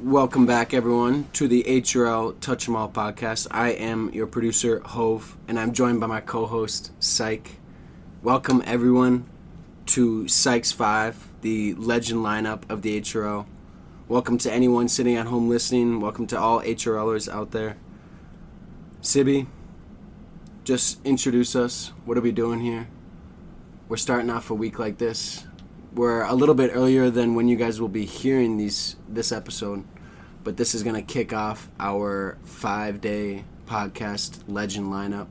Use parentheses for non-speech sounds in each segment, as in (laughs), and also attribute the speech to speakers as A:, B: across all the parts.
A: Welcome back, everyone, to the HRL Touch 'em All podcast. I am your producer, Hove, and I'm joined by my co host, Psych. Welcome, everyone, to Psych's 5, the legend lineup of the HRL. Welcome to anyone sitting at home listening. Welcome to all HRLers out there. Sibby, just introduce us. What are we doing here? We're starting off a week like this. We're a little bit earlier than when you guys will be hearing these this episode, but this is gonna kick off our five day podcast legend lineup.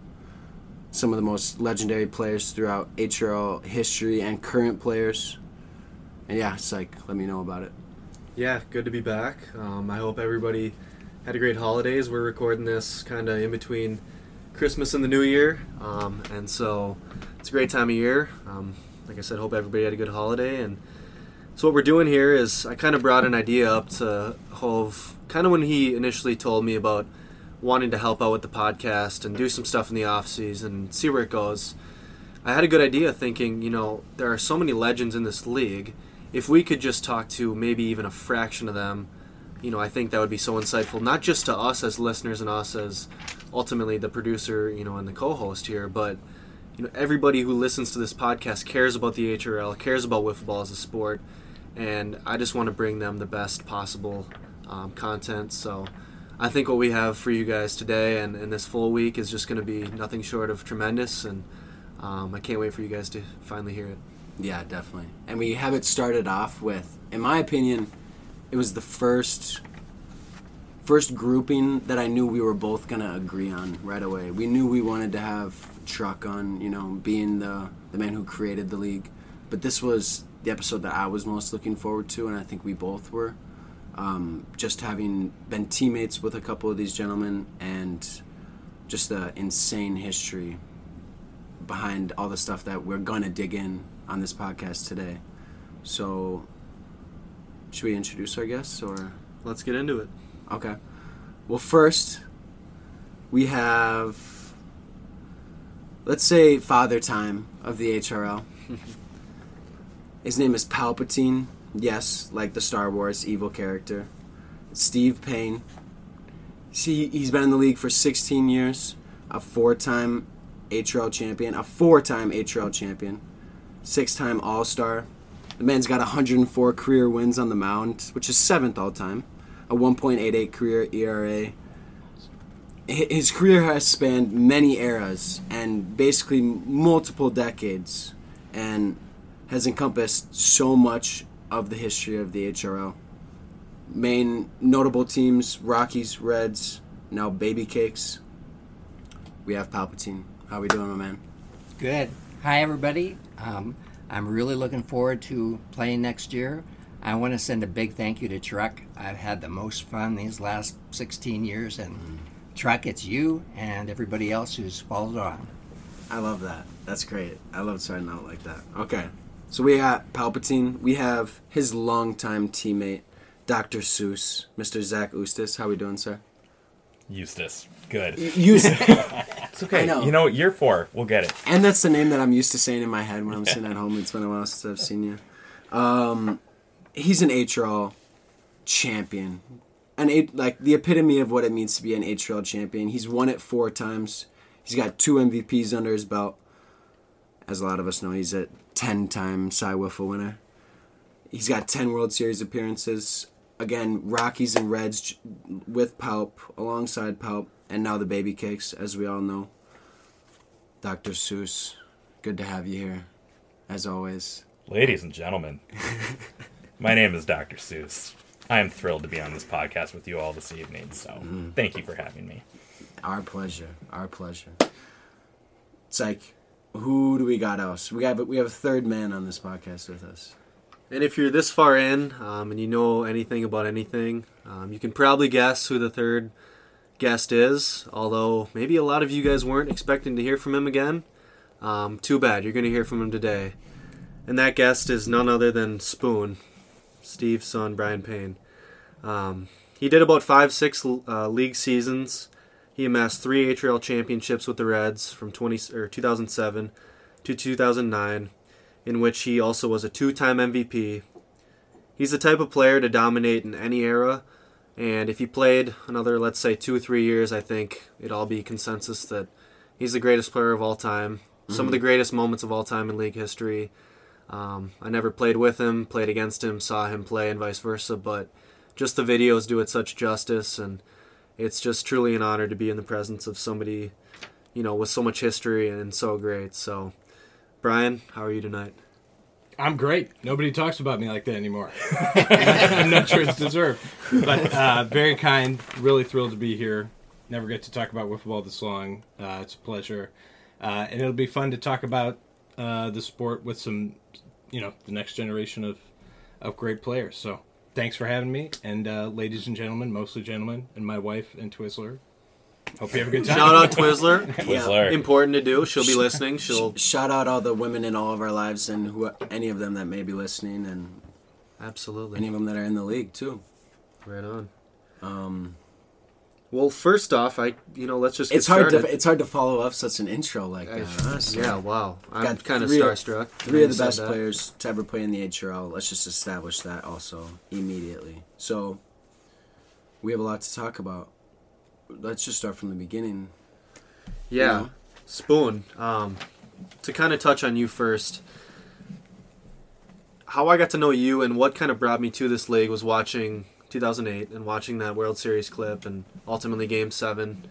A: Some of the most legendary players throughout HRL history and current players. And yeah, Psych, let me know about it.
B: Yeah, good to be back. Um, I hope everybody had a great holidays. We're recording this kind of in between Christmas and the New Year, um, and so it's a great time of year. Um, like I said, hope everybody had a good holiday. And so what we're doing here is I kind of brought an idea up to Hove, kind of when he initially told me about wanting to help out with the podcast and do some stuff in the off season and see where it goes. I had a good idea, thinking, you know, there are so many legends in this league. If we could just talk to maybe even a fraction of them, you know, I think that would be so insightful, not just to us as listeners and us as ultimately the producer, you know, and the co-host here, but you know everybody who listens to this podcast cares about the HRL, cares about wiffle ball as a sport, and I just want to bring them the best possible um, content. So I think what we have for you guys today and, and this full week is just going to be nothing short of tremendous, and um, I can't wait for you guys to finally hear it.
A: Yeah, definitely. And we have it started off with, in my opinion, it was the first first grouping that I knew we were both gonna agree on right away. We knew we wanted to have Truck on, you know, being the the man who created the league. But this was the episode that I was most looking forward to, and I think we both were. Um, just having been teammates with a couple of these gentlemen and just the insane history behind all the stuff that we're gonna dig in on this podcast today. So, should we introduce our guests or?
B: Let's get into it.
A: Okay. Well, first, we have, let's say, Father Time of the HRL. (laughs) His name is Palpatine. Yes, like the Star Wars evil character. Steve Payne. See, he's been in the league for 16 years, a four time HRL champion, a four time HRL champion, six time All Star. The man's got 104 career wins on the mound, which is seventh all time a 1.88 career ERA. His career has spanned many eras and basically multiple decades and has encompassed so much of the history of the HRL. Main notable teams Rockies, Reds, now Baby Cakes. We have Palpatine. How are we doing, my man?
C: Good. Hi, everybody. Um, I'm really looking forward to playing next year. I want to send a big thank you to Truck. I've had the most fun these last 16 years, and mm. Truck, it's you and everybody else who's followed on.
A: I love that. That's great. I love starting out like that. Okay, so we got Palpatine. We have his longtime teammate, Dr. Seuss, Mr. Zach Eustis. How we doing, sir?
D: Eustace. Good.
A: Eustace. (laughs)
D: it's okay. Know. You know, what? year four, we'll get it.
A: And that's the name that I'm used to saying in my head when I'm sitting at home. It's been a while since I've seen you. Um, he's an HRL champion, an eight, like the epitome of what it means to be an HRL champion. He's won it four times. He's got two MVPs under his belt. As a lot of us know, he's a ten-time Cy Wiffle winner. He's got ten World Series appearances. Again, Rockies and Reds with Palp, alongside Palp, and now the Baby Cakes, as we all know. Dr. Seuss, good to have you here, as always.
D: Ladies and gentlemen. (laughs) My name is Dr. Seuss. I am thrilled to be on this podcast with you all this evening. So mm-hmm. thank you for having me.
A: Our pleasure. Our pleasure. It's like, who do we got else? We have we have a third man on this podcast with us.
B: And if you're this far in um, and you know anything about anything, um, you can probably guess who the third guest is. Although maybe a lot of you guys weren't expecting to hear from him again. Um, too bad. You're going to hear from him today. And that guest is none other than Spoon Steve's son, Brian Payne. Um, he did about five, six uh, league seasons. He amassed three HRL championships with the Reds from 20 or 2007 to 2009, in which he also was a two-time MVP. he's the type of player to dominate in any era. And if he played another, let's say, two or three years, I think it'd all be consensus that he's the greatest player of all time. Some of the greatest moments of all time in league history. Um, I never played with him, played against him, saw him play, and vice versa. But just the videos do it such justice, and it's just truly an honor to be in the presence of somebody, you know, with so much history and so great. So, Brian, how are you tonight?
E: I'm great. Nobody talks about me like that anymore. (laughs) I'm not sure it's deserved, but uh, very kind. Really thrilled to be here. Never get to talk about wiffle ball this long. Uh, it's a pleasure, uh, and it'll be fun to talk about uh, the sport with some, you know, the next generation of of great players. So thanks for having me, and uh, ladies and gentlemen, mostly gentlemen, and my wife and Twizzler. Hope you have a good time.
B: Shout out Twizzler. (laughs)
D: Twizzler.
B: Important to do. She'll be listening. She'll
A: Shout out all the women in all of our lives and who any of them that may be listening and
B: absolutely
A: any of them that are in the league too.
B: right on.
A: Um,
B: Well, first off, I you know let's just get
A: it's hard
B: started.
A: to it's hard to follow up such an intro like
B: I-
A: that. honestly.
B: yeah, wow. I'm kind of starstruck.
A: Three of the best
B: that.
A: players to ever play in the HRL. Let's just establish that also immediately. So we have a lot to talk about. Let's just start from the beginning.
B: Yeah,
A: know?
B: Spoon. Um, to kind of touch on you first, how I got to know you and what kind of brought me to this league was watching 2008 and watching that World Series clip and ultimately Game Seven.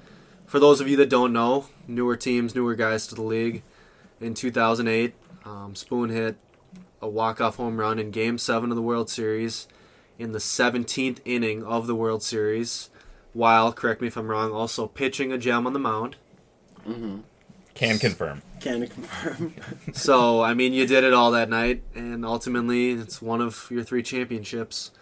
B: For those of you that don't know, newer teams, newer guys to the league. In 2008, um, Spoon hit a walk-off home run in Game Seven of the World Series in the 17th inning of the World Series, while correct me if I'm wrong, also pitching a gem on the mound.
D: Can confirm.
A: Can confirm.
B: So, I mean, you did it all that night, and ultimately, it's one of your three championships.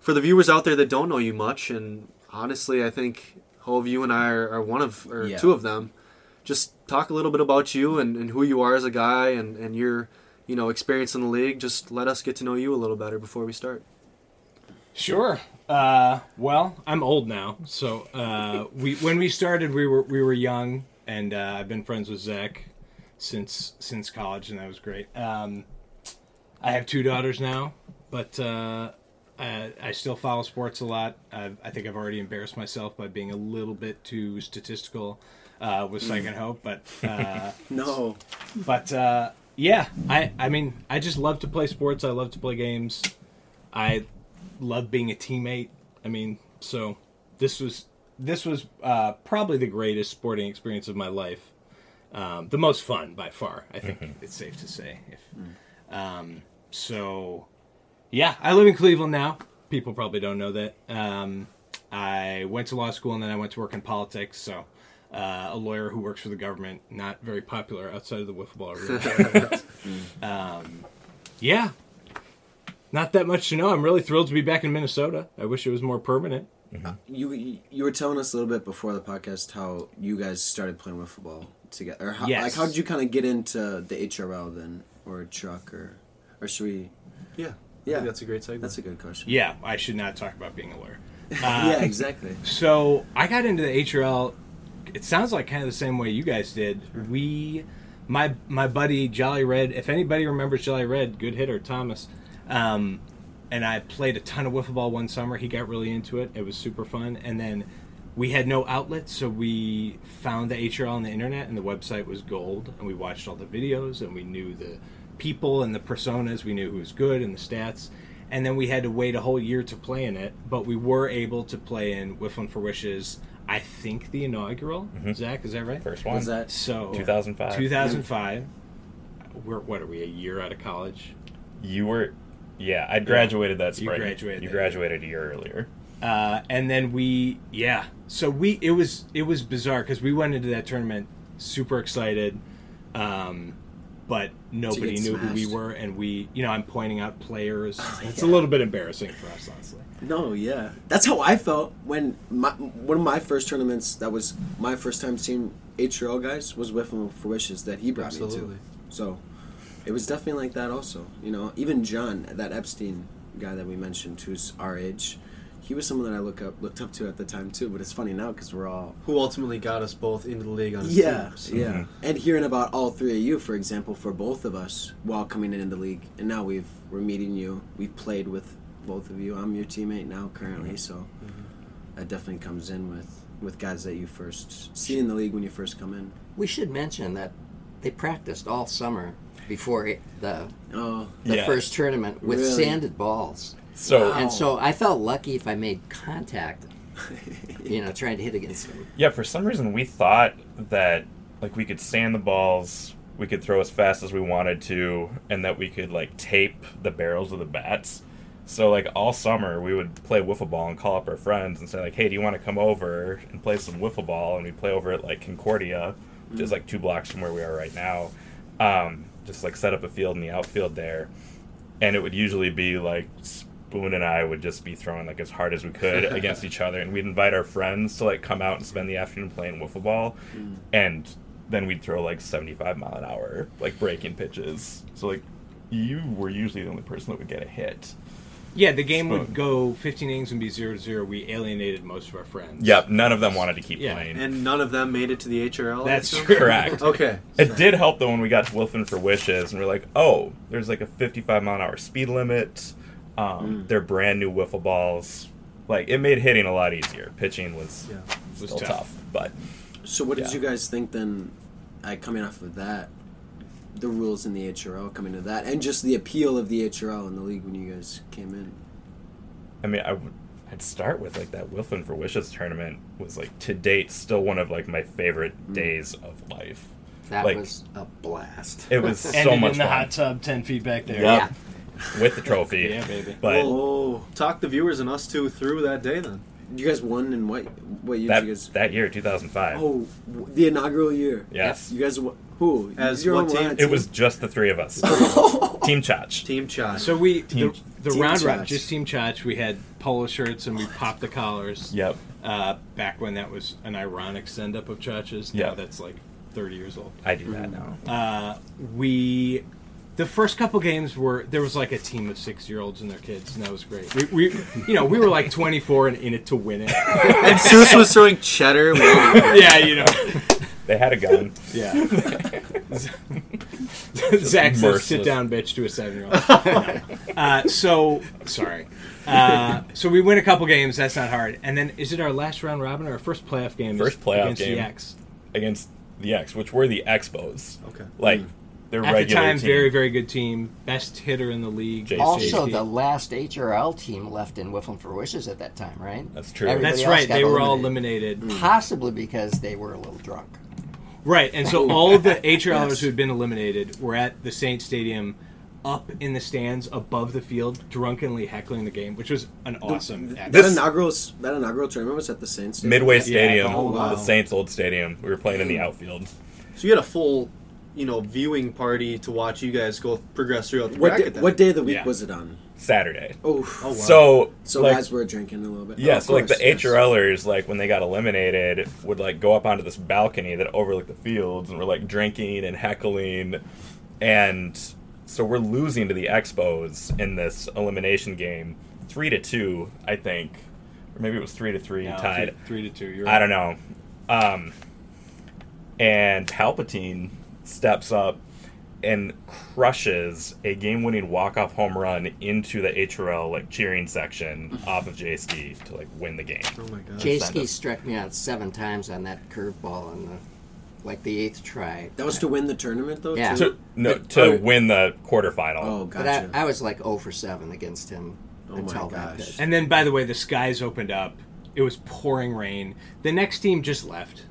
B: For the viewers out there that don't know you much, and honestly, I think Hove, you and I are, are one of, or
A: Yeah.
B: two of them. Just talk a little bit about you and, and who you are as a guy and, and your, you know, experience in the league. Just let us get to know you a little better before we start.
E: Sure. Uh, well, I'm old now, so uh, we when we started, we were we were young, and uh, I've been friends with Zach since since college, and that was great. Um, I have two daughters now, but uh, I, I still follow sports a lot. i I think I've already embarrassed myself by being a little bit too statistical uh, with Psych and Hove, but (laughs) uh,
A: no.
E: but uh, yeah, I I mean I just love to play sports. I love to play games. I love being a teammate. I mean, so this was this was uh, probably the greatest sporting experience of my life. Um, the most fun by far. I think it's safe to say. If um, so, yeah, I live in Cleveland now. People probably don't know that. Um, I went to law school and then I went to work in politics. So. Uh, a lawyer who works for the government, not very popular outside of the wiffle ball arena. (laughs) (laughs) um, yeah, not that much to know. I'm really thrilled to be back in Minnesota. I wish it was more permanent.
A: You you were telling us a little bit before the podcast how you guys started playing with football together. Or how,
E: Yes.
A: Like how did you kind of get into the HRL then, or Truck, or or should we?
B: Yeah. I
A: Yeah,
B: think that's a great segment.
A: that's a good question.
E: Yeah, I should not talk about being a lawyer. (laughs)
A: yeah, exactly.
E: So I got into the HRL. It sounds like kind of the same way you guys did. We, my my buddy Jolly Red. If anybody remembers Jolly Red, good hitter Thomas. Um, and I played a ton of wiffle ball one summer. He got really into it. It was super fun. And then we had no outlet, so we found the HRL on the internet, and the website was gold. And we watched all the videos, and we knew the people and the personas. We knew who was good and the stats. And then we had to wait a whole year to play in it, but we were able to play in Whifflin for Wishes. I think the inaugural. Zach, is that right?
D: First one.
A: Was that?
E: So
D: 2005.
E: 2005. We're what are we? A year out of college.
D: You were, yeah. I'd graduated that spring.
E: You
D: spring.
E: graduated
D: You
E: that
D: graduated a year earlier.
E: uh, and then we yeah so we it was it was bizarre because we went into that tournament super excited um, but nobody
A: get
E: knew who we were and we you know i'm pointing out players oh, it's a little bit embarrassing for us honestly
A: No, yeah, that's how I felt when my one of my first tournaments. That was my first time seeing HRL guys was Whiffling for Wishes that he brought
B: Absolutely.
A: me to. So it was definitely like that. Also, you know, even John, that Epstein guy that we mentioned, who's our age, he was someone that I look up looked up to at the time too. But it's funny now because we're all
B: Who ultimately got us both into the league on his
A: yeah,
B: team. so-
A: yeah. And hearing about all three of you, for example, for both of us while coming in in the league, and now we've we're meeting you. We've played with both of you. I'm your teammate now currently, mm-hmm. so mm-hmm. that definitely comes in with with guys that you first see in the league when you first come in.
C: We should mention that they practiced all summer before the
A: Oh,
C: the
D: Yeah.
C: first tournament with
A: Really?
C: sanded balls.
D: So
C: And so I felt lucky if I made contact, you know, trying to hit against them.
D: yeah, for some reason we thought that like we could sand the balls, we could throw as fast as we wanted to, and that we could like tape the barrels of the bats. So like all summer we would play wiffle ball and call up our friends and say like, "Hey, do you want to come over and play some wiffle ball?" And we play over at like Concordia, which is like two blocks from where we are right now. Um, just like set up a field in the outfield there, and it would usually be like Spoon and I would just be throwing like as hard as we could (laughs) against each other, and we'd invite our friends to like come out and spend the afternoon playing wiffle ball, mm. and then we'd throw like seventy five mile an hour like breaking pitches. So like you were usually the only person that would get a hit.
E: Yeah, the game
D: Spoon.
E: would go 15 innings and be 0 0. We alienated most of our friends.
D: Yep, none of them wanted to keep
E: Yeah,
D: playing.
B: And none of them made it to the HRL.
E: That's.
D: Correct. (laughs)
B: Okay.
D: It did help though when we got to Whiffling for Wishes, and we're like, oh, there's like a 55 mile an hour speed limit. Um, They're brand new wiffle balls. Like it made hitting a lot easier. Pitching was
B: Yeah.
E: Was tough.
D: tough. but
A: so what did you guys think then? Uh, coming off of that, the rules in the HRL coming to that, and just the appeal of the HRL in the league when you guys came in.
D: I mean, I would. I'd start with like that Whiffling for Wishes tournament was like to date still one of like my favorite days of life.
C: That
D: Like-
C: was a blast.
D: It was (laughs) so
E: Ended
D: much
E: in the
D: fun
E: hot tub 10 feet back there.
D: Yeah.
C: Yeah.
D: With the trophy. (laughs)
E: Yeah, baby.
D: But
B: Oh, talk the viewers and us two through that day then.
A: You guys won in what? What year
D: that
A: did you guys?
D: that year, 2005.
A: Oh, the inaugural year.
D: yes,
A: You guys won. Who?
B: As
A: You're
B: what
A: on
B: team?
A: what
D: it was just the three of us. (laughs) (laughs) Team Chach.
B: Team Chai.
E: So we
D: Team-
E: the, the
A: Team
E: round robin
A: Chach.
E: just team chach. We had polo shirts and we popped the collars.
D: Yep.
E: Uh, back when that was an ironic send up of chachas.
D: Yeah.
E: That's like 30 years old.
D: I do that now.
E: Uh, we the first couple games were there was like a team of six year olds and their kids and that was great. We, we you know we were like 24 and in it to win it. (laughs)
B: and Seuss was throwing cheddar. (laughs)
E: Yeah, you know.
D: They had a gun.
E: Yeah. (laughs) Zach says, "Sit down, bitch," to a seven-year-old. uh, so sorry. Uh, so we win a couple games. That's not hard. And then is it our last round robin or our first playoff game?
D: First playoff
E: against
D: game.
E: the X.
D: against the X, which were the Expos.
B: Okay.
D: Like their
E: At the time,
D: team.
E: very very good team, best hitter in the league.
D: JC.
C: Also, the last HRL team left in Whiffling for Wishes at that time, right?
D: That's true.
C: Everybody
E: That's right.
C: got
E: They were all
C: eliminated.
E: eliminated. Mm.
C: Possibly because they were a little drunk.
E: Right, and so (laughs) all of the HRLers
A: Yes.
E: who had been eliminated were at the Saint Stadium, up in the stands above the field, drunkenly heckling the game, which was an awesome. act.
A: that inaugural that inaugural tournament was at the Saints. Stadium?
D: Midway
E: Yeah.
D: Stadium,
E: Oh, wow.
D: the Saints' old stadium. We were playing in the outfield.
B: So you had a full, you know, viewing party to watch you guys go progress throughout the
A: What
B: bracket.
A: day, what day of the week
E: Yeah.
A: was it on?
D: Saturday.
A: Oh,
B: Oh, wow.
D: So,
A: so
D: like,
A: guys were drinking a little bit.
D: yeah,
A: Oh, of
D: so like the
A: course, yes.
D: HRLers, like when they got eliminated, would like go up onto this balcony that overlooked the fields, and we're like drinking and heckling, and so we're losing to the Expos in this elimination game, three to two, I think, or maybe it was three to three,
E: No,
D: tied.
E: three, three to two. You're
D: I don't know. Um, and Palpatine steps up and crushes a game-winning walk-off home run into the HRL like cheering section off of J Ski to like win the game.
B: Oh my god.
C: J Ski struck me out seven times on that curveball on the like the eighth try.
A: That was to win the tournament, though.
C: Yeah.
A: too?
D: To no,
A: But-
D: to
A: oh,
D: win the quarterfinal.
A: Oh,
C: But
A: gotcha.
C: I, I was like 0 for 7 against him
A: Oh my
C: until that
A: gosh.
C: pitch.
E: And then, by the way, the skies opened up. It was pouring rain. The next team just left.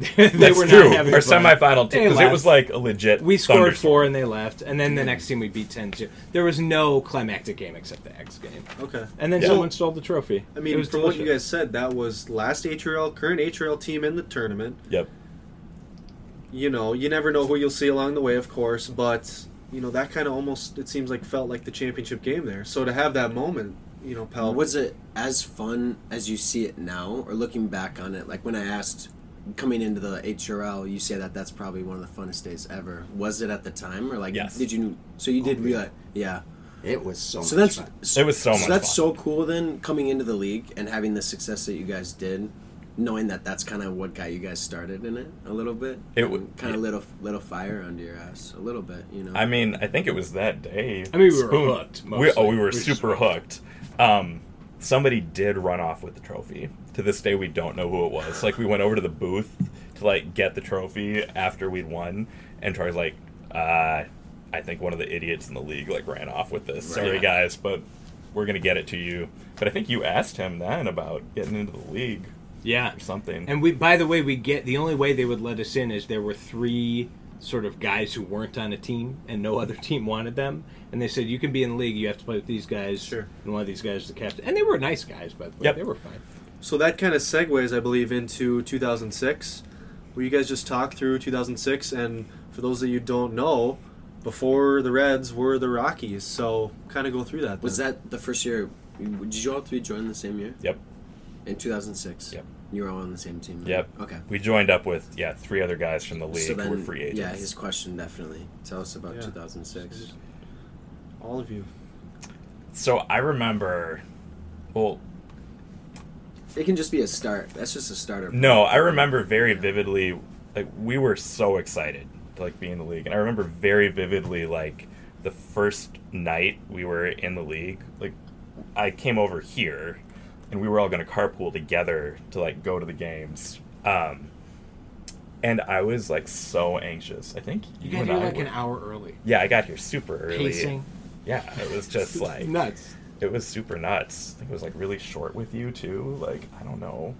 E: (laughs) they
D: That's
E: were
D: true.
E: not having
D: Our
E: fun.
D: semifinal team because it was like a legit.
E: We scored
D: thunderstorm.
E: four and they left, and then the next team we beat 10-2. There was no climactic game except the X game,
B: Okay.
E: and then
D: Yeah.
E: someone stole the trophy.
B: I
E: It
B: mean,
E: was
B: from what you guys said, that was last HRL, current HRL team in the tournament.
D: Yep.
B: You know, you never know who you'll see along the way, of course, but you know that kind of almost it seems like felt like the championship game there. So to have that moment, you know, Pal,
A: Was it as fun as you see it now, or looking back on it? Like when I asked coming into the HRL, you say that that's probably one of the funnest days ever. Was it at the time, or like
D: Yes.
A: did you? So you did realize, yeah.
C: It was so,
A: So
C: much
A: that's
C: fun.
D: It was so much
A: that's
D: fun.
A: so cool. Then coming into the league and having the success that you guys did, knowing that that's kind of what got you guys started in it a little bit.
D: It would
A: kind of lit a little fire under your ass a little bit, you know.
D: I mean, I think it was that day.
E: I mean, we were hooked,
D: We, oh, we were
E: We were just
D: super hooked. Um, somebody did run off with the trophy. To this day, we don't know who it was. Like, we went over to the booth to like get the trophy after we'd won, and Troy's like, uh, "I think one of the idiots in the league like ran off with this. Sorry, guys, but we're gonna get it to you." But I think you asked him then about getting into the league
E: yeah.
D: or something.
E: And we, by the way, we get the only way they would let us in is there were three sort of guys who weren't on a team and no other (laughs) team wanted them, and they said you can be in the league, you have to play with these guys.
B: Sure.
E: And one of these guys is the captain, and they were nice guys, by the way.
D: Yep.
E: They were fine.
B: So that kind of segues, I believe, into 2006. Will you guys just talk through 2006? And for those of you who don't know, before the Reds were the Rockies. So kind of go through that.
A: was that the first year? Did you all three join the same year
D: yep,
A: in 2006?
D: Yep.
A: You were all on the same team. then?
D: Yep.
A: Okay.
D: we joined up with yeah three other guys from the league
A: So
D: who were free agents.
A: yeah, his question definitely. Tell us about
B: Yeah.
A: 2006.
B: all of you?
D: So I remember, well,
A: It can just be a start. That's just a starter.
D: No, I remember very vividly. Like we were so excited to like be in the league, and I remember very vividly like the first night we were in the league. Like I came over here, and we were all going to carpool together to like go to the games. Um, and I was like so anxious. I think
E: You
D: you,
E: got here like
D: were-
E: an hour early.
D: Yeah, I got here super early.
E: Pacing.
D: Yeah, it was (laughs) just like
E: nuts.
D: it was super nuts. I think it was like really short with you too. Like I don't know.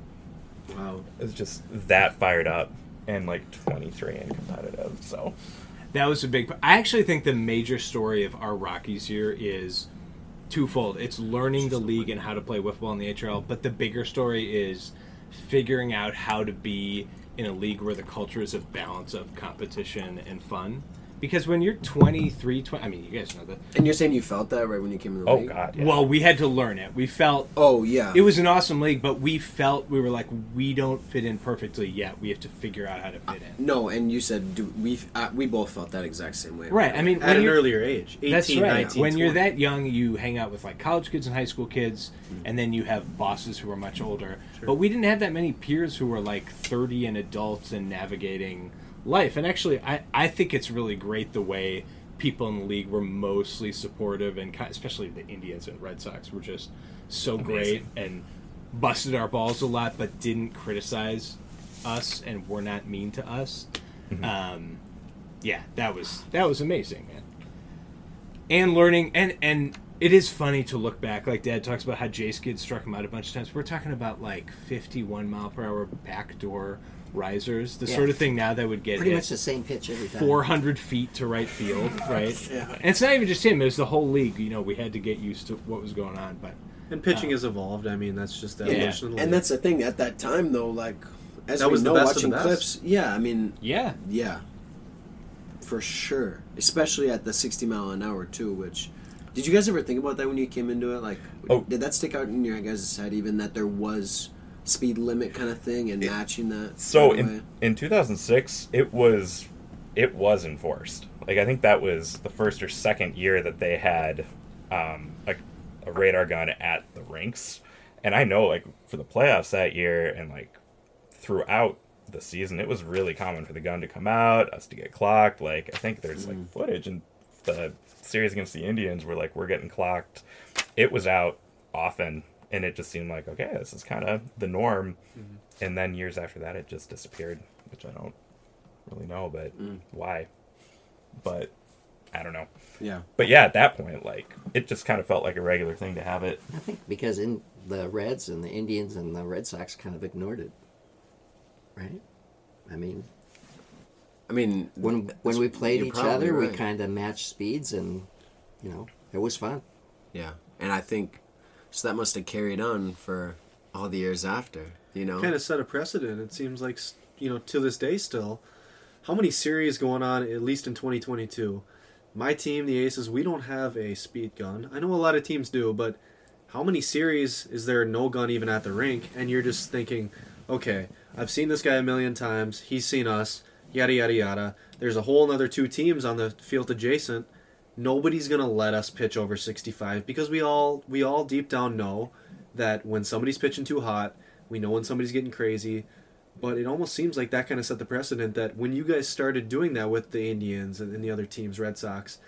A: Wow.
D: It was just that fired up and like 23 and competitive. So
E: That was a big. I actually think the major story of our Rockies year is twofold. It's learning the league and how to play wiffle ball in the HRL, but the bigger story is figuring out how to be in a league where the culture is a balance of competition and fun. Because when you're 23, 20, I mean, you guys know that.
A: And you're saying you felt that right when you came in the league?
D: oh
A: league?
D: god. Yeah.
E: Well, we had to learn it. We felt
A: Oh yeah.
E: it was an awesome league, but we felt we were like we don't fit in perfectly yet. We have to figure out how to fit in.
A: No, and you said do, we uh, we both felt that exact same way.
E: Right. I mean,
B: At an
E: you're-
B: earlier age, 18,
E: That's right.
B: 19,
E: when you're
B: 20.
E: that young, you hang out with like college kids and high school kids, and then you have bosses who are much older. But we didn't have that many peers who were like 30 and adults and navigating life. And actually, I, I think it's really great the way people in the league were mostly supportive, and especially the Indians and Red Sox were just so great and busted our balls a lot, but didn't criticize us and were not mean to us. Um, yeah, that was that was amazing, man. And learning and and it is funny to look back. Like dad talks about how J Ski struck him out a bunch of times. We're talking about like 51 mile per hour backdoor risers the
C: Yeah.
E: sort of thing now that would get
C: Pretty much the same pitch every time.
E: 400 feet to right field (laughs) right and it's not even just him it was the whole league you know we had to get used to what was going on but
B: And pitching uh, has evolved. I mean, that's just the
E: Yeah.
B: evolution
A: And that's the thing. At that time, though, like as
B: That
A: we
B: was the
A: know,
B: best of the
A: watching
B: best.
A: clips, yeah, I mean,
E: yeah
A: yeah, for sure. Especially at the sixty mile an hour too. Which did you guys ever think about that when you came into it? Like,
D: Oh.
A: did that stick out in your guys' head? Even that there was speed limit kind of thing and matching that.
D: so in in 2006 it was it was enforced. Like I think that was the first or second year that they had um, a, a radar gun at the rinks. And I know like for the playoffs that year and like throughout the season it was really common for the gun to come out, us to get clocked. Like I think there's like footage and the series against the Indians where like we're getting clocked. It was out often and it just seemed like okay, this is kind of the norm. Mm-hmm. And then years after that it just disappeared, which I don't really know but mm. why. But I don't know.
A: yeah,
D: But yeah, at that point like it just kind of felt like a regular thing to have it.
C: I think because in the Reds and the Indians and the Red Sox kind of ignored it, right? I mean,
A: I mean,
C: when when we played each
A: probably
C: other, we kind of matched speeds, and you know, it was fun.
A: yeah, and I think so. That must have carried on for all the years after. You know,
B: kind of set a precedent. It seems like you know to this day still. How many series going on at least in 2022? My team, the Aces, we don't have a speed gun. I know a lot of teams do, but how many series is there no gun even at the rink? And you're just thinking, okay, I've seen this guy a million times. He's seen us. Yada yada yada. There's a whole another two teams on the field adjacent. Nobody's gonna let us pitch over 65 because we all we all deep down know that when somebody's pitching too hot, We know when somebody's getting crazy. But it almost seems like that kind of set the precedent that when you guys started doing that with the Indians and, the other teams, Red Sox,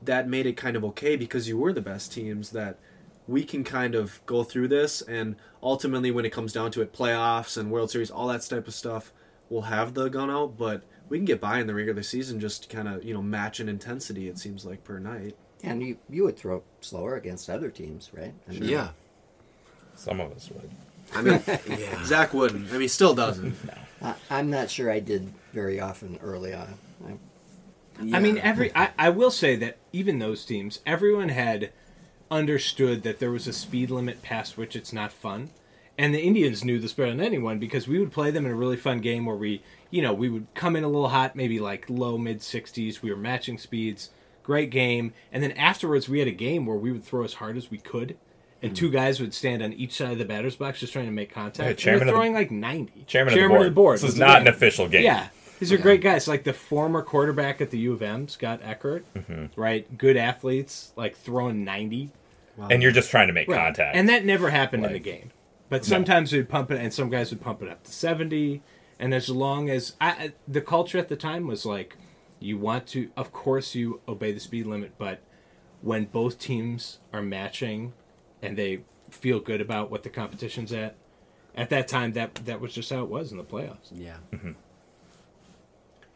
B: that made it kind of okay because you were the best teams that we can kind of go through this and ultimately when it comes down to it playoffs and world series all that type of stuff we'll have the gun out but we can get by in the regular season just kind of you know match in intensity it seems like per night
C: And you, you would throw slower against other teams, right? I mean,
A: Yeah.
D: Some of us would.
A: I mean, (laughs) yeah.
B: zach wouldn't i mean still doesn't (laughs)
C: I, I'm not sure I did very often early on. I,
E: I mean, every I, I will say that even those teams, everyone had understood that there was a speed limit past which it's not fun. And the Indians knew this better than anyone because we would play them in a really fun game where we, you know, we would come in a little hot, maybe like low mid 60s. We were matching speeds, great game. And then afterwards, we had a game where we would throw as hard as we could. And two guys would stand on each side of the batter's box just trying to make contact.
D: Yeah, chairman of the-
E: throwing like 90.
D: Chairman, of, the board. This is not an official game.
E: Yeah, these are great guys. Like the former quarterback at the U of M, Scott Eckert,
D: Mm-hmm.
E: right? Good athletes, like throwing ninety,
D: And you're just trying to make
E: Right.
D: contact.
E: and that never happened in the game. But sometimes we'd pump it, and some guys would pump it up to seventy. And as long as I, I- the culture at the time was like, you want to, of course, you obey the speed limit, but when both teams are matching, and they feel good about what the competition's at, at that time, that that was just how it was in the playoffs.
A: Yeah. Mm-hmm.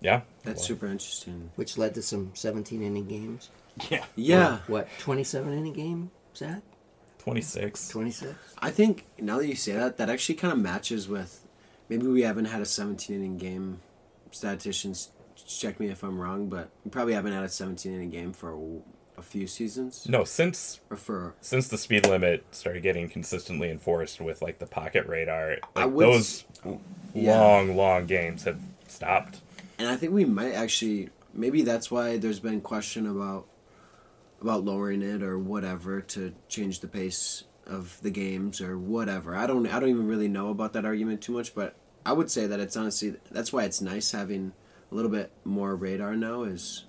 D: yeah.
A: That's
D: Well,
A: super interesting.
C: which led to some 17 inning games. (laughs)
E: Yeah.
A: Yeah.
C: What, 27 inning game, Zach?
D: 26.
C: 26?
A: I think now that you say that, that actually kind of matches with maybe we haven't had a 17 inning game. Statisticians check me if I'm wrong, but we probably haven't had a 17 inning game for a, a few seasons.
D: No, since
A: Or for
D: since the speed limit started getting consistently enforced with like the pocket radar, like
A: would
D: those
A: yeah.
D: long, long games have stopped.
A: and I think we might actually maybe that's why there's been question about about lowering it or whatever to change the pace of the games or whatever. I don't I don't even really know about that argument too much, but I would say that it's honestly that's why it's nice having a little bit more radar now is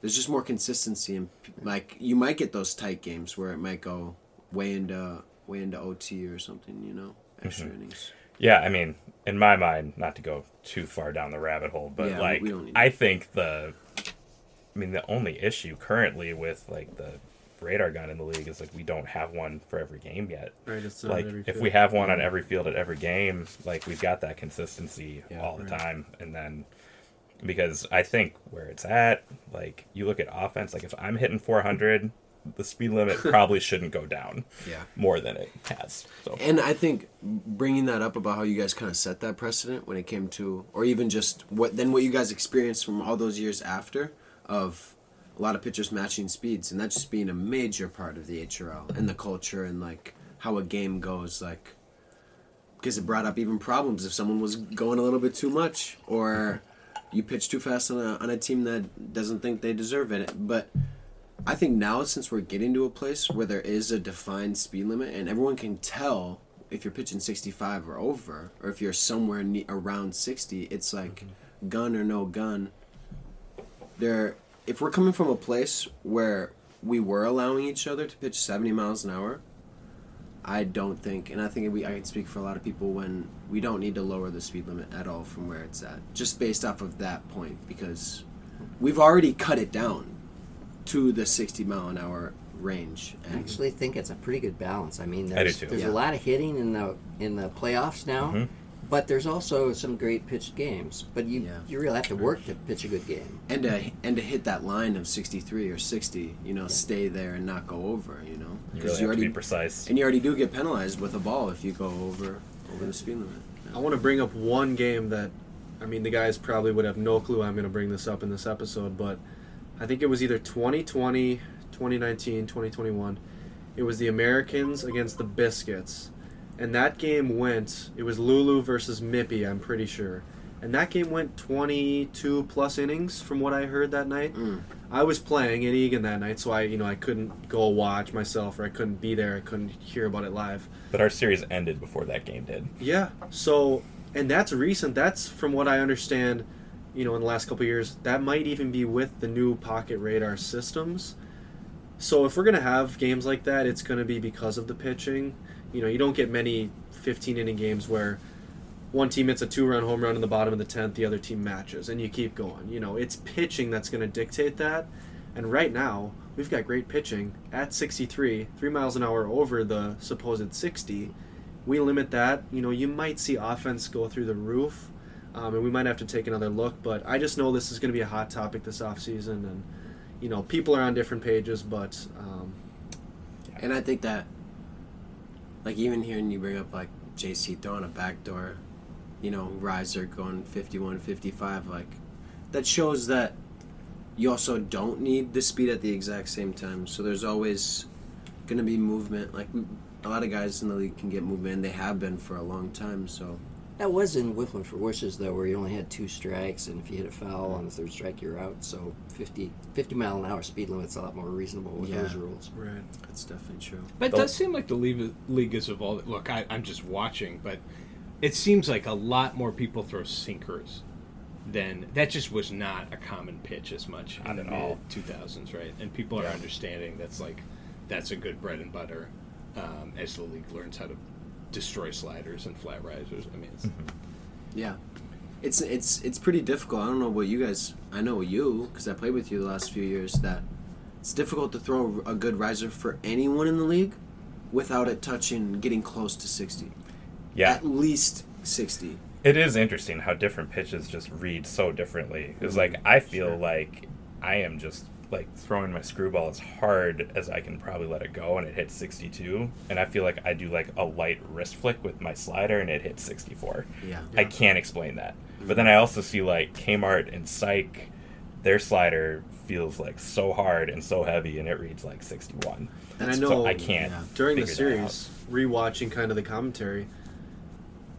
A: there's just more consistency and like you might get those tight games where it might go way into way into OT or something, you know, extra mm-hmm. innings.
D: Yeah, I mean, in my mind, not to go too far down the rabbit hole, but
A: Yeah,
D: like
A: we don't need
D: I think the I mean the only issue currently with like the radar gun in the league is like we don't have one for every game yet.
B: right
D: like if we have one on every field at every game, like we've got that consistency
A: Yeah,
D: all the time, and then because I think where it's at, like you look at offense, like if I'm hitting 400, the speed limit (laughs) probably shouldn't go down
A: Yeah.
D: more than it has. So
A: And I think bringing that up about how you guys kind of set that precedent when it came to, or even just what then what you guys experienced from all those years after of a lot of pitchers matching speeds, and that just being a major part of the HRL and the culture and like how a game goes, like because it brought up even problems if someone was going a little bit too much or you pitch too fast on a on a team that doesn't think they deserve it, but. I think now since we're getting to a place where there is a defined speed limit and everyone can tell if you're pitching 65 or over or if you're somewhere ne- around 60 it's like mm-hmm. gun or no gun there if we're coming from a place where we were allowing each other to pitch 70 miles an hour I don't think and I think we I can speak for a lot of people when we don't need to lower the speed limit at all from where it's at just based off of that point because we've already cut it down to the 60 mile an hour range.
C: I actually think it's a pretty good balance. I mean, there's,
D: too.
C: there's
A: Yeah.
C: a lot of hitting in the in the playoffs now,
D: Mhm.
C: But there's also some great pitched games. But you
A: Yeah.
C: you really have to work to pitch a good game.
A: and to and to hit that line of 63 or 60, you know, stay there and not go over, you know, because
D: you really have to be precise.
A: and you already do get penalized with a ball if you go over over the speed limit.
B: I want to bring up one game that, I mean, the guys probably would have no clue I'm going to bring this up in this episode, but I think it was either 2020, 2019, 2021. It was the Americans against the Biscuits. And that game went, it was Lulu versus Mippy, I'm pretty sure. And that game went 22 plus innings from what I heard that night.
A: Mm.
B: I was playing at Eagan that night, so I, you know, I couldn't go watch myself or I couldn't be there. I couldn't hear about it live.
D: But our series ended before that game did.
B: Yeah. So, and that's recent. That's from what I understand, you know, in the last couple of years. That might even be with the new pocket radar systems. So, if we're going to have games like that, it's going to be because of the pitching. You know, you don't get many 15 inning games where one team hits a two run home run in the bottom of the 10th, the other team matches, and you keep going. You know, it's pitching that's going to dictate that. And right now, we've got great pitching at 63, three miles an hour over the supposed 60. We limit that. You know, you might see offense go through the roof, um, and we might have to take another look. But I just know this is going to be a hot topic this offseason, and you know, people are on different pages, but um,
A: And I think that, like, even hearing you bring up, like, JC throwing a backdoor, you know, riser going 51, 55, like, that shows that you also don't need the speed at the exact same time. So there's always going to be movement. Like, a lot of guys in the league can get movement, and they have been for a long time. So,
C: That was in Whiffling for Wishes, though, where you only had two strikes, and if you hit a foul on the third strike, you're out. So 50, 50 mile an hour speed limit's a lot more reasonable with
A: Yeah.
C: those rules.
B: right.
A: that's definitely true.
E: But it
D: Don't-
E: does seem like the league, league is evolving. Look, I, I'm just watching, but it seems like a lot more people throw sinkers than that. Just was not a common pitch as much
D: Not
E: in the
D: at all.
E: mid 2000s, right? And people are understanding that's like that's a good bread and butter um, as the league learns how to destroy sliders and flat risers. I mean, it's, mm-hmm.
A: Yeah, it's it's it's pretty difficult. I don't know what you guys. I know you because I played with you the last few years. That it's difficult to throw a good riser for anyone in the league without it touching, getting close to sixty.
D: Yeah,
A: at least sixty.
D: it is interesting how different pitches just read so differently. It's like I feel
A: Sure.
D: like I am just like throwing my screwball as hard as I can probably let it go, and it hits 62. And I feel like I do like a light wrist flick with my slider, and it hits 64.
A: Yeah.
D: I can't explain that. But mm-hmm. then I also see like Kmart and Psych, their slider feels like so hard and so heavy, and it reads like 61.
B: And I
D: So
B: know
D: I can't.
A: yeah.
B: during the series, rewatching kind of the commentary,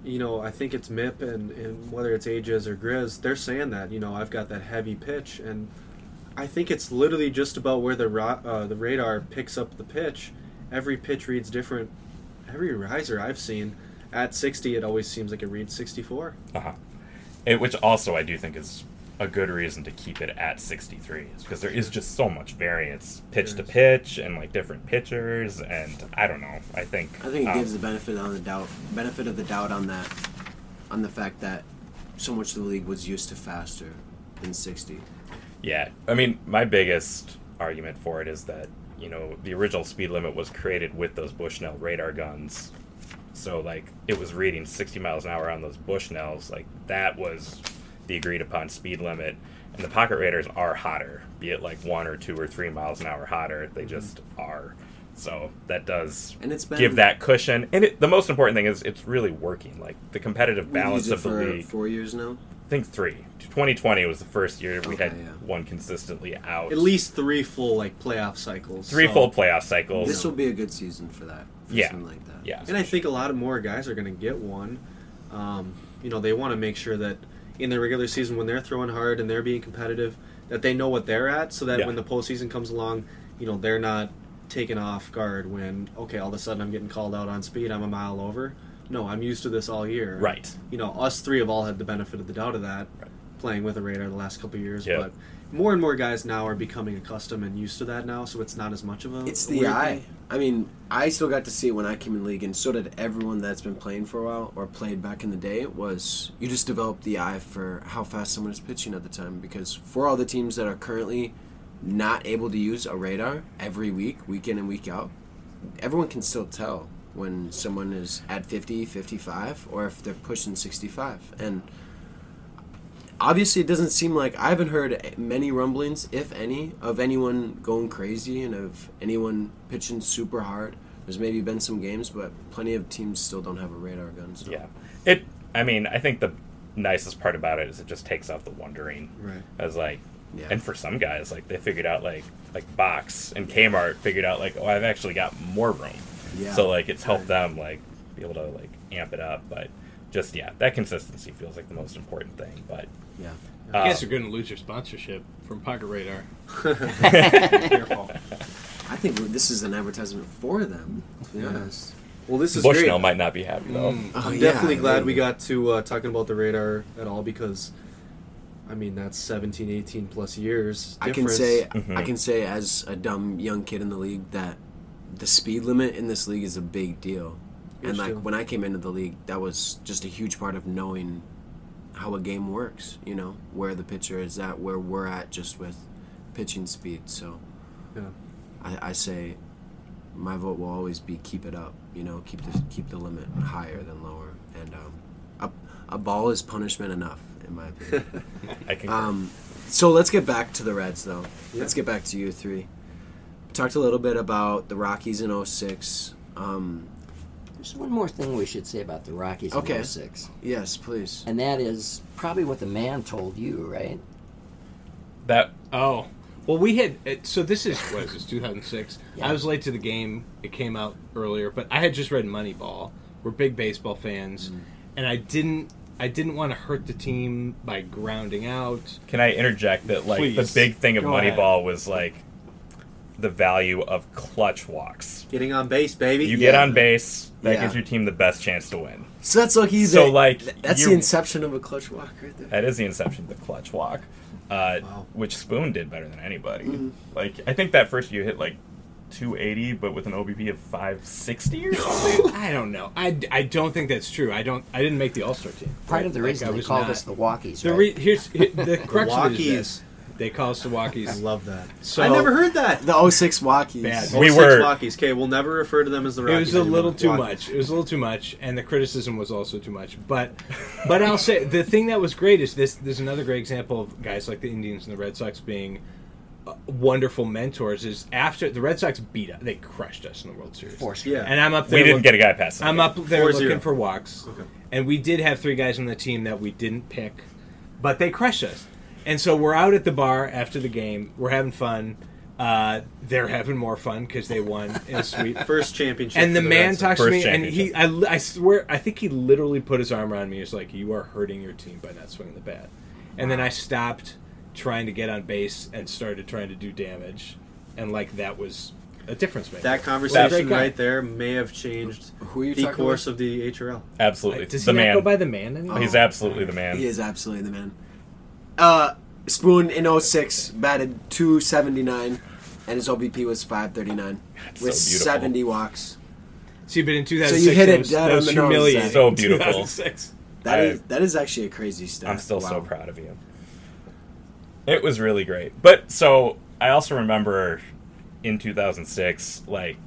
B: you know, I think it's Mip and, and whether it's Ages or Grizz, they're saying that, you know, I've got that heavy pitch, and I think it's literally just about where the ra- uh, the radar picks up the pitch. Every pitch reads different. Every riser I've seen at 60, it always seems like it reads 64.
D: Uh-huh. It, which also I do think is a good reason to keep it at 63 is because there is just so much variance pitch to pitch and like different pitchers and I don't know. I think
A: I think it
D: um,
A: gives the benefit on the doubt, benefit of the doubt on that, on the fact that so much of the league was used to faster than sixty.
D: Yeah, I mean, my biggest argument for it is that you know the original speed limit was created with those Bushnell radar guns, so like it was reading 60 miles an hour on those Bushnells. Like that was the agreed upon speed limit, and the pocket radars are hotter, be it like one or two or three miles an hour hotter. They mm-hmm. just are. So that does
A: And it's been
D: give that cushion. And it, the most important thing is it's really working. Like the competitive balance of the
A: for
D: league.
A: four years now.
D: I think three. 2020 was the first year we
A: Okay,
D: had
A: yeah.
D: one consistently out.
B: At least three full like playoff cycles.
D: three
B: so-
D: full playoff cycles.
A: This will be a good season for that. For
D: Yeah.
A: something like that.
D: yeah,
B: And I think a lot of more guys are going to get one. Um, you know, they want to make sure that in the regular season, when they're throwing hard and they're being competitive, that they know what they're at, so that
D: Yeah.
B: when the postseason comes along, you know, they're not taken off guard when okay, all of a sudden I'm getting called out on speed, I'm a mile over. No, I'm used to this all year.
D: Right.
B: You know, us three have all had the benefit of the doubt of that,
D: Right.
B: playing with a radar the last couple of years.
D: Yeah.
B: But more and more guys now are becoming accustomed and used to that now, so it's not as much of a.
A: It's the
B: weird
A: eye.
B: thing.
A: I mean, I still got to see it when I came in league, and so did everyone that's been playing for a while or played back in the day. Was you just develop the eye for how fast someone is pitching at the time? Because for all the teams that are currently not able to use a radar every week, week in and week out, everyone can still tell when someone is at 50, 55, or if they're pushing 65. And obviously, it doesn't seem like I haven't heard many rumblings, if any, of anyone going crazy and of anyone pitching super hard. There's maybe been some games, but plenty of teams still don't have a radar gun. So.
D: yeah. It. I mean, I think the nicest part about it is it just takes out the wondering.
B: Right.
D: As like,
A: Yeah.
D: and for some guys, like they figured out like like Box and Kmart figured out like oh I've actually got more room.
A: Yeah.
D: So like it's helped them like be able to like amp it up, but just yeah, that consistency feels like the most important thing. But
A: Yeah.
E: I
D: uh,
E: guess you're going to lose your sponsorship from Pocket Radar. (laughs)
B: Careful.
A: I think this is an advertisement for them. To be
B: Yeah.
A: honest.
B: Well, this is
D: Bushnell
B: great.
D: might not be happy though.
E: Mm.
A: Oh,
B: I'm
A: yeah,
B: definitely glad
A: really.
B: we got to uh, talking about the radar at all because, I mean, that's 17, 18 plus years.
A: I can
B: difference.
A: say
D: Mhm.
A: I can say as a dumb young kid in the league that the speed limit in this league is a big deal. and like
B: deal.
A: when I came into the league, that was just a huge part of knowing how a game works. You know where the pitcher is at, where we're at, just with pitching speed. So
B: Yeah.
A: I, I say my vote will always be keep it up. You know, keep the keep the limit higher than lower, and um, a, a ball is punishment enough, in my opinion. (laughs)
D: I can.
A: Um, so let's get back to the Reds, though.
B: Yeah.
A: Let's get back to you three. Talked a little bit about the Rockies in 06. Um,
C: There's one more thing we should say about the Rockies
A: Okay.
C: in 06.
A: yes, please.
C: And that is probably what the man told you, right?
D: that
E: Oh, well, we had. So this is what is this? (laughs) 2006.
C: Yeah.
E: I was late to the game. It came out earlier, but I had just read Moneyball. We're big baseball fans,
A: Mm-hmm.
E: and I didn't. I didn't want to hurt the team by grounding out.
D: Can I interject that like
E: Please.
D: the big thing of
E: Go ahead.
D: Moneyball was like the value of clutch walks.
B: Getting on base, baby.
D: You get on base, that
A: Yeah.
D: gives your team the best chance to win.
A: So that's lucky.
D: So,
A: that-
D: like,
A: that's the inception of a clutch walk right there.
D: That is the inception of the clutch walk, uh,
B: Wow.
D: which Spoon did better than anybody.
A: Mm-hmm.
D: Like I think that first year hit like 280, but with an OBP of 560 or (laughs) something.
E: I don't know. I, I don't think that's true. I don't. I didn't make the All Star team.
C: Part
E: Right?
C: of the
E: Like,
C: reason
E: I
C: they
E: was
C: called
E: not-
C: us the Walkies,
E: The
C: right?
E: re, here's here- (laughs) the correction of it is
B: Walkies.
E: this. They call us the
B: I
E: Walkies.
B: love that.
E: So
B: I never heard that.
A: The 06 Walkies.
E: Bad.
D: We
B: 06
D: were-
B: Walkies. Okay, we'll never refer to them as the
E: It was a
B: anymore.
E: little too
B: Walk-
E: much. It was a little too much, and the criticism was also too much. But, but I'll say the thing that was great is this. There's another great example of guys like the Indians and the Red Sox being uh, wonderful mentors. Is after the Red Sox beat us, they crushed us in the World Series.
C: For sure.
B: Yeah.
E: And I'm up there.
D: we didn't
E: look-
D: get a guy past.
E: I'm up there
B: 4-0.
E: looking for walks,
B: Okay.
E: and we did have three guys on the team that we didn't pick, but they crushed us. And so we're out at the bar after the game. We're having fun. Uh, they're having more fun because they won in a sweep. (laughs)
B: First championship.
E: And the
B: for
E: man
B: Red Sox.
E: talks to me, and he, I, I swear, I think he literally put his arm around me. He's like, "You are hurting your team by not swinging the bat." And then I stopped trying to get on base and started trying to do damage, and like that was a difference maker.
B: That conversation
E: guy.
B: right there may have changed
A: Who are you
B: the course
A: about?
B: of the HRL.
D: absolutely
E: Does he
D: the
E: not
D: man.
E: go by the man anymore?
D: He's absolutely the man.
A: He is absolutely the man. Uh, Spoon in 06 batted 279, and his OBP was 539
D: That's
A: with
D: so
A: 70 walks.
E: See, but in
A: So you hit
E: that
A: it
E: was,
A: dead
E: that
A: on
E: was
A: the nose,
E: humiliating.
D: So beautiful.
E: 2006.
A: That
D: I-
A: is that is actually a crazy stat.
D: I'm still so proud of you. It was really great. But so I also remember in 2006, like,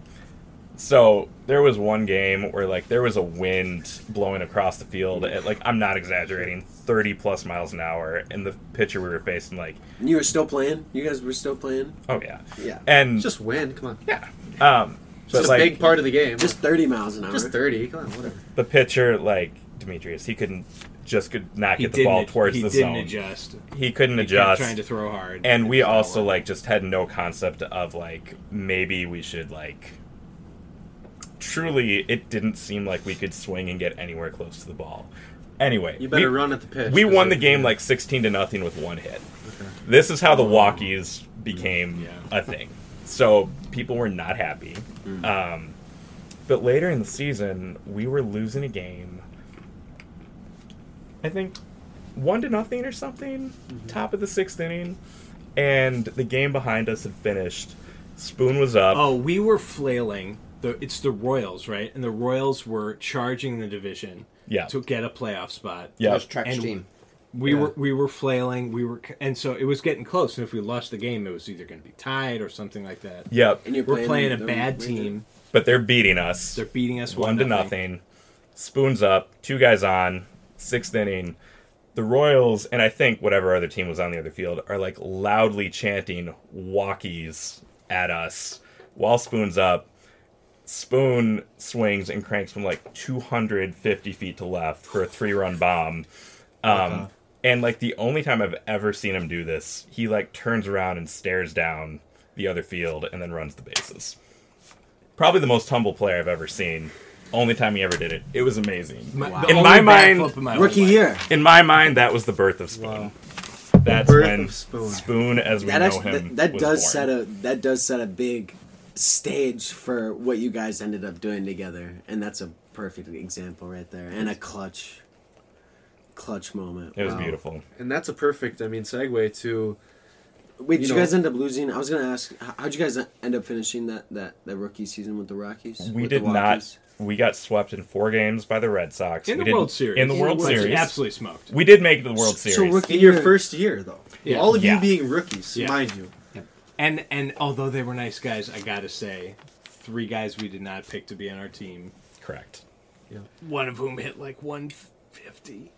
D: so there was one game where like there was a wind blowing across the field at like I'm not exaggerating, 30 plus miles an hour, and the pitcher we were facing like,
A: you were still playing. You guys were still playing.
D: oh yeah,
A: Yeah,
D: and
B: just win. Come on.
D: yeah, um,
B: It's
D: but
B: just
D: like
B: a big part of the game.
A: just 30 miles an hour.
B: just 30. Come on, whatever.
D: the pitcher like Demetrius, he couldn't just could not
E: He
D: get the ball
E: didn't-
D: towards
E: he
D: the
E: didn't
D: zone.
E: adjust.
D: He couldn't
E: He kept
D: adjust.
E: trying to throw hard.
D: and we also like just had no concept of like maybe we should like truly it didn't seem like we could swing and get anywhere close to the ball anyway
B: You better
D: we,
B: run at the pitch.
D: we won the game like 16 to nothing with one hit. This is how the walkies became
E: Yeah.
D: a thing. So people were not happy. Um, but later in the season we were losing a game i think one to nothing or something top of the sixth inning. And the game behind us had finished. Spoon was up.
E: Oh, we were flailing. The, it's the Royals, right? And the Royals were charging the division
D: Yeah.
E: to get a playoff spot.
D: yeah
C: Those Trex
E: And-
C: team.
E: We
B: Yeah.
E: were we were flailing. We were, and so it was getting close. And if we lost the game, it was either going to be tied or something like that.
D: yep
A: And you're
E: We're playing a bad
A: the-
E: team.
D: but they're beating us
E: They're beating us
D: one to nothing. Spoons up, two guys on, sixth inning. The Royals and I think whatever other team was on the other field are like loudly chanting walkies at us while Spoon's up. Spoon swings and cranks from like 250 feet to left for a three run bomb. Um, and like the only time I've ever seen him do this, he like turns around and stares down the other field and then runs the bases. Probably the most humble player I've ever seen. Only time he ever did it. It was amazing.
E: My-
A: Wow.
D: In my mind-
E: backflip of my
A: Rookie
E: life.
A: year.
D: In my mind, that was the birth of Spoon.
B: Wow.
D: That's
B: birth
D: when
B: of Spoon.
D: Spoon, as we
A: That
D: know
A: actually,
D: him,
A: that, that
D: was
A: does
D: born.
A: set a that does set a big stage for what you guys ended up doing together, and that's a perfect example right there, and a clutch, clutch moment.
D: It was
A: Wow.
D: beautiful.
B: And that's a perfect, I mean, segue to
A: Wait,
B: You
A: did you
B: know-
A: guys end up losing? I was gonna ask, how'd you guys end up finishing that that, that rookie season with the Rockies?
D: We
A: With
D: did not we got swept in four games by the Red Sox.
E: In
D: we
E: the World Series.
D: In the
C: In
D: World
C: World
D: Series.
E: Absolutely smoked.
D: We did make the World
A: So
D: Series.
A: rookie-
B: In your
A: year-
B: first year, though.
E: Yeah.
B: All of
D: Yeah.
B: you being rookies,
E: Yeah.
B: mind you.
E: And and although they were nice guys, I gotta say, three guys we did not pick to be on our team.
D: Correct. Yeah.
E: One of whom hit like 150.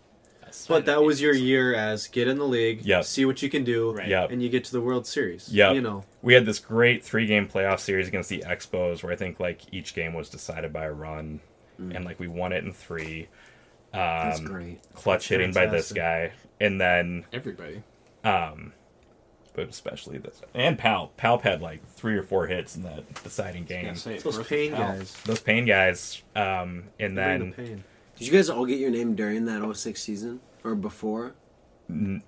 B: But that was your year as get in the league,
D: Yep.
B: see what you can do,
E: Right.
D: Yep.
B: and you get to the World Series.
D: Yep.
B: You know,
D: We had this great three game playoff series against the Expos where I think like each game was decided by a run and like we won it in three. Um,
A: That's great.
D: Clutch hitting by this guy. And then
E: Everybody.
D: um but especially this and Pal. Palp had like three or four hits in that deciding game.
E: Say
B: it's those pain
E: foul.
B: guys.
D: Those pain guys. Um and then
B: the pain.
A: Did you guys all get your name during that 06 season or before?
D: no,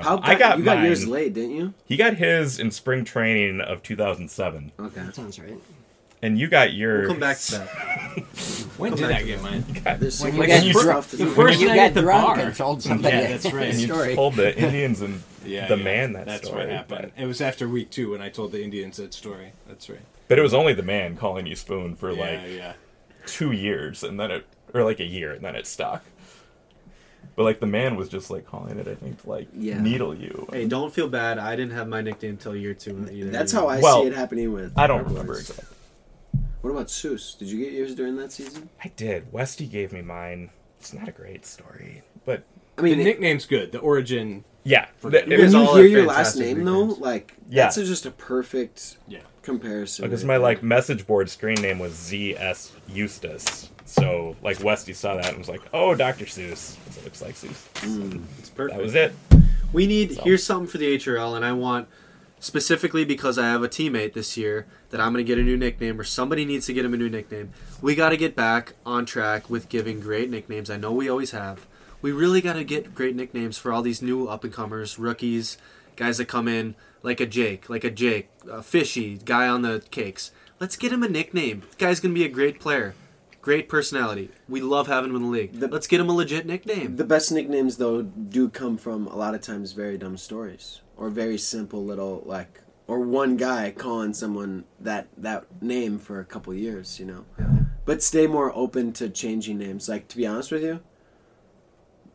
A: How
D: I got
A: you got yours late, didn't you?
D: He got his in spring training of 2007,
A: Okay.
C: That sounds right.
D: And you got yours.
B: We'll come back to that. (laughs)
E: When did I get mine?
A: There's so
C: When you
A: much
C: get
A: stuff
C: drunk-
A: to
E: the first
C: When you got
E: the
C: drunk
E: bar.
C: and told somebody
E: Yeah, that's right.
D: And you
C: story.
D: told the (laughs) Indians and
E: Yeah,
D: the
E: yeah.
D: man that story.
E: That's
D: story.
E: what happened.
D: But,
E: It was after week two when I told the Indians that story. That's right.
D: but it was only the man calling you spoon for
E: yeah,
D: like
E: yeah.
D: two years, and then it or like a year, and then it stuck. But like the man was just like calling it, I think, to like
A: Yeah.
D: needle you.
B: Hey, don't feel bad. I didn't have my nickname till year two. Either.
A: That's how I
D: Well,
A: see it happening with.
D: I don't remember
A: boys.
D: exactly.
A: What about Seuss? Did you get yours during that season?
D: I did. Westy gave me mine. It's not a great story, but
A: I
E: The
A: mean, it-
E: nickname's good. The origin.
D: yeah,
B: Okay.
D: it
B: You
A: when you hear your last
B: fantastic
A: name though, like
D: Yeah.
A: that's a, just a perfect
E: Yeah.
A: comparison.
D: because
A: right
D: my
A: there.
D: like message board screen name was ZS Eustace. So like Westy saw that and was like, "Oh, Dr. Seuss." 'cause It looks like Seuss.
A: Mm.
B: It's perfect.
D: That was it.
B: We need
D: So.
B: here's something for the HRL, and I want specifically because I have a teammate this year that I'm going to get a new nickname, or somebody needs to get him a new nickname. We got to get back on track with giving great nicknames. I know we always have. We really got to get great nicknames for all these new up and comers, rookies, guys that come in like a Jake, like a Jake, a fishy guy on the cakes. Let's get him a nickname. This guy's going to be a great player. Great personality. We love having him in the league.
A: The-
B: Let's get him a legit nickname.
A: The best nicknames though do come from a lot of times very dumb stories or very simple little like or one guy calling someone that that name for a couple years, you know. But stay more open to changing names. Like to be honest with you,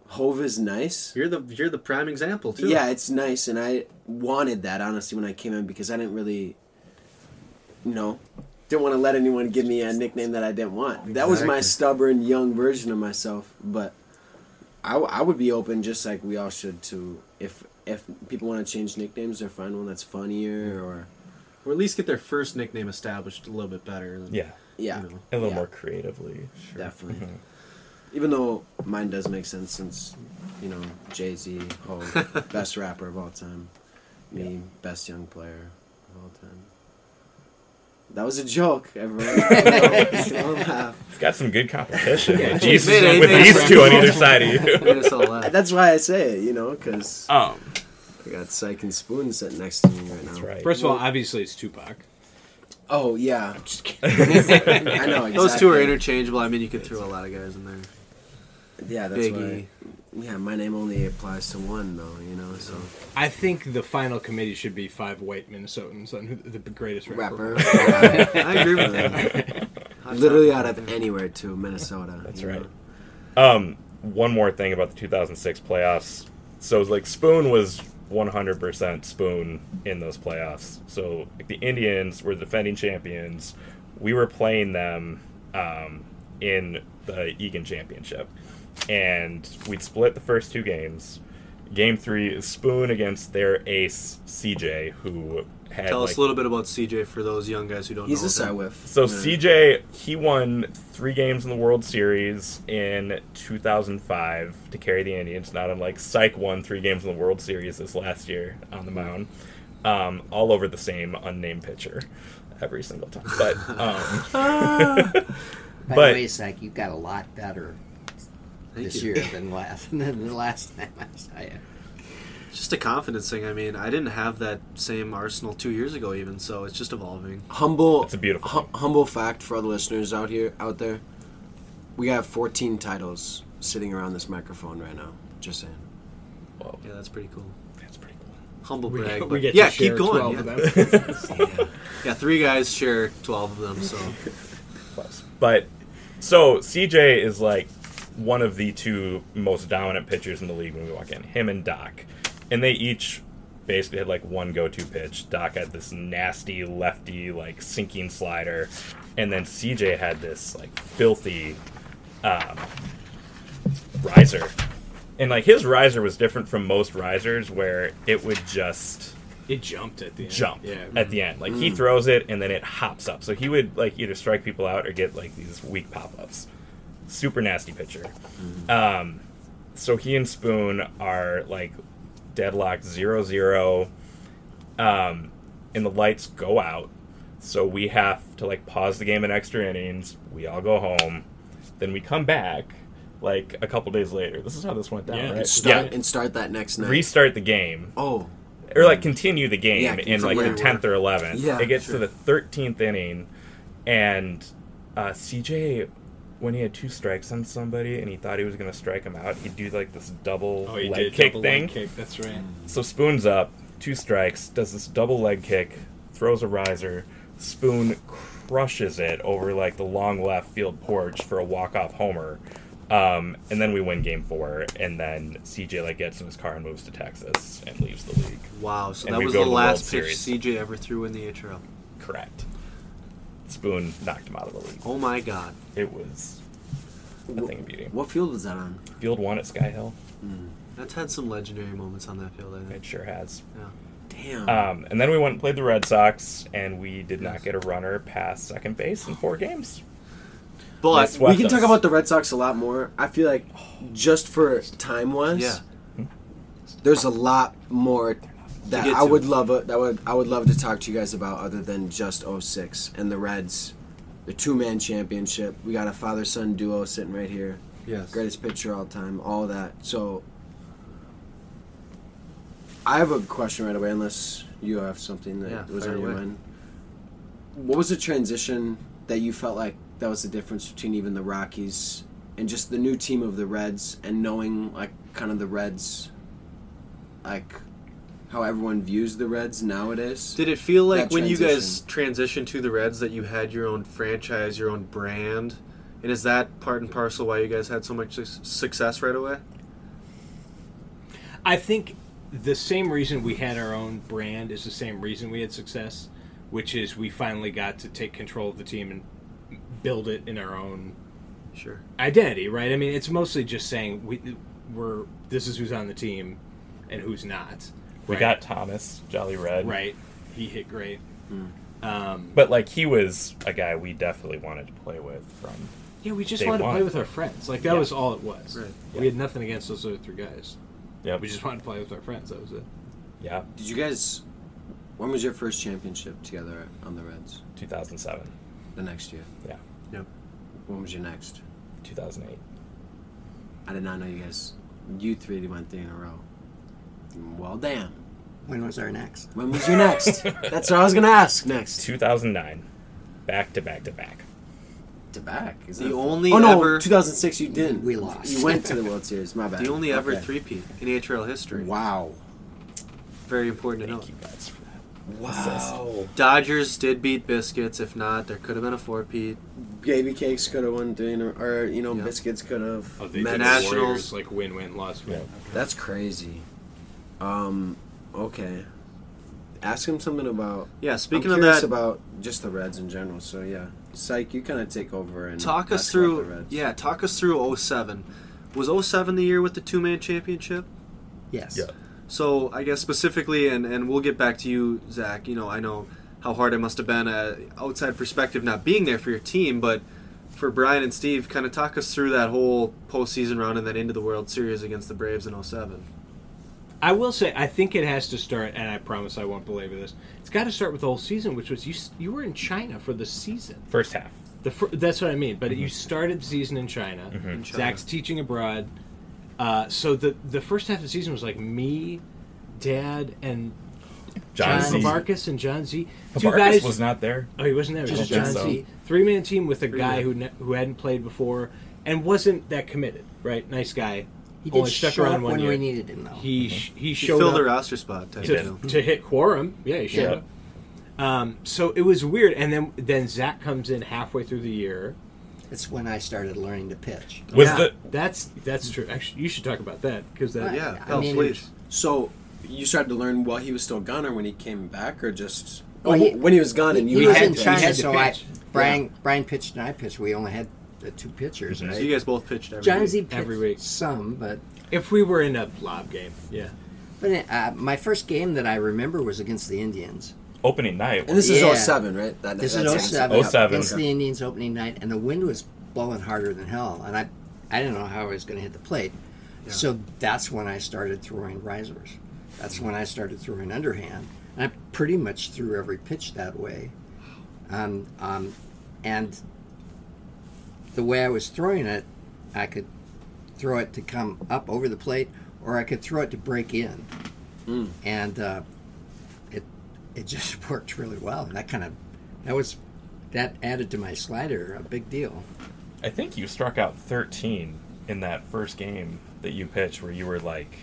A: Hove is nice.
B: You're the you're the prime example too.
A: Yeah, it's nice, and I wanted that honestly when I came in because I didn't really, you know, didn't want to let anyone give me a nickname that I didn't want. That was my stubborn young version of myself. But I, w- I would be open, just like we all should, to if if people want to change nicknames or find one that's funnier or
B: or at least get their first nickname established a little bit better. than-
D: Yeah,
A: yeah,
B: You know,
D: a little
A: Yeah.
D: more creatively.
A: definitely.
D: Mhm.
A: Even though mine does make sense since, you know, Jay Z, Hove, best rapper of all time, me, best young player of all time. That was a joke, everyone. (laughs) Don't laugh.
D: It's got some good competition
E: Yeah.
D: with, these,
B: Made
D: with these two on either side of you.
B: Made us all laugh.
A: That's why I say it, you know, because
E: Um,
A: I got Psych and Spoon sitting next to me right now.
D: That's right.
E: first of all, obviously it's Tupac.
A: Oh yeah,
E: Just (laughs)
A: I know. Exactly.
B: Those two are interchangeable. I mean, you could throw a lot of guys in there.
A: Yeah, that's
B: Biggie.
A: why. Yeah, my name only applies to one though, you know. So
E: I think the final committee should be five white Minnesotans on who the greatest rapper.
A: rapper. (laughs)
B: I agree with that.
A: Literally out of anywhere to Minnesota.
D: That's right.
A: know?
D: Um, one more thing about the 2006 playoffs. So like Spoon was 100% Spoon in those playoffs. So like the Indians were defending champions. We were playing them um, in the Eagan Championship, and we'd split the first two games. Game three is Spoon against their ace CJ, who had
B: Tell
D: like,
B: us a little bit about CJ for those young guys who don't
A: He's
B: know.
A: a side
B: him.
A: whiff.
D: So
A: Yeah.
D: CJ, he won three games in the World Series in 2005 to carry the Indians. Not unlike Psych won three games in the World Series this last year on the mound, um, all over the same unnamed pitcher every single time. But um, (laughs) (laughs)
C: By
D: But-
C: the way, Zach, you got a lot better
B: Thank
C: this
B: you.
C: year than (laughs) last (laughs) than the last time I saw you.
B: Just a confidence thing. I mean, I didn't have that same arsenal two years ago, even. So it's just evolving.
A: humble.
D: It's a beautiful
A: hu-
D: thing.
A: humble fact for all the listeners out here, out there. We have 14 titles sitting around this microphone right now. Just saying.
D: whoa,
B: Yeah, that's pretty cool.
D: that's pretty cool.
B: Humble
E: We,
B: brag.
E: we
B: but
E: get
B: yeah,
E: to share
B: keep going.
E: 12
B: Yeah.
E: of them. (laughs)
A: Yeah.
B: yeah, three guys share twelve of them. So
D: Close. but so CJ is like one of the two most dominant pitchers in the league when we walk in. Him and Doc, and they each basically had like one go-to pitch. Doc had this nasty lefty like sinking slider, and then CJ had this like filthy um, riser. And like his riser was different from most risers, where it would just
E: It jumped at the end.
D: jump
E: Yeah.
D: at the end. Like he throws it and then it hops up. So he would like either strike people out or get like these weak pop ups. Super nasty pitcher. Um, so he and Spoon are like deadlocked 0 0. Um, and the lights go out. So we have to like pause the game in extra innings. We all go home. Then we come back like a couple days later. This is how this went down,
E: Yeah.
D: right?
A: And start
D: yeah.
A: and start that next night.
D: Restart the game
A: oh,
D: or like continue the game
A: Yeah,
D: in like the tenth or eleventh.
A: Yeah,
D: it gets
A: sure.
D: to the thirteenth inning, and uh, CJ, when he had two strikes on somebody and he thought he was going to strike him out, he'd do like this double
E: Oh, he
D: leg
E: did
D: kick
E: double
D: thing.
E: leg kick. That's right.
D: So Spoon's up, two strikes, does this double leg kick, throws a riser. Spoon crushes it over like the long left field porch for a walk off homer. Um, and then we win game four, and then CJ like gets in his car and moves to Texas and leaves the league.
B: Wow, so
D: And
B: that was the
D: the
B: last
D: World
B: pitch
D: Series.
B: CJ ever threw in the HRL.
D: Correct. Spoon knocked him out of the league.
B: Oh my god.
D: It was a thing of beauty.
A: what field was that on?
D: Field one at Sky Hill.
B: That's had some legendary moments on that field, I think.
D: It sure has.
B: Yeah.
A: Damn.
D: Um, and then we went and played the Red Sox, and we did not get a runner past second base in four games.
B: But
A: we can
D: us.
A: talk about the Red Sox a lot more. I feel like just for time wise,
B: yeah,
A: there's a lot more that I
B: to.
A: would love a, that would I would love to talk to you guys about other than just 06 and the Reds, the two man championship. We got a father son duo sitting right here,
B: yes.
A: greatest pitcher all time, all that. So I have a question right away, unless you have something that
B: Yeah,
A: was on your
B: away.
A: mind. What was the transition that you felt like that was the difference between even the Rockies and just the new team of the Reds and knowing like kind of the Reds, like how everyone views the Reds nowadays?
B: Did it feel like
A: That
B: when you guys transitioned to the Reds that you had your own franchise, your own brand? And is that part and parcel why you guys had so much success right away?
E: I think the same reason we had our own brand is the same reason we had success, which is we finally got to take control of the team and build it in our own
B: Sure.
E: identity, right? I mean, it's mostly just saying we we're this is who's on the team and who's not.
D: We
E: right?
D: got Thomas Jolly Red,
E: right. He hit great. Um,
D: But like he was a guy we definitely wanted to play with from.
E: yeah, we just
D: Day
E: wanted to play with our friends. Like that
D: Yeah.
E: was all it was.
B: Right.
D: Yeah.
E: We had nothing against those other three guys.
D: Yeah.
E: We just wanted to play with our friends. That was it.
D: Yeah,
A: Did you guys? When was your first championship together on the Reds?
D: 2007.
A: The next year.
D: Yeah,
B: Yep.
A: When was your next?
D: 2008.
A: I did not know you guys. You three went three in a row. Well, damn.
C: When was our next?
A: When was your next? (laughs) That's what I was gonna ask. Next
D: 2009. Back to back to back.
A: to back. Is
B: The
A: that-
B: only
A: oh no,
B: ever
A: 2006 you didn't.
C: We lost.
A: You went to the World Series. My bad.
B: the only ever
A: Okay.
B: three-peat in HRL history.
A: Wow.
B: Very important to know.
D: Thank you guys for that.
A: Wow.
B: Dodgers did beat Biscuits. If not, there could have been a four-peat.
A: Baby cakes could have won three, in a- or you know,
B: Yeah.
A: biscuits could have.
E: Oh, they
B: Met
E: did
B: Nationals.
E: the Warriors, like win win loss win.
A: That's crazy. Um. Okay. Ask him something about.
B: Yeah.
A: I'm
B: Speaking of
A: curious
B: that,
A: about just the Reds in general. So yeah, Psych, you kind of take over and
B: talk us
A: ask the
B: through.
A: Reds.
B: Yeah, talk us through 07. Was 07 the year with the two-man championship?
C: Yes.
D: Yeah.
B: So I guess specifically, and, and we'll get back to you, Zach. You know, I know how hard it must have been, uh, outside perspective, not being there for your team, but for Brian and Steve, kind of talk us through that whole postseason round and then into the World Series against the Braves in 07.
E: I will say, I think it has to start, and I promise I won't belabor this. It's got to start with the whole season, which was you. You were in China for the season.
D: First half.
E: The fir- that's what I mean. But you started the season in China.
B: In China.
E: Zach's teaching abroad. Uh, so the the first half of the season was like me, Dad, and
D: John
E: John Marcus and John Z. Two
D: Habarkus
E: guys.
D: was not there.
E: oh, he wasn't there. It was
C: Just
E: just
D: John
E: John
D: Z.
E: Z. Three man team with a guy
B: man.
E: who ne- who hadn't played before and wasn't that committed. Right, nice guy.
C: He did
E: Only stuck
C: show
E: around
C: up
E: one
C: when
E: year.
C: we needed him, though.
E: He sh- he
B: He
E: showed
B: filled
E: up
B: a roster spot. Type
E: to,
B: deal.
E: to hit quorum. Yeah, he showed
D: Yeah.
E: up. Um, so it was weird, and then then Zach comes in halfway through the year,
C: it's when I started learning to pitch.
D: Was
A: Yeah.
D: the
E: That's that's true. Actually, you should talk about that because that.
B: Yeah,
C: I
B: Phelps,
C: mean,
B: please.
A: So you started to learn while he was still gone, or when he came back, or just oh,
C: Well, he-
A: when he was gone and you
C: he
E: we
C: was
E: had
C: in
E: to- we
C: China,
E: had to
C: so I
E: pitch.
C: Brian Brian pitched and I pitched. We only had the two pitchers, right?
B: So you guys both pitched every
C: John
B: week.
C: Pitched
E: Every week.
C: some, but
E: If we were in a lob game, yeah.
C: but uh, my first game that I remember was against the Indians.
D: opening night?
A: And this
C: Yeah.
A: is 07, right? That,
C: This is
A: it.
C: 07,
D: 07.
C: against the Indians opening night, and the wind was blowing harder than hell, and I I didn't know how I was going to hit the plate. So that's when I started throwing risers. That's when I started throwing underhand. And I pretty much threw every pitch that way. Um, um, and the way I was throwing it, I could throw it to come up over the plate, or I could throw it to break in.
A: Mm.
C: And uh, it it just (laughs) worked really well. And that kind of that was that added to my slider a big deal.
D: I think you struck out 13 in that first game that you pitched, where you were like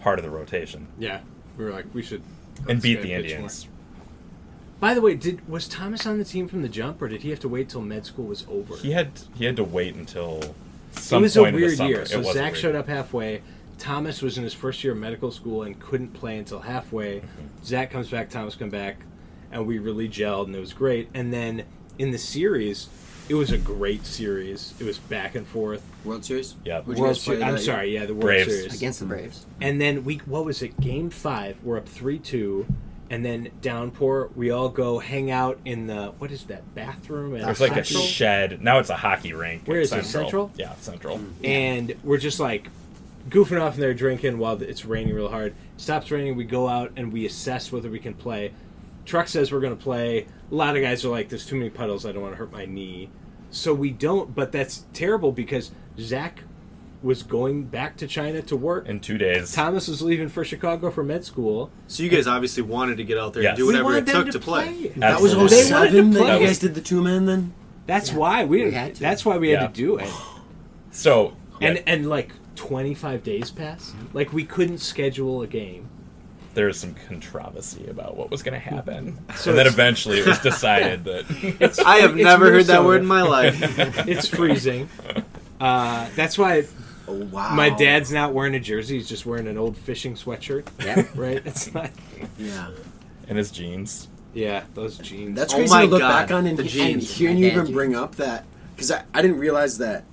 D: part of the rotation
E: Yeah, we were like, we should.
D: and beat the
E: a pitch
D: Indians.
E: More. By the way, did was Thomas on the team from the jump, or did he have to wait till med school was over?
D: He had he had to wait until
E: it
D: some
E: was a
D: point in the
E: weird year.
D: It
E: So Zach
D: weird
E: showed up halfway. Thomas was in his first year of medical school and couldn't play until halfway.
D: Mm-hmm.
E: Zach comes back, Thomas come back, and we really gelled, and it was great. And then in the series, it was a great series. It was back and forth.
A: World Series? Yeah.
E: World Series. I'm
A: that
E: sorry, yeah, the World
D: Braves.
E: Series
C: Against the Braves.
E: And then we what was it? Game five. We're up three two, and then downpour. We all go hang out in the what is that bathroom? it's
D: There's like a shed. Now it's a hockey rink.
E: where is
D: at
E: is it, Central?
D: Yeah, Central. Mm.
E: and we're just like goofing off in there drinking while it's raining real hard. Stops raining, we go out and we assess whether we can play. Truck says we're going to play. A lot of guys are like, "There's too many puddles. I don't want to hurt my knee," so we don't. But that's terrible because Zach was going back to China to work.
D: In two days.
E: Thomas was leaving for Chicago for med school.
B: So you guys obviously wanted to get out there
D: Yes.
B: and do whatever it took to play.
A: That was
D: Absolutely.
E: They wanted
A: 07 that
E: play.
A: you guys did the two man then?
E: That's
C: Yeah.
E: why we,
C: We had to.
E: That's why we
D: Yeah.
E: had to do it. (sighs)
D: So yeah,
E: And and like 25 days passed. Like we couldn't schedule a game.
D: there was some controversy about what was going to happen,
E: So
D: and then eventually it was (laughs) decided that (laughs)
B: I have
E: It's
B: never heard that word in my life. (laughs)
E: It's freezing. Uh, that's why
A: Oh, wow.
E: my dad's not wearing a jersey. He's just wearing an old fishing sweatshirt.
C: Yeah. (laughs)
E: Right? It's not.
A: Yeah.
D: And his jeans.
E: Yeah, those jeans.
A: That's
B: Oh
A: crazy
B: my
A: to look
B: God,
A: back on and,
B: the
A: and
B: jeans.
A: hearing you even
C: jeans.
A: bring up that because I, I didn't realize that.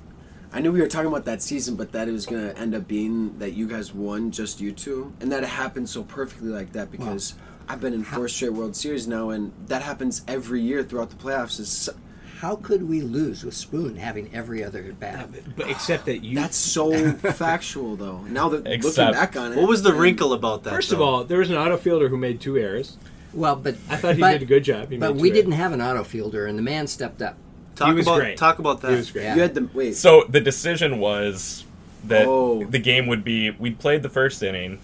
A: I knew we were talking about that season, but that it was going to end up being that you guys won just you two, and that it happened so perfectly like that because I've been in four straight World Series now, and that happens every year throughout the playoffs. Is so-
C: How could we lose with Spoon having every other at bat?
E: but except that you.
A: that's so (laughs) factual, though. Now that looking back on it,
B: What was the wrinkle about that?
E: First of all, there was an outfielder who made two errors.
C: Well, but
E: I thought he
C: but,
E: did a good job. He
C: But we
E: two
C: didn't
E: errors.
C: have an outfielder, and the man stepped up.
B: talk
E: was
B: about
E: great.
B: talk about that.
E: He was great.
C: Yeah.
A: You had the wait.
D: So the decision was that
A: Oh.
D: the game would be. We played the first inning.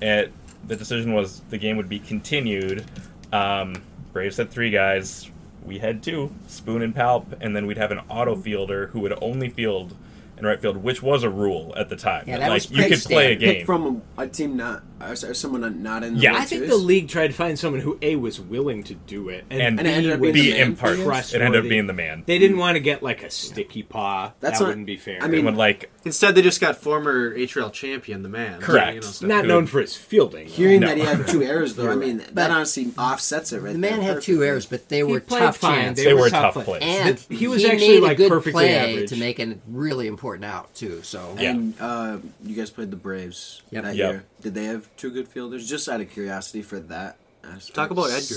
D: At the decision was the game would be continued. Um, Braves had three guys. We had two, Spoon and Palp, and then we'd have an auto fielder who would only field in right field, which was a rule at the time.
C: Yeah, that
D: like
C: was
D: you could play a game.
A: pick from a, a team not or someone not in the
D: Yeah.
E: I think the league tried to find someone who a was willing to do it, and,
D: and,
A: And it ended up being
D: be
A: the man
D: in part.
A: for you?
D: It ended up being the man.
E: They didn't want to get like a sticky paw.
A: That's
E: that
A: not-
E: wouldn't be fair.
A: I mean-
D: would like
B: Instead, they just got former HRL champion, the man.
D: Correct.
B: You know,
E: not known for his fielding. though.
A: Hearing
D: No.
A: that he had two errors, though, I (laughs) mean, that
C: But-
A: honestly offsets it right
C: The man
A: there
C: had two errors, but they were
E: played
C: tough
E: fine.
C: chances.
D: They
E: were
D: were
E: tough
D: tough
E: plays.
D: plays.
C: and
E: He was actually, like,
C: a
E: perfectly average.
C: to make a really important out too. So
D: Yeah.
A: And uh, you guys played the Braves
C: Yep.
A: that
D: Yep.
A: year. Did they have two good fielders? Just out of curiosity for that. aspect.
B: Talk about Edgar.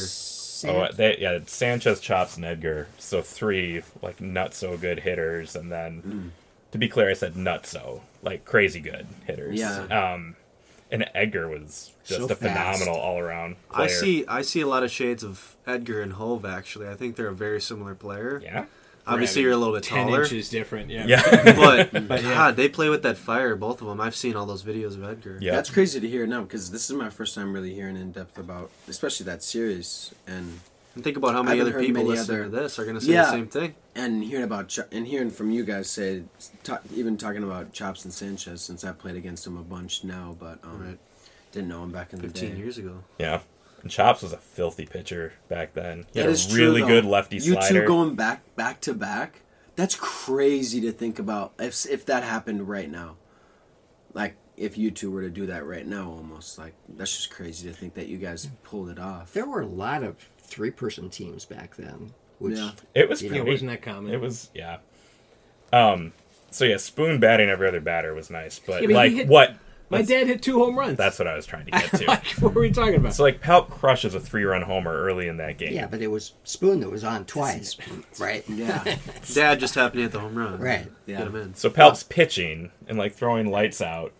D: Oh, they, yeah, Sanchez, Chops, and Edgar. So three like not so good hitters, and then to be clear, I said not so like crazy good hitters.
A: Yeah.
D: Um, and Edgar was just
C: So
D: a phenomenal all around.
B: I see. I see a lot of shades of Edgar and Hove. Actually, I think they're a very similar player.
D: Yeah.
B: Obviously, you're a little bit taller.
E: ten
B: taller,
E: inches different. Yeah.
D: Yeah. (laughs)
B: but (laughs)
E: But yeah.
B: God, they play with that fire. Both of them. I've seen all those videos of Edgar.
D: yeah.
A: That's crazy to hear now because this is my first time really hearing in depth about, especially that series and
B: And think about how many other people
A: many
B: listening
A: other-
B: to this are going to say
A: Yeah.
B: the same thing.
A: and hearing about Cho- and hearing from you guys say, ta even talking about Chops and Sanchez since I played against him a bunch now, but um,
B: Right.
A: didn't know him back in the
B: Fifteen
A: day.
B: years ago.
D: yeah. And Chops was a filthy pitcher back then. He
A: That
D: had
A: is true,
D: really
A: though.
D: good lefty
A: You
D: slider.
A: two going back back to back. That's crazy to think about. If if that happened right now, like if you two were to do that right now, almost like that's just crazy to think that you guys pulled it off.
C: There were a lot of three person teams back then, which
A: Yeah.
D: it was pretty.
E: it wasn't that common.
D: It was yeah. Um. So yeah, Spoon batting every other batter was nice, but
E: Yeah, but
D: like
E: hit-
D: what?
E: My
D: that's-
E: dad hit two home runs.
D: That's what I was trying to (laughs) get to.
E: like, what were we talking about?
D: so like Palp crushes a three-run homer early in that game.
C: yeah, but it was Spoon that was on twice, (laughs) right?
A: Yeah, (laughs)
B: Dad just happened to hit the home run.
C: Right.
B: Get
A: yeah.
B: him in.
D: So Palp's pitching and like throwing lights out.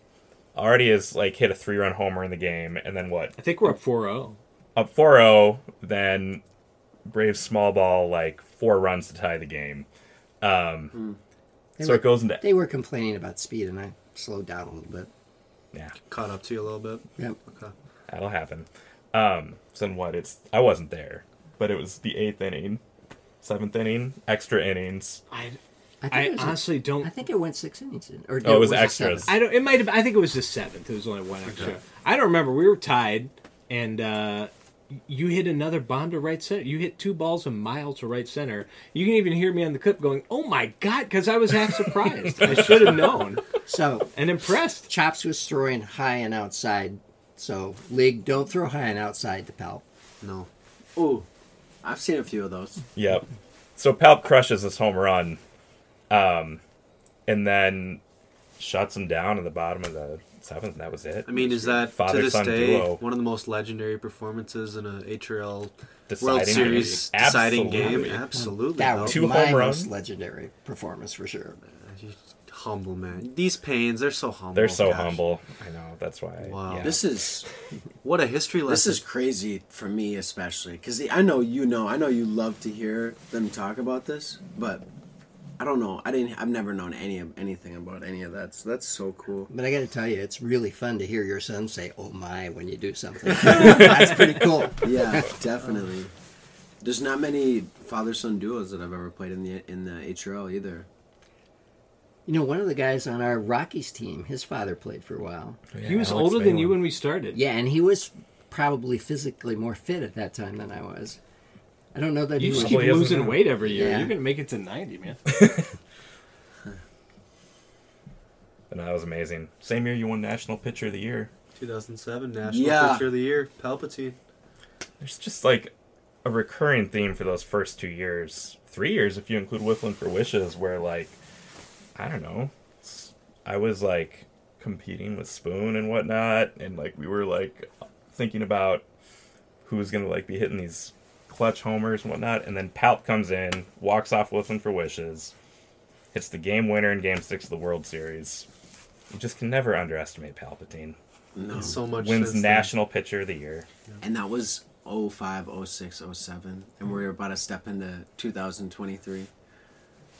D: Already has like hit a three-run homer in the game, and then what?
E: I think we're up oh. 4-0.
D: Up 4-0, then Braves small ball like four runs to tie the game. Um,
C: They
D: so
C: were-
D: it goes into
C: They were complaining about speed, and I slowed down a little bit.
D: Yeah,
B: Caught up to you a little bit.
C: Yep.
B: Okay.
D: that'll happen. Um, so then what? It's I wasn't there, but it was the eighth inning, seventh inning, extra innings.
E: I,
C: I, think
E: I
C: it was a-
E: honestly don't.
C: I think it went six innings. in- Or
D: Oh, it was
C: a
D: extras.
E: I don't. It might have. I think it was the seventh. It was only one extra. I don't remember. We were tied, and uh, you hit another bomb to right center. You hit two balls a mile to right center. You can even hear me on the clip going, "Oh my god!" Because I was half surprised. I should have known (laughs)
C: So
E: and impressed.
C: Chops was throwing high and outside. So league, don't throw high and outside to Pal.
B: No.
A: Ooh, I've seen a few of those.
D: Yep. So Palp crushes this home run, um, and then shuts him down in the bottom of the seventh. That was it.
B: I mean, is that to
D: Father
B: this
D: son
B: day
D: duo.
B: one of the most legendary performances in a HRL
D: Deciding
B: World Series
D: game.
B: deciding game?
D: Absolutely.
B: Absolutely.
C: That was
D: Two
C: my
D: home
C: most
D: runs?
C: legendary performance for sure.
B: humble man. These pains, they're so humble.
D: They're so
B: Gosh.
D: humble. I know. That's why.
B: Wow.
D: yeah.
A: This is (laughs)
B: What a history lesson.
A: this is crazy for me, especially because I know you know. I know you love to hear them talk about this, but I don't know. I didn't. I've never known any of anything about any of that. So that's so cool.
C: But I got to tell you, it's really fun to hear your son say "Oh my" when you do something. (laughs) That's pretty cool.
A: Yeah, definitely. There's not many father-son duos that I've ever played in the in the HRL either.
C: You know, one of the guys on our Rockies team, his father played for a while.
D: Oh, yeah,
E: he was
D: Alex
E: older than you when we started.
C: Yeah, and he was probably physically more fit at that time than I was. I don't know that
E: You just keep
D: Well,
E: losing
D: hasn't-
E: weight every year.
C: Yeah.
E: You're gonna make it to ninety, man. (laughs)
D: And that was amazing. Same year you won National Pitcher of the Year.
B: 2007 National
A: Yeah.
B: Pitcher of the Year, Palpatine.
D: There's just like a recurring theme for those first two years, three years if you include Whiffling for Wishes, where like I don't know, I was like competing with Spoon and whatnot, and like we were like thinking about who's gonna like be hitting these clutch homers and whatnot, and then Palp comes in, walks off Whiffling for Wishes, hits the game winner in Game Six of the World Series. You just can never underestimate Palpatine.
A: No,
B: So mm. much
D: Wins
B: since then.
D: National Pitcher of the Year.
A: and that was 05, 06, 07, and we're about to step into 2023.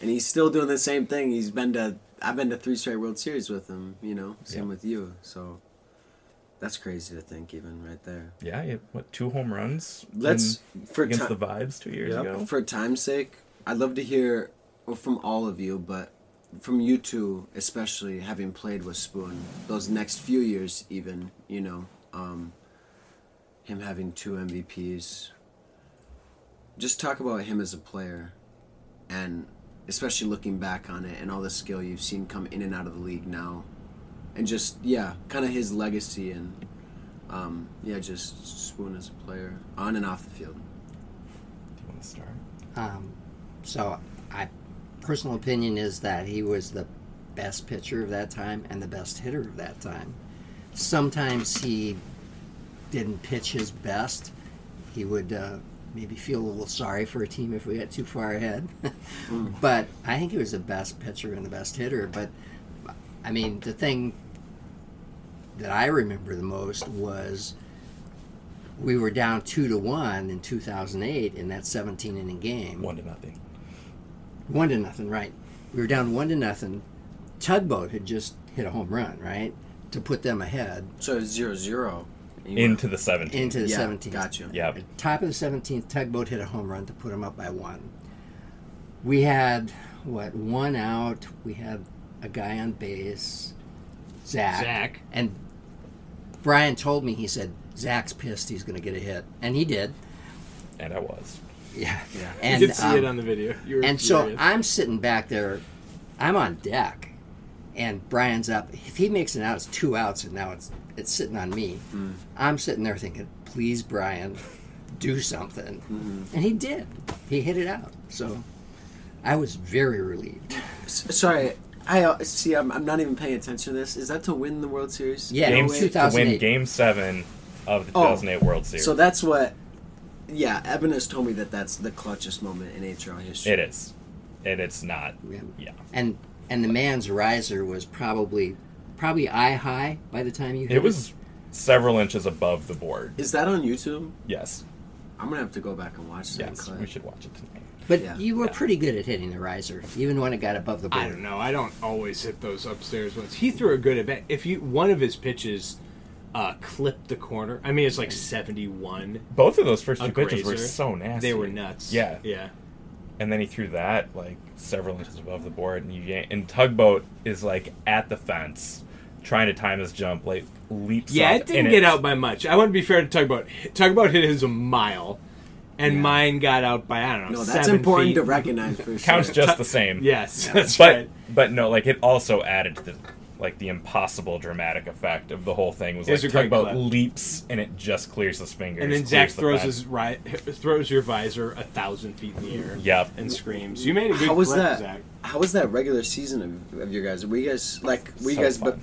A: And he's still doing the same thing. He's been to I've been to three straight World Series with him. You know, same
D: Yeah.
A: with you. So that's crazy to think, even right there.
D: Yeah, you, what two home runs?
A: Let's
D: in-
A: for
D: against
A: ti-
D: the Vibes two years
B: Yep.
D: ago.
A: for time's sake, I'd love to hear from all of you, but from you two, especially having played with Spoon, those next few years, even you know, um, him having two MVPs. Just talk about him as a player, and especially looking back on it and all the skill you've seen come in and out of the league now, and just yeah, kind of his legacy and um, yeah, just Spoon as a player on and off the field.
D: Do you want to start?
C: Um, so, I personal opinion is that he was the best pitcher of that time and the best hitter of that time. Sometimes he didn't pitch his best. He would uh, maybe feel a little sorry for a team if we got too far ahead. (laughs) but I think he was the best pitcher and the best hitter. But I mean, the thing that I remember the most was we were down two to one in 2008 in that 17 inning game.
D: One to nothing.
C: One to nothing, right? We were down one to nothing. Tugboat had just hit a home run, right, to put them ahead
A: So it's zero zero. And you
D: Into the 17.
C: into the
A: Yeah,
C: 17th.
A: gotcha.
D: Yep.
C: At top of the 17th, Tugboat hit a home run to put them up by one. We had what one out. We had a guy on base, Zach,
E: Zach.
C: and Brian told me he said Zach's pissed he's going to get a hit, and he did.
D: And I was.
C: Yeah,
E: Yeah,
C: And,
E: you could see it
C: um,
E: on the video. You were
C: and so
E: furious.
C: I'm sitting back there, I'm on deck, and Brian's up. If he makes an out, it's two outs, and now it's it's sitting on me. I'm sitting there thinking, please, Brian, do something, and he did. He hit it out. So I was very relieved.
A: S- Sorry, I uh, see. I'm, I'm not even paying attention to this. Is that to win the World Series?
C: Yeah,
D: Game,
C: it was
D: to win Game Seven of the
A: Oh.
D: 2008 World Series.
A: So that's what. Yeah, Evan has told me that that's the clutchest moment in HRL history.
D: it is, and it's not.
C: Yeah.
D: Yeah.
C: And and the man's riser was probably probably eye high by the time you hit
D: It was several inches above the board.
A: Is that on YouTube?
D: Yes.
A: I'm gonna have to go back and watch that
D: Yes.
A: clip.
D: We should watch it tonight.
C: But
A: Yeah.
C: you were
D: Yeah.
C: pretty good at hitting the riser, even when it got above the board.
E: I don't know. I don't always hit those upstairs ones. He threw a good at bat. If you one of his pitches uh, clipped the corner, I mean it's like seventy one.
D: Both of those first two pitches were so nasty.
E: They were nuts.
D: Yeah.
E: yeah.
D: and then he threw that like several inches above the board, and you yank- and tugboat is like at the fence, trying to time his jump, like leaps.
E: Yeah,
D: up,
E: it didn't
D: and
E: get out by much. I want to be fair to Tugboat. Tugboat hit his a mile, and
A: Yeah.
E: mine got out by I don't know.
A: No, that's
E: seven
A: important
E: feet.
A: to recognize for sure.
D: Counts just the same. (laughs)
E: Yes, that's
D: but
E: right.
D: but no, like it also added to the like the impossible dramatic effect of the whole thing was
E: It's
D: like
E: a great
D: tugboat
E: clip.
D: leaps and it just clears his fingers.
E: And then Zach
D: clears the
E: throws his ri- (laughs) throws your visor a thousand feet in the air.
D: Yep.
E: and screams. You made a good
A: How was
E: clip,
A: that?
E: Zach.
A: How was that regular season of, of your guys? Were you guys like were you
D: So
A: guys but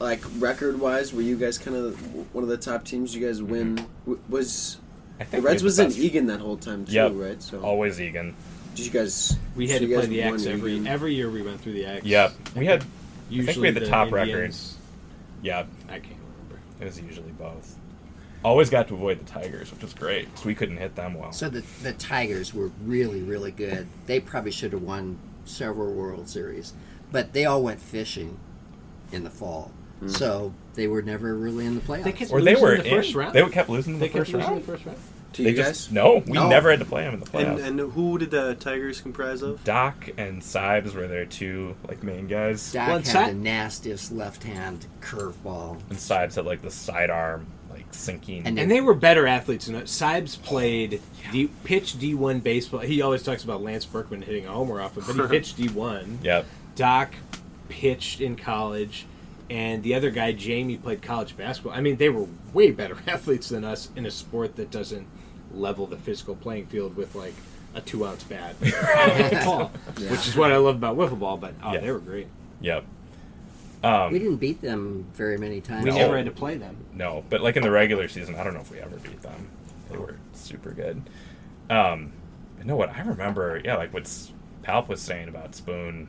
A: like record wise? Were you guys kind of one of the top teams? You guys win? Mm-hmm. W- Was
D: I think we
A: Reds was
D: the
A: in Eagan that whole time too,
D: Yep.
A: right? So
D: Always Eagan.
A: did you guys?
E: We had
A: so
E: to play the X every
A: Eagan?
E: every year. We went through the X.
D: Yep. We had
E: Usually
D: think we had the top record.
E: Indians-
D: yeah,
E: I can't remember.
D: it was usually both. Always got to avoid the Tigers, which was great because we couldn't hit them well.
C: So the the Tigers were really really good. They probably should have won several World Series, but they all went fishing in the fall, mm. so they were never really in the playoffs.
E: They kept
D: or they
E: losing
D: were
E: in the first round.
D: They kept losing
E: They
D: the
E: kept
D: first
E: losing
D: round.
E: the first round.
A: To
D: They
A: you
D: just
A: guys?
D: no, we
C: No.
D: never had to play them in the
B: And,
D: playoffs.
B: and who did the Tigers comprise of?
D: Doc and Sibes were their two like main guys,
C: Doc
E: Well,
C: had
E: Sa-
C: the nastiest left hand curveball.
D: and Sibes had like the sidearm like sinking.
C: And
E: And they were better athletes And us. Sibes played D, pitch D1 baseball. He always talks about Lance Berkman hitting a homer off it, but he (laughs) pitched D1.
D: yep,
E: Doc pitched in college, and the other guy, Jamie, played college basketball. I mean, they were way better (laughs) athletes than us in a sport that doesn't level the physical playing field with like a two ounce bat, (laughs) ball,
A: Yeah.
E: which is what I love about wiffle ball. But oh,
D: Yeah.
E: they were great.
D: yep. Um,
C: We didn't beat them very many times.
E: We
D: No.
E: never had to play them.
D: No, but like in the regular season, I don't know if we ever beat them. They were super good. Um, but no, what I remember, yeah, like what S- Palp was saying about Spoon.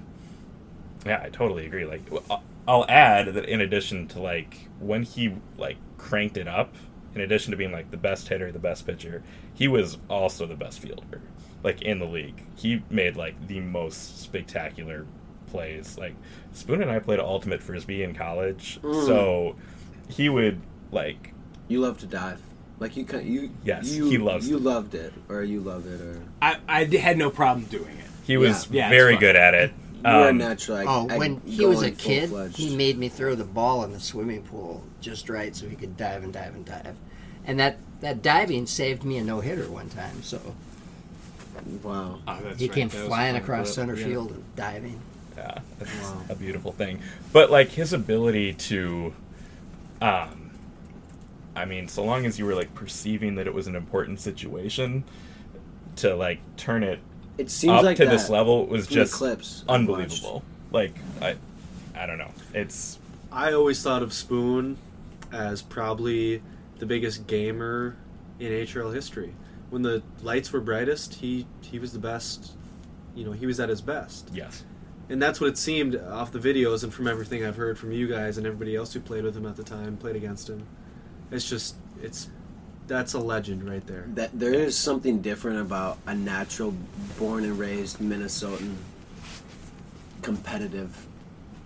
D: Yeah, I totally agree. Like, w- I'll- I'll add that in addition to like when he like cranked it up, in addition to being like the best hitter, the best pitcher, he was also the best fielder, like in the league. He made like the most spectacular plays. Like Spoon and I played ultimate frisbee in college,
A: Mm.
D: so he would like
A: You love to dive. Like you, kind you.
D: Yes,
A: you,
D: he loves
A: You
D: to.
A: loved it, or you love it, or
E: I, I had no problem doing it.
D: he was
E: Yeah, it's
D: very
E: fun.
D: good at it.
A: You were
D: Um,
A: natural. Like,
C: Oh,
A: like
C: when he was a kid,
A: full-fledged.
C: he made me throw the ball in the swimming pool just right so he could dive and dive and dive. And that, that diving saved me a no hitter one time. So
A: Wow.
E: Oh, that's
C: he
E: right.
C: came
E: That
C: flying across
E: clip.
C: center
E: Yeah.
C: field and diving.
D: Yeah, (laughs) it's
A: Wow.
D: a beautiful thing. But like his ability to, um, I mean, so long as you were like perceiving that it was an important situation, to like turn it
A: It seems
D: up
A: like
D: to
A: that
D: this level was
A: the
D: just
A: clips
D: unbelievable. Like I, I don't know. It's
B: I always thought of Spoon as probably the biggest gamer in HRL history. When the lights were brightest, he he was the best. You know, he was at his best.
D: yes,
B: And that's what it seemed off the videos and from everything I've heard from you guys and everybody else who played with him at the time, played against him. It's just it's that's a legend right there.
A: That there is something different about a natural, born and raised Minnesotan, competitive,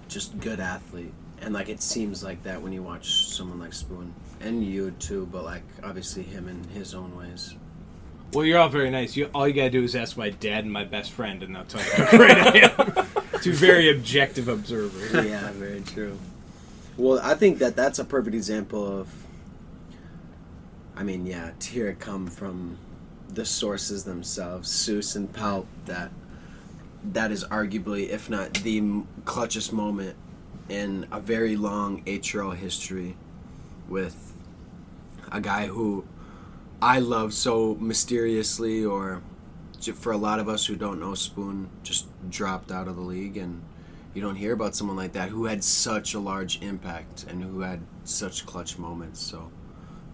A: just good athlete, and like it seems like that when you watch someone like Spoon and you too, but like obviously him in his own ways.
E: Well, you're all very nice. You, all you gotta do is ask my dad and my best friend, and they'll tell you how great I am. (laughs) Two very objective observers.
A: yeah, very true. Well, I think that that's a perfect example of. I mean, yeah, to hear it come from the sources themselves, Seuss and Palp, that that is arguably, if not the clutchest moment in a very long HRL history, with a guy who I love so mysteriously, or for a lot of us who don't know Spoon, just dropped out of the league and you don't hear about someone like that who had such a large impact and who had such clutch moments. So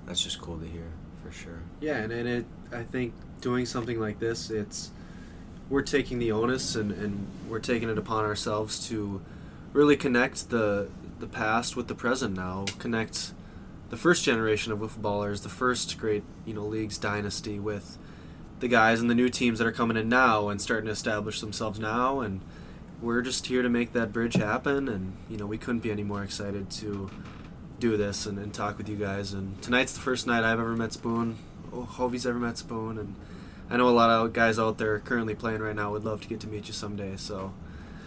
A: that's just cool to hear for sure.
B: Yeah, and, and it, I think doing something like this, it's we're taking the onus and, and we're taking it upon ourselves to really connect the the past with the present now, connect the first generation of wiffle ballers, the first great you know league's dynasty with the guys and the new teams that are coming in now and starting to establish themselves now and we're just here to make that bridge happen and you know we couldn't be any more excited to do this and, and talk with you guys and tonight's the first night I've ever met Spoon oh, Hovey's ever met Spoon and I know a lot of guys out there currently playing right now would love to get to meet you someday so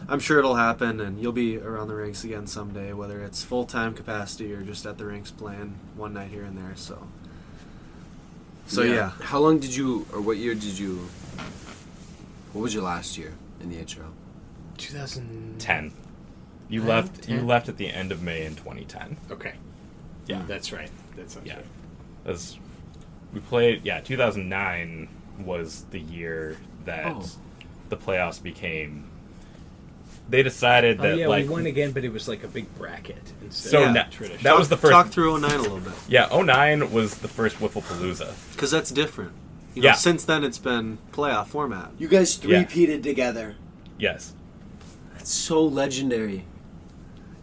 B: I'm sure it'll happen and you'll be around the rinks again someday whether it's full-time capacity or just at the rinks playing one night here and there so so yeah,
A: How long did you, or what year did you? What was your last year in the HRL?
E: 2010.
D: Ten. You
C: Nine,
D: left. You left at the end of May in 2010.
E: Okay.
D: Yeah.
E: That's right. That sounds
D: Yeah.
E: right.
D: As we played. Yeah, 2009 was the year that
A: Oh.
D: the playoffs became. They decided
E: Oh
D: that
E: yeah,
D: like
E: we won again, but it was like a big bracket instead
D: So
E: of
D: na-
E: traditional.
D: that was the first.
B: talk through 09 a little bit
D: yeah, 09 was the first Wiffle Palooza.
B: because that's different you know,
D: Yeah.
B: since then it's been playoff format
A: You guys
D: Yeah.
A: three-peated together.
D: Yes.
A: That's so legendary.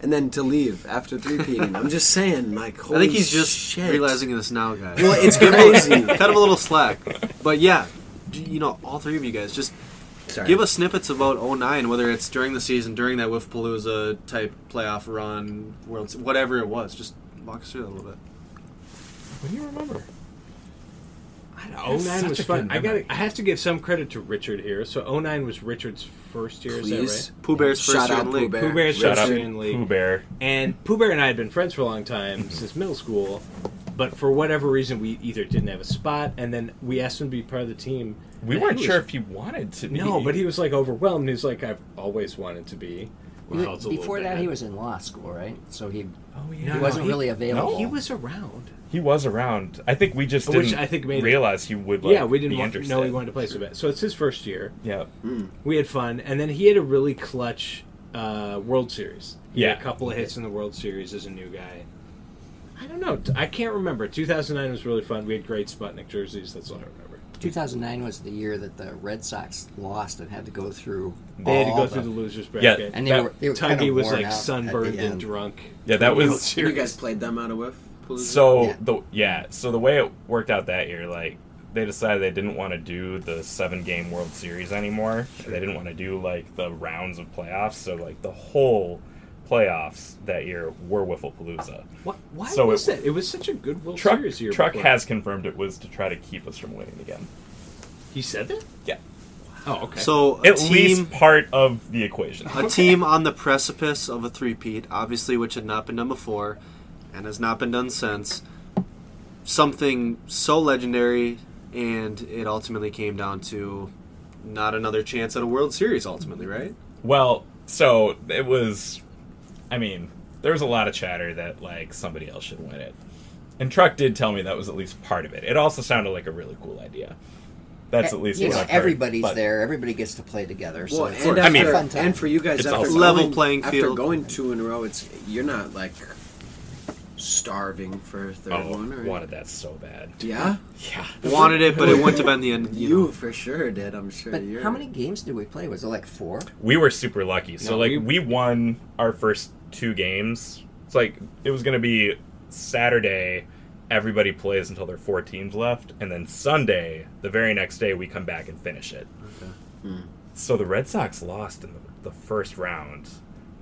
A: And then to leave after three-peating. (laughs) I'm just saying, like,
B: I think he's just
A: shit.
B: realizing this now, guys.
A: Well, it's crazy. (laughs)
B: Cut him a little slack. But yeah, you know, all three of you guys, just
A: Sorry.
B: give us snippets about 09, whether it's during the season, during that Palooza type playoff run, World, whatever it was. Just walk us through that a little bit.
E: What do you remember? I 09 was fun. I got. I have to give some credit to Richard here. So 09 was Richard's first year. Is
A: Please.
E: that right?
B: Pooh Bear's first
A: Shout
B: year
A: out
B: in the league.
A: Pooh Bear.
E: Pooh Bear's
D: Shut
E: first
D: up,
E: year in league.
D: Pooh Bear.
E: And Pooh Bear and I had been friends for a long time hmm. since middle school, but for whatever reason, we either didn't have a spot, and then we asked him to be part of the team.
D: We
E: and
D: weren't
E: he
D: sure
E: was-
D: if he wanted to be.
E: No, but he was like overwhelmed. He was like, "I've always wanted to be."
C: He
E: Well,
C: was-
E: it's a little
C: before that,
E: bad.
C: he was in law school, right? So he
D: Oh yeah.
C: he
D: yeah.
C: wasn't
E: he-
C: really available.
D: no.
E: He was around.
D: He was around. I think we just
E: Which
D: didn't
E: I think made it-
D: realize he would. Like,
E: yeah, we didn't
D: be
E: want,
D: interested.
E: know he wanted to play so bad. So it's his first year.
D: Yeah.
E: We had fun, and then he had a really clutch uh, World Series. He had
D: Yeah.
E: a couple of hits in the World Series as a new guy. I don't know. I can't remember. 2009 was really fun. We had great Sputnik jerseys. That's all I remember.
C: 2009 was the year that the Red Sox lost and had to go through.
E: They had to go
C: the-
E: through the losers bracket.
C: Yeah, and they
D: That-
C: were they were kind of
E: was like sunburned and drunk.
D: Yeah, that was-
E: World
A: You guys played them out of whiff? Palooza?
D: So
C: Yeah.
D: the yeah, so the way it worked out that year, like they decided they didn't want to do the seven game World Series anymore. They didn't want to do like the rounds of playoffs. So like the whole playoffs that year were Wiffle Palooza.
E: What, why
D: So
E: was
D: it-
E: that? It was such a good World
D: Truck
E: Series year.
D: Truck
E: before.
D: has confirmed it was to try to keep us from winning again.
E: He said that.
D: Yeah,
E: Oh, okay.
B: So a
D: at
B: team,
D: least part of the equation.
B: a team on the precipice of a three-peat, obviously, which had not been done before, and has not been done since. Something so legendary, and it ultimately came down to not another chance at a World Series. Ultimately, right?
D: Well, so it was. I mean, there was a lot of chatter that like somebody else should win it, and Truck did tell me that was at least part of it. It also sounded like a really cool idea. That's eh, at least
C: you
D: what
C: know,
D: I've heard,
C: everybody's
D: but-
C: there. Everybody gets to play together. So
A: Well,
C: it's
A: and
C: a
D: I mean-
A: after,
C: fun time.
A: and for you guys
D: It's
A: after
D: also-
B: Level
A: going-
B: playing
A: after
B: field.
A: going two in a row, it's you're not like starving for a third
D: Oh,
A: one. Or,
D: wanted that so bad.
A: Yeah,
D: Yeah. (laughs)
B: Wanted it, but it (laughs) wouldn't have been the end.
A: you,
B: You know.
A: for sure did. I'm sure.
C: but
A: you're,
C: how many games did we play? Was it like four?
D: We were super lucky. So
E: No,
D: like
E: we-
D: we won our first two games. It's like it was gonna be Saturday. Everybody plays until there are four teams left, and then Sunday, the very next day, we come back and finish it. Okay. So the Red Sox lost in the, the first round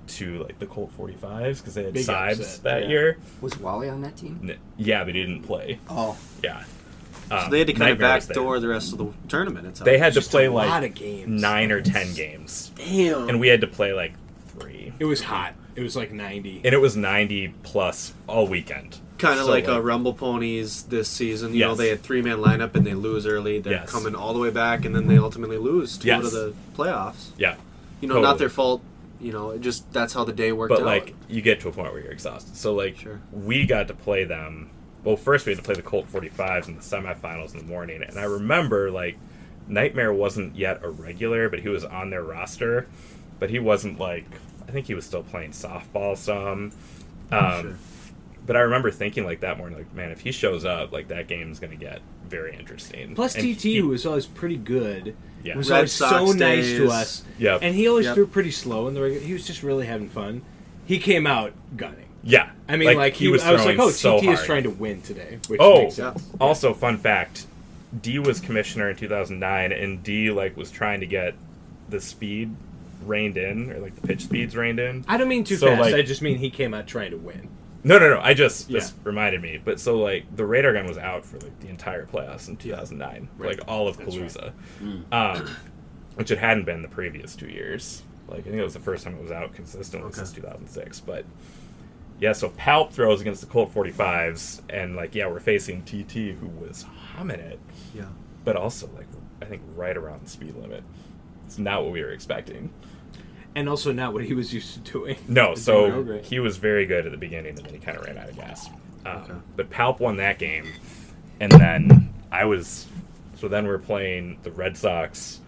D: to like the Colt 45s because they had
E: Big
D: sides
E: upset,
D: that
E: yeah.
D: year.
C: Was Wally on that team?
D: N- Yeah, but he didn't play.
C: Oh,
D: Yeah.
B: So
D: Um,
B: they had to kind of
D: Nightmare was
B: backdoor the rest of the tournament. It's
D: They had to play
E: a
D: like
E: lot of games.
D: nine or ten games,
A: Damn.
D: and we had to play like three,
E: It was hot. It was like 90.
D: and it was ninety plus all weekend.
B: Kind of
D: So,
B: like, a Rumble Ponies this season. You know, they had three man lineup and they lose early. They're
D: Yes.
B: coming all the way back, and then they ultimately lose to
D: Yes.
B: go to the playoffs.
D: Yeah,
B: You know,
D: Totally.
B: not their fault. You know, it just that's how the day worked
D: but
B: out.
D: like you get to a point where you're exhausted. So like
B: Sure.
D: we got to play them. Well, first we had to play the Colt 45s in the semifinals in the morning, and I remember like Nightmare wasn't yet a regular, but he was on their roster, but he wasn't like I think he was still playing softball some. Um,
B: Sure.
D: But I remember thinking like that morning, like man, if he shows up, like that game's gonna get very interesting.
E: Plus,
D: And
E: TT,
D: he-
E: who was always pretty good,
D: Yeah.
E: was
B: Red
E: always so
B: Sox
E: nice to us.
D: Yep.
E: And he always
B: Yep.
E: threw pretty slow in the regular. He was just really having fun. He came out gunning.
D: yeah,
E: I mean, like, he,
D: was
E: I was like, oh,
D: so
E: TT is trying to win today. Which
D: Oh,
E: makes sense.
D: also fun fact: D was commissioner in 2009, and D like was trying to get the speed reined in, or like the pitch speeds reined in.
E: I don't mean too
D: So,
E: fast.
D: like-
E: I just mean he came out trying to win.
D: No, no, no. I just
E: Yeah.
D: this reminded me. But so like the radar gun was out for like the entire playoffs in 2009, for, like all of
E: That's
D: Palooza, um, which it hadn't been the previous two years. Like I think it was the first time it was out consistently
B: Okay.
D: since 2006. But yeah, so Palp throws against the Colt 45s, and like yeah, we're facing TT who was humming it.
B: yeah.
D: but also like I think right around the speed limit. It's not what we were expecting.
E: And also not what he was used to doing.
D: No, so
E: doing great.
D: he was very good at the beginning, and then he kind of ran out of gas. Um,
B: Okay.
D: But Palp won that game, and then I was. So then we're playing the Red Sox.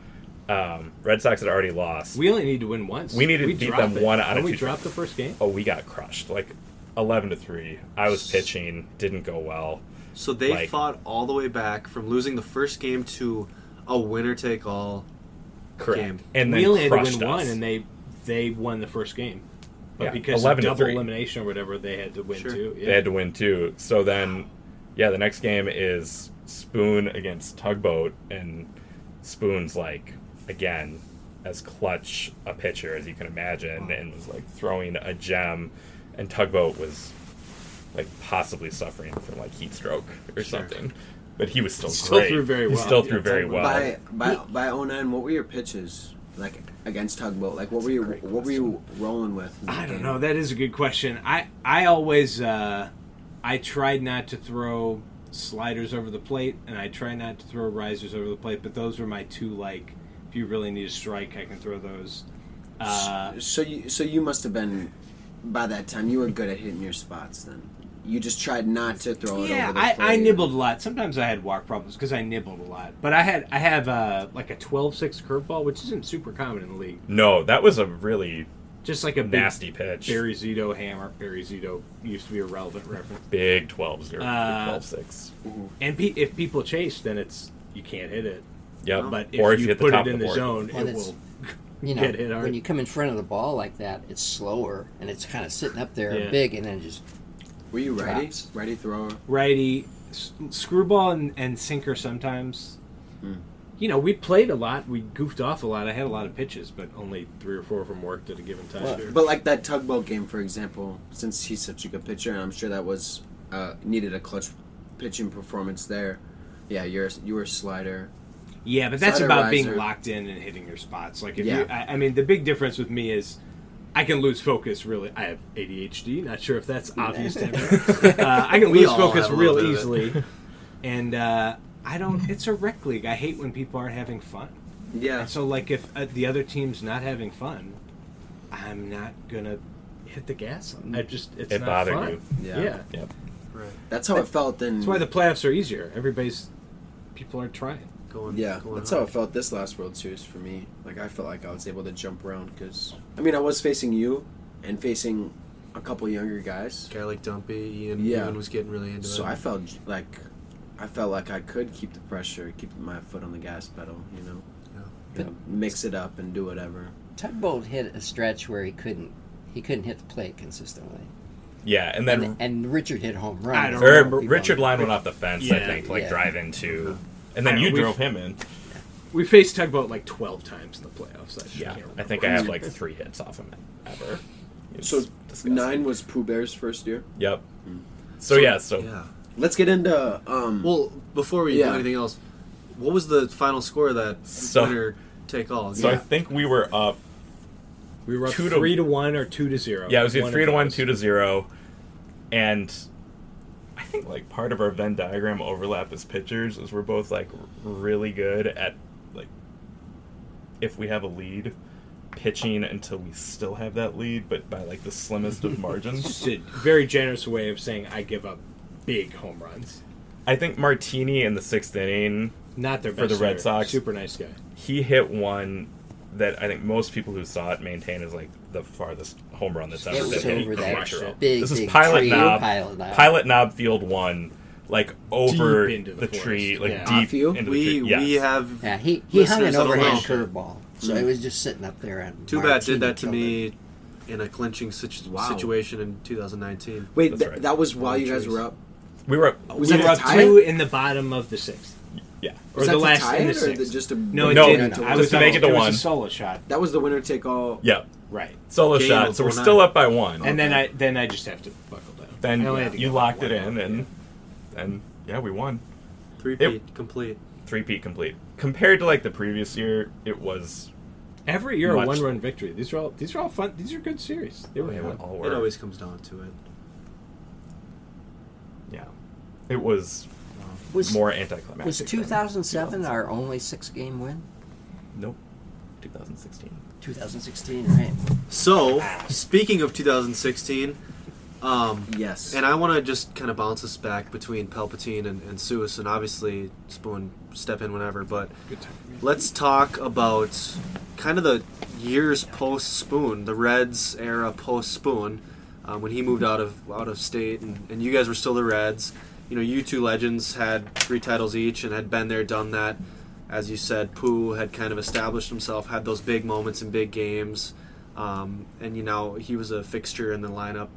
D: Um, Red Sox had already lost.
E: We only need to win once.
D: We needed to beat
E: drop
D: them
E: it.
D: one out of
E: Don't we
D: two.
E: dropped the first game?
D: oh, we got crushed, like eleven to three. I was pitching, didn't go well.
B: So they
D: Like-
B: fought all the way back from losing the first game to a winner take all.
D: Correct.
B: Game.
D: And then
E: we only had to
D: crushed
E: win
D: us.
E: one, and they they won the first game. But
D: Yeah,
E: because of
D: 11 to
E: double
D: three.
E: elimination or whatever, they had to win
B: Sure.
E: too. Yeah.
D: They had to win too. So then, yeah, the next game is Spoon against Tugboat, and Spoon's like again as clutch a pitcher as you can imagine, and was like throwing a gem, and Tugboat was like possibly suffering from like heat stroke or
B: Sure.
D: something, but he was still
E: Still
D: great.
E: threw very
D: He
E: well.
D: still
E: Yeah,
D: threw very well.
A: By by by 09, what were your pitches like against Tugboat? Like what were you what were you rolling with?
E: I don't
A: game?
E: know. That is a good question. I I always uh, I tried not to throw sliders over the plate, and I try not to throw risers over the plate. But those were my two like. If you really need a strike, I can throw those. Uh,
A: So you so you must have been by that time you were good at hitting your spots then. You just tried not to throw it
E: yeah,
A: over the
E: I,
A: plate.
E: I nibbled a lot. Sometimes I had walk problems because I nibbled a lot. But I had I have uh, like a 12-6 curveball, which isn't super common in the league.
D: No, that was a really
E: Just like a big
D: nasty pitch.
E: Barry Zito hammer. Barry Zito used to be a relevant reference.
D: Big 12 0,
E: Uh,
D: 12 6.
E: And pe- if people chase, then it's you can't hit it.
D: Yep.
E: But if
D: or
E: you,
D: if you hit the
E: put
D: top
E: it in
D: the,
E: the zone,
C: Well,
E: it will.
C: You know,
E: Get hit hard.
C: when you come in front of the ball like that, it's slower and it's kind of sitting up there
E: Yeah.
C: big and then just
A: Were you righty?
C: Drops.
A: Righty thrower?
E: righty, s- screwball and, and sinker sometimes.
A: Hmm.
E: You know, we played a lot. We goofed off a lot. I had a lot of pitches, but only three or four of them worked at a given time.
C: Well,
A: But like that tugboat game, for example, since he's such a good pitcher, and I'm sure that was uh, needed a clutch pitching performance there. Yeah, you're you were a slider.
E: yeah, but that's
A: Slider
E: about being locked in and hitting your spots. Like if
A: Yeah.
E: you, I, I mean, the big difference with me is. I can lose focus really. I have ADHD. Not sure if that's obvious to (laughs) everyone. Uh, I can
B: We
E: lose focus
B: have a little
E: real
B: bit of it.
E: easily, (laughs) and uh, I don't. It's a rec league. I hate when people aren't having fun.
A: Yeah.
E: And so, like, if uh, the other team's not having fun, I'm not gonna hit the gas. On. I just it's
D: It
E: not
D: bothered
E: fun.
D: you.
A: Yeah.
E: Yeah.
D: Yep.
B: Right.
A: That's how it felt in.
E: That's why the playoffs are easier. Everybody's people are trying.
B: Going,
A: Yeah,
B: going
A: that's how
B: hard.
A: it felt this last World Series for me. Like I felt like I was able to jump around because I mean I was facing you and facing a couple younger guys,
B: Guy like Dumpy, Ian,
A: Yeah.
B: Ian was getting really into
A: so
B: it.
A: So I felt like I felt like I could keep the pressure, keep my foot on the gas pedal, you know,
B: Yeah.
A: You know, mix it up and do whatever.
C: Tugboat hit a stretch where he couldn't he couldn't hit the plate consistently.
D: Yeah, and then
C: And, and Richard hit home run.
E: I don't remember.
D: Richard line went off the fence, I think, like
C: Yeah.
D: drive into, and then you
E: know,
D: drove him in.
E: We faced tugboat like twelve times in the playoffs. I
D: Yeah,
E: can't
D: I think I have like three hits off him ever. It's
A: So
D: disgusting.
A: nine was Pooh Bear's first year.
D: Yep. So, yeah, so
B: yeah.
A: Let's get into um.
B: Well, before we
A: Yeah.
B: do anything else, what was the final score of that
D: So-
B: winner take all?
D: so I think we were up
E: We were up
D: two to-
E: three to one or two to zero.
D: Yeah, it was either
E: One
D: three to one, two to zero, and I think like part of our Venn diagram overlap as pitchers is we're both like really good at like if we have a lead, pitching until we still have that lead, but by like the slimmest of margins.
E: Just a very generous way of saying I give up big home runs.
D: I think Martini in the sixth inning,
E: Not their
D: For the Red
E: hitter.
D: Sox.
E: Super nice guy.
D: he hit one that I think most people who saw it maintain is like the farthest home run that's ever been hit
C: over
D: in
C: that
D: Montreal.
C: big,
D: this is Pilot. Knob.
C: Pilot Knob.
D: Pilot Knob Field One, like over
E: Deep into
D: the,
E: the
D: tree, like
E: Yeah.
D: deep
A: Off you?
D: into the
B: We
D: tree. Yes.
B: we have
C: Yeah, he, he hung an
B: Listeners that'll
C: overhand curveball, so hmm. it was just sitting up there. And
B: Too bad did that to
C: killed it.
B: me in a clinching situ-
A: Wow.
B: situation in 2019.
A: Wait, th-
D: right.
A: that was while you guys
B: Trees.
A: were up.
D: we were up.
A: Was
E: we
A: that
E: were
A: a
E: up
A: tie?
E: two in the bottom of the sixth.
D: Yeah.
E: Or
A: Was
E: the last
A: to
E: in the
A: it, or
E: sixth.
A: just to
E: No, it
D: No,
E: didn't.
A: to
E: I was
D: to make it to
E: was
D: one.
E: a solo shot.
A: That was the winner take all.
D: Yeah.
E: Right.
D: Solo
B: Game
D: shot. So we're
B: 49.
D: still up by one.
E: And then I then I just have to buckle down.
D: then
E: I only had to
D: you
E: give
D: locked it
E: one.
D: in, and and yeah, we won.
B: Three
D: It-
B: peat complete.
D: Three peat complete. Compared to like the previous year, it was.
E: Every year
D: Much-
E: a one run victory. These are all these are all fun. These are good series. They were
D: They
E: fun.
D: all
B: It
D: were.
B: always comes down to it.
D: Yeah. It was
C: Was,
D: more anticlimactic.
C: was
D: than
C: 2007 our only six game win?
D: Nope. 2016.
C: 2016, right?
B: So, speaking of 2016, um,
A: Yes.
B: and I want to just kind of bounce us back between Palpatine and, and Seuss, and obviously Spoon step in whenever, but
E: Good time for me.
B: let's talk about kind of the years post Spoon, the Reds era post Spoon, um, when he moved out of out of state, and, and you guys were still the Reds. You know, you two legends had three titles each and had been there, done that. As you said, Pooh had kind of established himself, had those big moments in big games, um, and you know he was a fixture in the lineup.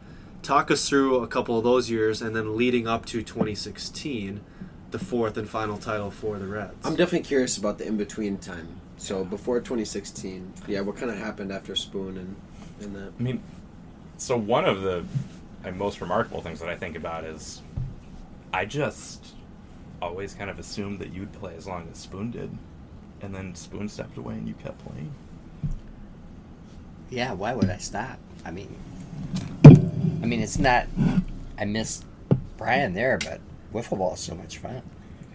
B: Talk us through a couple of those years, and then leading up to 2016, the fourth and final title for the Reds.
A: I'm definitely curious about the in between time. So before 2016, yeah, what kind of happened after Spoon and and that?
D: I mean, so one of the most remarkable things that I think about is I just always kind of assumed that you'd play as long as Spoon did. And then Spoon stepped away and you kept playing.
C: Yeah, why would I stop? I mean, I mean, it's not. I miss Brian there, but wiffle ball is so much fun,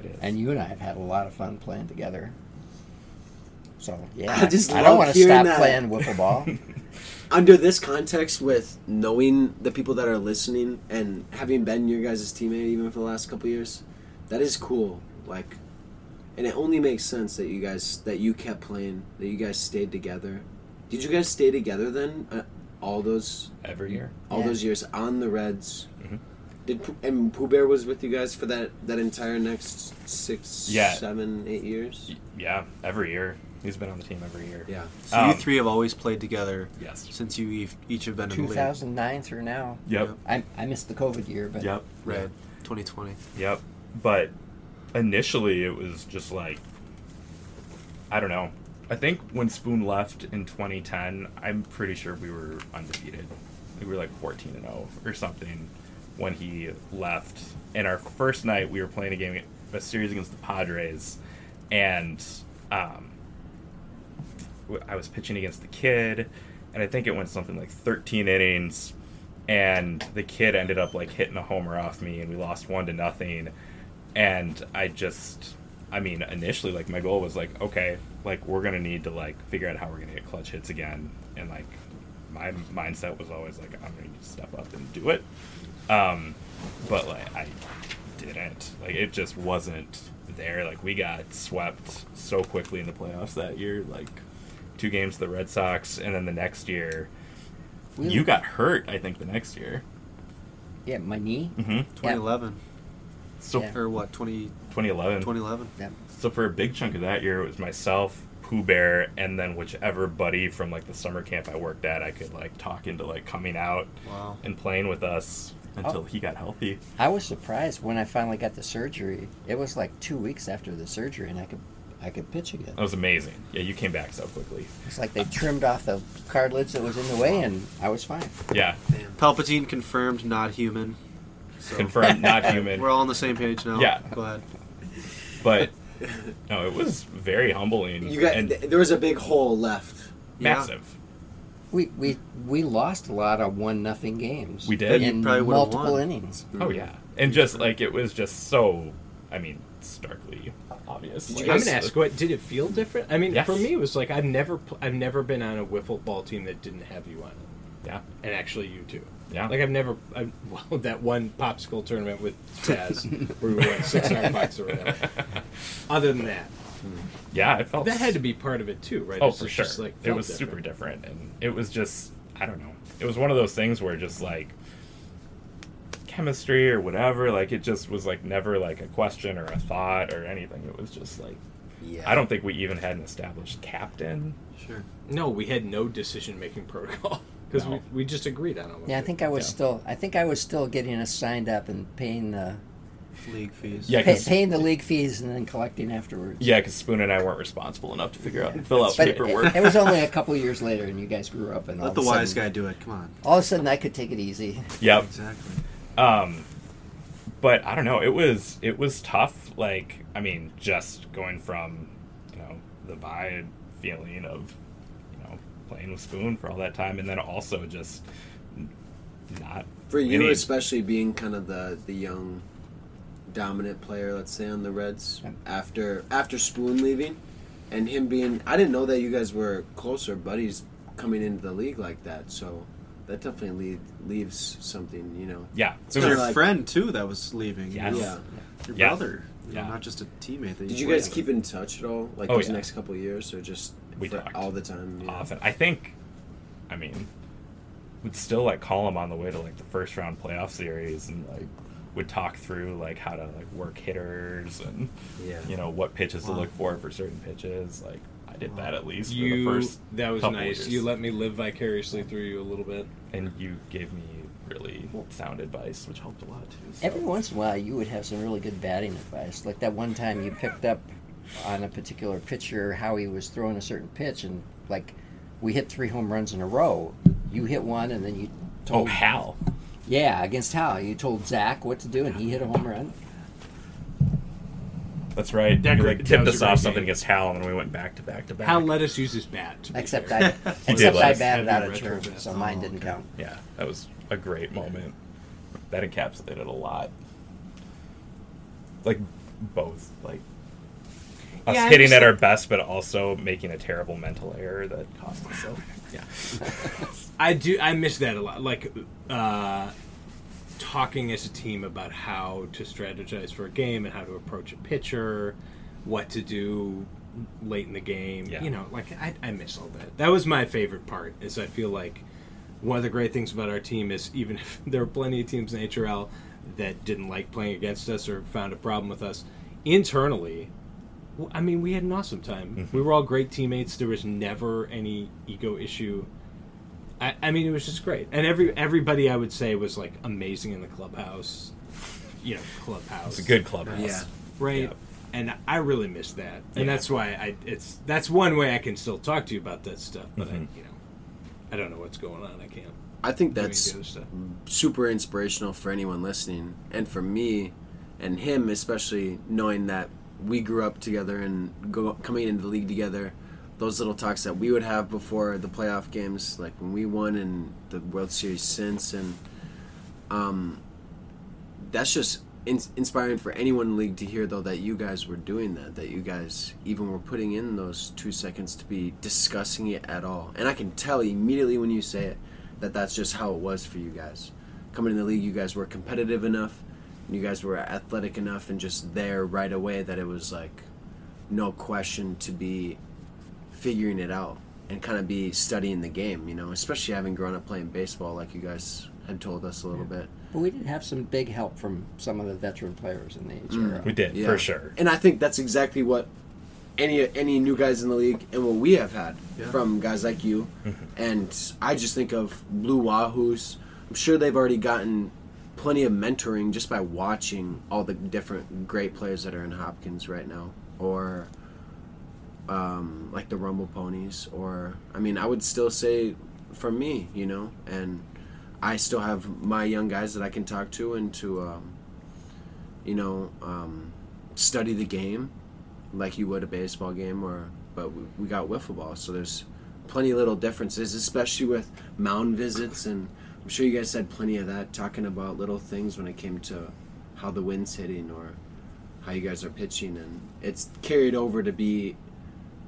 D: It is.
C: and you and I have had a lot of fun playing together. So yeah,
A: I just
C: I
A: love
C: don't want to
A: hearing
C: stop
A: that.
C: playing wiffle ball. (laughs)
A: Under this context, with knowing the people that are listening and having been your guys' teammate even for the last couple years, that is cool. Like, and it only makes sense that you guys that you kept playing, that you guys stayed together. Did you guys stay together then? Uh, all those
D: Every year.
A: all
C: Yeah.
A: those years on the Reds.
D: Mhm.
A: Did and Pooh Bear was with you guys for that that entire next six,
D: Yeah.
A: seven, eight years?
D: Yeah, every year. He's been on the team every year.
A: Yeah.
B: So you
D: Um,
B: three have always played together
D: Yes.
B: since you each- each have been in the league.
C: 2009 through now.
D: Yep.
C: I I missed the COVID year, but
D: Yep.
B: Red, 2020.
D: Yep. But initially, it was just like, I don't know. I think when Spoon left in 2010, I'm pretty sure we were undefeated. We were like 14 and 0 or something when he left. And our first night, we were playing a game, a series against the Padres, and um, I was pitching against the kid, and I think it went something like 13 innings, and the kid ended up like hitting a homer off me, and we lost one to nothing. And I just, I mean, initially, like my goal was like, okay, like we're gonna need to like figure out how we're gonna get clutch hits again, and like my mindset was always like, I'm gonna need to step up and do it. Um, but like I didn't. Like it just wasn't there. Like we got swept so quickly in the playoffs that year. Like two games to the Red Sox, and then the next year
C: we,
D: you got hurt. I think the next year.
C: yeah my knee.
D: Mm-hmm.
B: 2011.
D: So
C: Yeah.
B: Or what, 20,
D: 2011.
B: 2011?
C: Yeah.
D: So for a big chunk of that year, it was myself, Pooh Bear, and then whichever buddy from like the summer camp I worked at, I could like talk into like coming out
B: Wow.
D: and playing with us until
C: Oh.
D: he got healthy.
C: I was surprised when I finally got the surgery. It was like two weeks after the surgery, and I could I could pitch again.
D: That was amazing. Yeah, you came back so quickly.
C: It's like they trimmed off the cartilage that was in the way, and I was fine.
D: Yeah,
B: Palpatine confirmed not human. So
D: confirmed not (laughs) human.
B: We're all on the same page now.
D: Yeah.
B: Go ahead.
D: But (laughs) no, it was very humbling.
A: You got
D: and
A: th- there was a big hole left.
B: Yeah.
D: massive.
C: We we we lost a lot of one nothing games.
D: We did?
B: You
C: in
B: probably
C: multiple
B: won.
C: innings. Hmm.
D: Oh yeah, and just like it was just so, I mean, starkly obvious.
A: Did you
D: Like,
E: I'm gonna ask, what did it feel different? I mean,
D: Yes.
E: for me, it was like I've never, I've never been on a wiffle ball team that didn't have you on it,
D: Yeah,
E: and actually you too.
D: Yeah.
E: Like I've never, I, well, (laughs) that one popsicle tournament with Taz where we won six hundred bucks or whatever. Other than that, hmm.
D: yeah, it felt
E: that had to be part of it too, right?
D: Oh,
E: It's
D: for
E: just,
D: sure.
E: like,
D: it was
E: different.
D: super different, and it was just I don't know. It was one of those things where just like chemistry or whatever, like it just was like never like a question or a thought or anything. It was just like
A: Yeah.
D: I don't think we even had an established captain.
B: Sure.
E: No, we had no decision making protocol (laughs) because
D: No.
E: we, we just agreed on it.
C: Yeah, I think I was
D: Yeah.
C: still. I think I was still getting us signed up and paying the
B: League fees.
D: Yeah,
C: pay,
D: 'cause-
C: paying the league fees and then collecting afterwards.
D: Yeah, because Spoon and I weren't responsible enough to figure out fill out
C: But it,
D: paperwork.
C: it was only a couple years later, and you guys grew up, and
B: Let
C: of
B: the
C: a
B: wise
C: sudden,
B: guy do it. Come on.
C: all of a sudden I could take it easy.
D: yep.
B: Exactly.
D: Um, but I don't know. It was it was tough. Like I mean, just going from you know the vibe feeling of you know playing with Spoon for all that time, and then also just not
A: For you,
D: winning.
A: especially being kind of the the young, dominant player, let's say on the Reds
C: Yeah.
A: after after Spoon leaving, and him being, I didn't know that you guys were closer buddies coming into the league like that. So that definitely leave, leaves something, you know.
D: Yeah.
A: It's
B: Your
A: like-
B: friend too that was leaving.
D: Yes.
B: know?
A: Yeah.
B: Your
D: Yeah.
B: brother. You know,
D: Yeah.
B: not just a teammate. That
A: Did you
B: played
A: guys
B: with.
A: keep in touch at all, like
D: Oh,
A: those
D: yeah.
A: next couple of years, or just
D: We
A: for
D: talked
A: all the time? yeah?
D: often. I think, I mean, would still like call him on the way to like the first round playoff series and like would talk through like how to like work hitters and
A: Yeah.
D: you know what pitches
B: Wow.
D: to look for for certain pitches. Like I did that at least
E: you.
D: for the first
E: that was nice.
D: years.
E: You let me live vicariously through you a little bit.
D: and you gave me really sound advice, which helped a lot too. so.
C: Every once in a while, you would have some really good batting advice. Like that one time you picked up on a particular pitcher how he was throwing a certain pitch, and like we hit three home runs in a row. You hit one, and then you
D: oh
C: told
D: Hal,
C: yeah against Hal. You told Zach what to do, and he hit a home run.
D: that's right.
E: That
D: you like
E: that
D: tipped us off something
E: game.
D: against Hal, and then we went back to back to back.
E: Hal let us use his bat.
C: Except
E: fair.
C: I (laughs) except
D: did
C: I batted out of
E: retro
C: turn,
E: bat.
C: so mine
B: Oh,
C: didn't
B: okay.
C: count.
D: Yeah, that was a great moment. That encapsulated a lot. Like both, like us
E: Yeah, I
D: hitting at our best, but also making a terrible mental error that cost us. So yeah, (laughs)
E: I do. I miss that a lot. Like uh, talking as a team about how to strategize for a game and how to approach a pitcher, what to do late in the game.
D: Yeah.
E: You know, like I, I miss all that. That was my favorite part. Is I feel like one of the great things about our team is even (laughs) if there are plenty of teams in HRL that didn't like playing against us or found a problem with us internally. W- I mean, we had an awesome time. We were all great teammates. There was never any ego issue. I, I mean, it was just great, and every everybody I would say was like amazing in the clubhouse. You know, clubhouse.
D: it's a good clubhouse.
A: Yeah.
E: right?
D: Yeah.
E: And I really miss that, and
D: Yeah.
E: that's why I it's that's one way I can still talk to you about that stuff. But I,
D: Mhm.
E: you know, I don't know what's going on. I can't.
A: I think
E: do any of
A: that's
E: the other stuff.
A: super inspirational for anyone listening, and for me, and him especially, knowing that we grew up together and go coming into the league together. Those little talks that we would have before the playoff games, like when we won in the World Series since, and um, that's just in- inspiring for anyone in the league to hear though that you guys were doing that that you guys even were putting in those two seconds to be discussing it at all and i can tell immediately when you say it that that's just how it was for you guys coming in the league you guys were competitive enough you guys were athletic enough and just there right away that it was like no question to be figuring it out and kind of be studying the game you know especially having grown up playing baseball like you guys had told us a little bit
C: But we did have some big help from some of the veteran players in the HRL.
D: We did
A: Yeah.
D: for sure.
A: And I think that's exactly what any any new guys in the league and what we have had
B: Yeah.
A: from guys like you.
D: Mm-hmm.
A: And I just think of Blue Wahoos. I'm sure they've already gotten plenty of mentoring just by watching all the different great players that are in Hopkins right now, or um, like the Rumble Ponies, or I mean, I would still say for me, you know, and I still have my young guys that I can talk to and to. Um, you know, um, study the game like you would a baseball game or but we, we got wiffle ball so there's plenty little differences, especially with mound visits, and I'm sure you guys had plenty of that talking about little things when it came to how the wind's hitting or how you guys are pitching, and it's carried over to be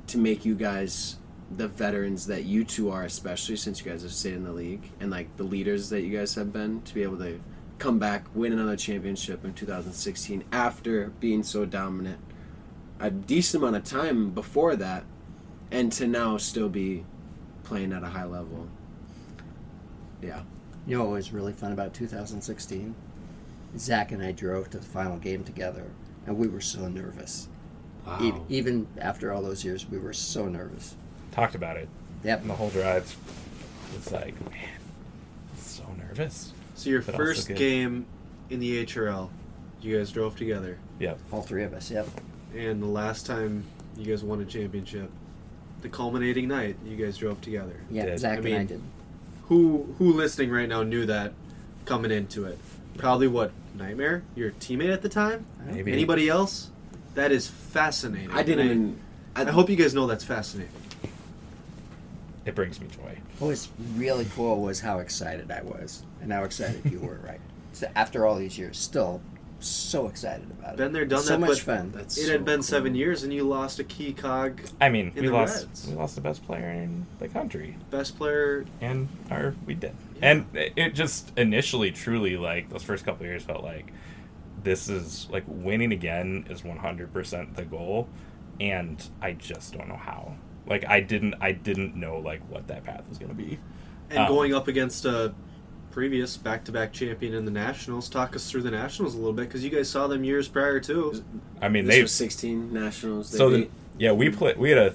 A: to make you guys the veterans that you two are, especially since you guys have stayed in the league, and like the leaders that you guys have been to be able to come back, win another championship in 2016 after being so dominant a decent amount of time before that, and to now still be playing at a high level. Yeah.
C: You know what was really fun about 2016? Zach and I drove to the final game together, and we were so nervous.
A: Wow.
C: E- even after all those years, we were so nervous.
D: Talked about it.
C: Yep.
D: And the whole drive was like, man, so nervous.
B: So your
D: But
B: first game in the HRL, you guys drove together,
D: Yep.
C: All three of us. Yep.
B: and the last time you guys won a championship, the culminating night, you guys drove together.
C: Yeah.
D: Did.
C: Zach
B: I
C: and I
B: mean-
C: did.
B: Who who listening right now knew that coming into it? Probably what Nightmare, your teammate at the time.
D: Maybe.
B: Anybody else? That is fascinating.
A: I didn't
B: And
A: even.
B: I, I hope you guys know that's fascinating.
D: It brings me joy.
C: What was really cool was how excited I was, and how excited you were. Right. So after all these years, still so excited about it.
B: Been there, done
C: so
B: that,
C: much
B: but
C: fun.
A: That's
B: It
A: so
B: had been
A: cool.
B: seven years, and you lost a key cog,
D: I mean,
B: In
D: we
B: the
D: lost
B: Reds.
D: we lost the best player in the country,
B: best player.
D: and our we did.
B: Yeah.
D: And it just initially, truly, like those first couple of years, felt like this is like winning again is one hundred percent the goal, and I just don't know how. Like I didn't, I didn't know like what that path was going to be.
B: And
D: Um,
B: going up against a previous back-to-back champion in the Nationals. Talk us through the Nationals a little bit because you guys saw them years prior too.
D: I mean, they
A: was 16 nationals. They
D: so the, yeah we played we had a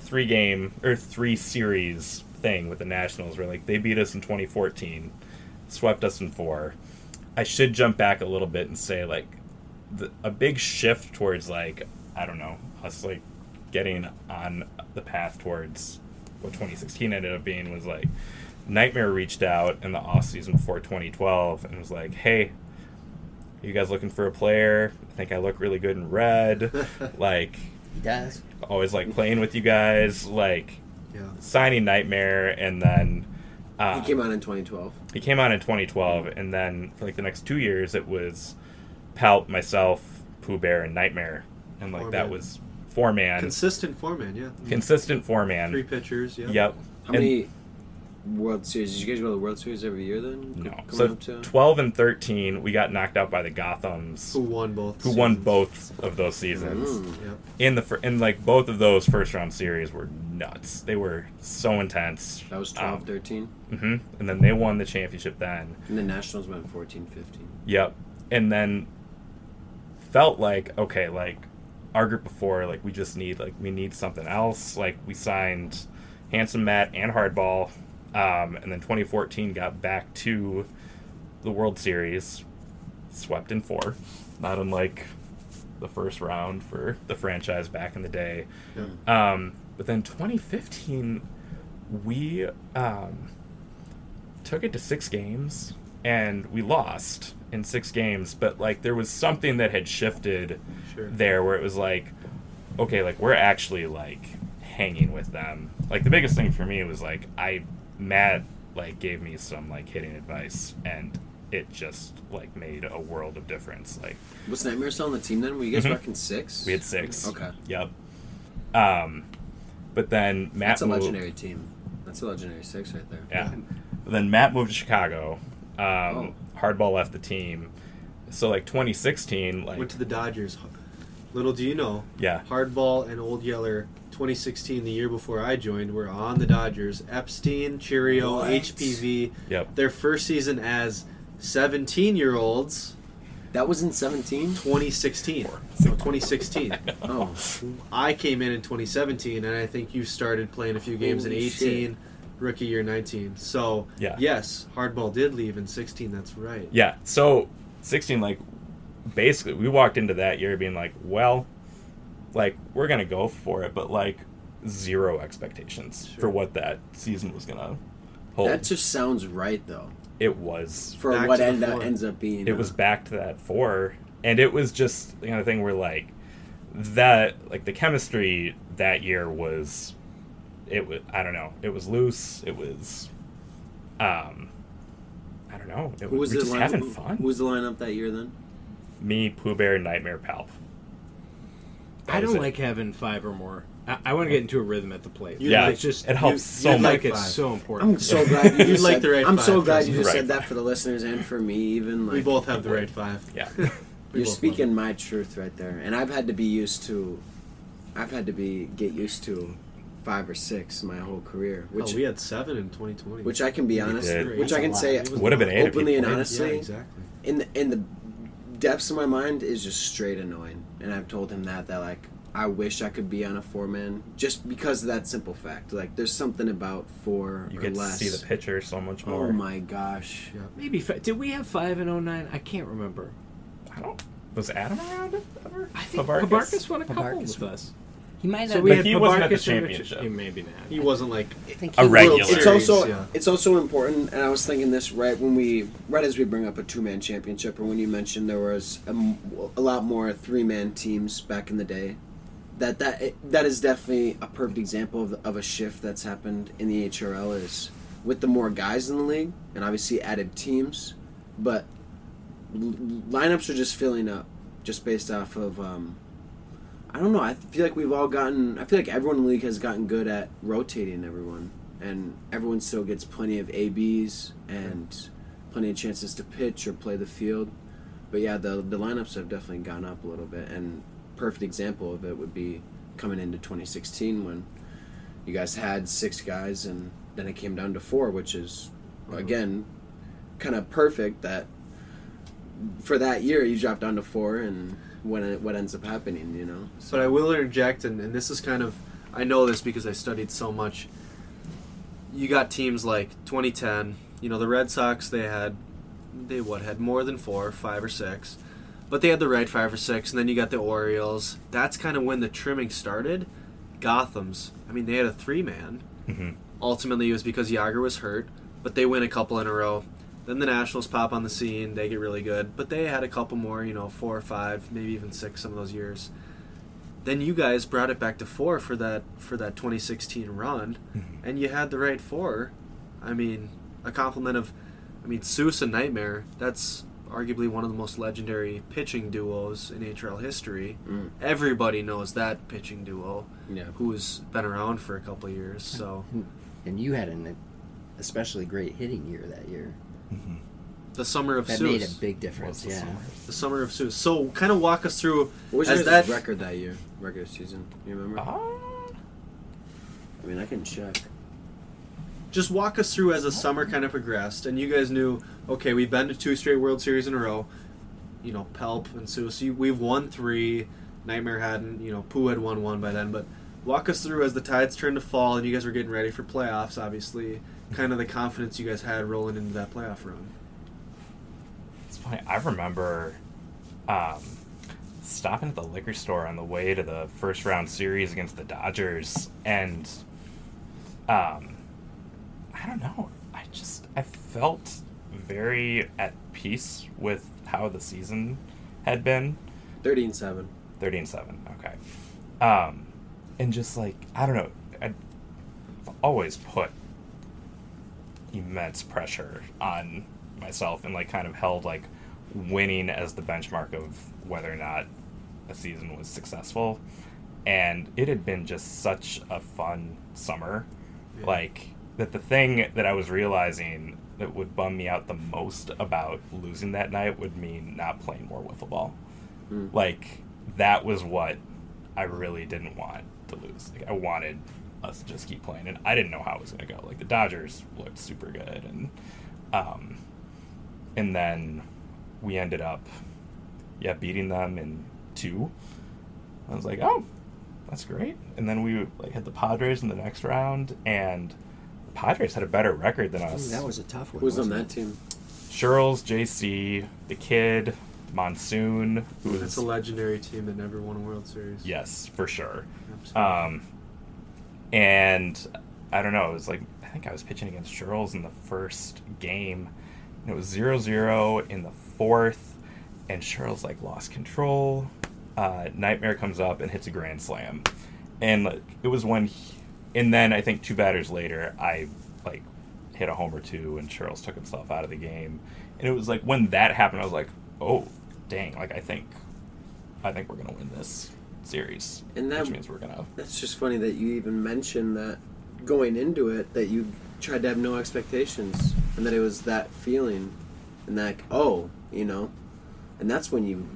D: three game or three series thing with the nationals where like they beat us in 2014 swept us in four i should jump back a little bit and say like the, a big shift towards like i don't know us like getting on the path towards what 2016 ended up being was like nightmare reached out in the off season before 2012 and was like hey you guys looking for a player i think i look really good in red (laughs) like
C: he does.
D: always like playing with you guys, like
B: Yeah.
D: signing Nightmare, and then uh,
A: he came out in 2012.
D: he came out in 2012, and then for like the next two years, it was Palp, myself, Pooh Bear, and Nightmare, and like
B: Four
D: that
B: man.
D: was four man,
B: Consistent four man, yeah.
D: consistent four man.
B: Three pitchers, yeah.
D: Yep.
A: How
D: And-
A: many World Series? Did you guys go to the World Series every year then?
D: No.
A: Coming
D: So
A: up to
D: 12 and 13, we got knocked out by the Gothams,
B: Who won both?
D: who won both of those seasons.
A: Mm.
B: Yep.
D: In the fir- and like both of those first round series were nuts. They were so intense.
A: That was 12,
D: Um,
A: 13.
D: hmm And then they won the championship then.
A: And the Nationals went 14, 15.
D: Yep. And then felt like, okay, like our group before, like we just need like we need something else. Like we signed Handsome Matt and Hardball. Um, and then 2014 got back to the World Series, swept in four, not unlike the first round for the franchise back in the day.
B: Yeah.
D: Um, but then 2015, we um, took it to six games and we lost in six games. But like there was something that had shifted
B: Sure.
D: there where it was like, okay, like we're actually like hanging with them. Like the biggest thing for me was like I Matt like gave me some like hitting advice and it just like made a world of difference. Like
A: Was Nightmare still on the team then? Were you guys
D: Mhm.
A: rocking six?
D: we had six.
A: Okay.
D: Yep. Um, but then Matt
A: That's a
D: moved.
A: legendary team. That's a legendary six right there.
D: Yeah. But then Matt moved to Chicago. Um,
A: Oh.
D: Hardball left the team. So like 2016, like
B: Went to the Dodgers. Little do you know,
D: yeah,
B: Hardball and Old Yeller, 2016, the year before I joined, were on the Dodgers. Epstein, Cheerio,
A: What?
B: HPV.
D: yep,
B: Their first season as 17 year olds,
A: That was in 17?
B: 2016. No, 2016. (laughs)
A: Oh.
B: I came in in 2017, and I think you started playing a few games
A: Holy
B: in 18,
A: shit.
B: rookie year 19. So,
D: Yeah.
B: yes, Hardball did leave in 16. That's right.
D: yeah. So 16, like basically, we walked into that year being like, well, like we're gonna go for it, but like zero expectations
B: Sure.
D: for what that season was gonna hold.
A: That just sounds right though.
D: it was
A: For
B: Back
A: what end,
B: floor.
A: ends up being.
D: it
A: uh,
D: was back to that four and it was just the kind of thing where like that like the chemistry that year was it was I don't know. It was loose. It was, um, I don't know. It
A: Who was
D: we
A: the
D: just
A: line-
D: having
A: who-
D: fun.
A: Who was the lineup that year then?
D: Me, Pooh Bear, Nightmare, Palp.
E: I don't
D: it.
E: like having five or more. I, I want to get into a rhythm at the plate.
B: You
D: Yeah,
E: it's just
D: it helps
B: you-
D: so
B: you'd
D: much.
E: like it's so important.
A: I'm so glad you (laughs) just
B: like
A: said,
B: the right
A: I'm so glad you just
D: Right
A: said that for the listeners and for me even like
B: we both have the right five.
D: Yeah. (laughs)
A: You're speaking my truth right there. And I've had to be used to I've had to be get used to five or six my whole career. Oh, which
B: oh, we had seven in 2020.
A: which I can be honest
D: did.
A: which I can say
B: lot. It was
D: Would have been
A: openly and honestly
B: yeah, exactly.
A: in the in the depths of my mind is just straight annoying. And I've told him that that like I wish I could be on a four man just because of that simple fact. Like there's something about four
D: You
A: or
D: get to
A: less.
D: see the pitcher so much oh more.
A: oh my gosh.
B: Yeah.
E: Maybe fi- did we have five in 09? I can't remember.
D: I don't. Was Adam around ever?
E: I think
D: Pabarkis?
E: Pabarkis won a couple
C: Pabarkis
E: with us.
C: He might
E: So
C: have.
E: we
D: But
E: had
D: he wasn't at the
E: Pabarkis and Rich-
D: championship.
E: eh, Maybe not.
B: He wasn't like
C: I think
D: A
C: he-
D: regular.
A: It's
B: Series,
A: also
B: yeah.
A: it's also important, and I was thinking this right when we right as we bring up a two man championship, or when you mentioned there was a, m- a lot more three man teams back in the day. That that it- that is definitely a perfect example of, of a shift that's happened in the HRL is with the more guys in the league, and obviously added teams, but l- lineups are just filling up, just based off of. Um, I don't know. I feel like we've all gotten. I feel like everyone in the league has gotten good at rotating everyone, and everyone still gets plenty of ABs and plenty of chances to pitch or play the field. But yeah, the the lineups have definitely gone up a little bit, and perfect example of it would be coming into 2016 when you guys had six guys, and then it came down to four, which is mm-hmm. again kind of perfect that for that year you dropped down to four, and when it, what ends up happening, you know.
B: But I will interject, and, and this is kind of I know this because I studied so much. You got teams like 2010. You know the Red Sox. They had they what had more than four, five or six, but they had the right five or six. And then you got the Orioles. That's kind of when the trimming started. Gotham's. I mean, they had a three man.
D: Mhm.
B: Ultimately, it was because Yager was hurt, but they win a couple in a row. Then the Nationals pop on the scene. They get really good, but they had a couple more. You know, four or five, maybe even six some of those years then you guys brought it back to four for that for that 2016 run, and you had the right four. I mean, a compliment of, I mean, Seuss and Nightmare. That's arguably one of the most legendary pitching duos in HRL history.
A: Mm.
B: Everybody knows that pitching duo,
A: Yeah.
B: who's been around for a couple of years. So
C: And you had an especially great hitting year that year.
B: The summer of
C: That
B: Seuss.
C: made a big difference.
D: Was the
C: Yeah.
D: summer.
B: the summer of Seuss. So kind of walk us through
A: What was
B: as
A: your
B: that
A: record that year? Regular season. You remember?
D: Ah,
A: I mean, I can check.
B: just walk us through as the summer kind of progressed, and you guys knew, okay, we've been to two straight World Series in a row. You know, Palp and Sue. So we've won three. Nightmare hadn't. You know, Pooh had won one by then. But walk us through as the tides turned to fall, and you guys were getting ready for playoffs. Obviously, kind of the confidence you guys had rolling into that playoff run.
D: It's funny. I remember um, stopping at the liquor store on the way to the first round series against the Dodgers, and um, I don't know. I just I felt very at peace with how the season had been.
A: 30 and 7.
D: 30 and 7 okay um and just like i don't know i've always put immense pressure on myself and like kind of held like winning as the benchmark of whether or not a season was successful and it had been just such a fun summer
B: Yeah.
D: like that the thing that i was realizing that would bum me out the most about losing that night would mean not playing more wiffle ball
A: Mm.
D: like that was what I really didn't want to lose. Like I wanted us just keep playing, and I didn't know how it was going to go. Like the Dodgers looked super good, and um, and then we ended up yeah beating them in two. I was like, oh, that's great. And then we like had the Padres in the next round, and the Padres had a better record than us.
C: Ooh, that was a tough one.
A: Who's on
C: wasn't
A: that
C: it?
A: team?
D: Charles, JC, the kid, Monsoon, who was
B: It's a legendary team that never won a World Series.
D: yes for sure.
B: Absolutely.
D: Um, and I don't know. It was like I think I was pitching against Charles in the first game, and it was 0-0 in the fourth, and Charles like lost control. Uh, Nightmare comes up and hits a grand slam, and like, it was when he, and then I think two batters later, I like hit a home or two, and Charles took himself out of the game. And it was like when that happened, I was like, oh, dang! Like I think, I think we're gonna win this series,
A: And that-
D: which means we're gonna.
A: That's just funny that you even mentioned that going into it that you tried to have no expectations and that it was that feeling and that oh you know and that's when you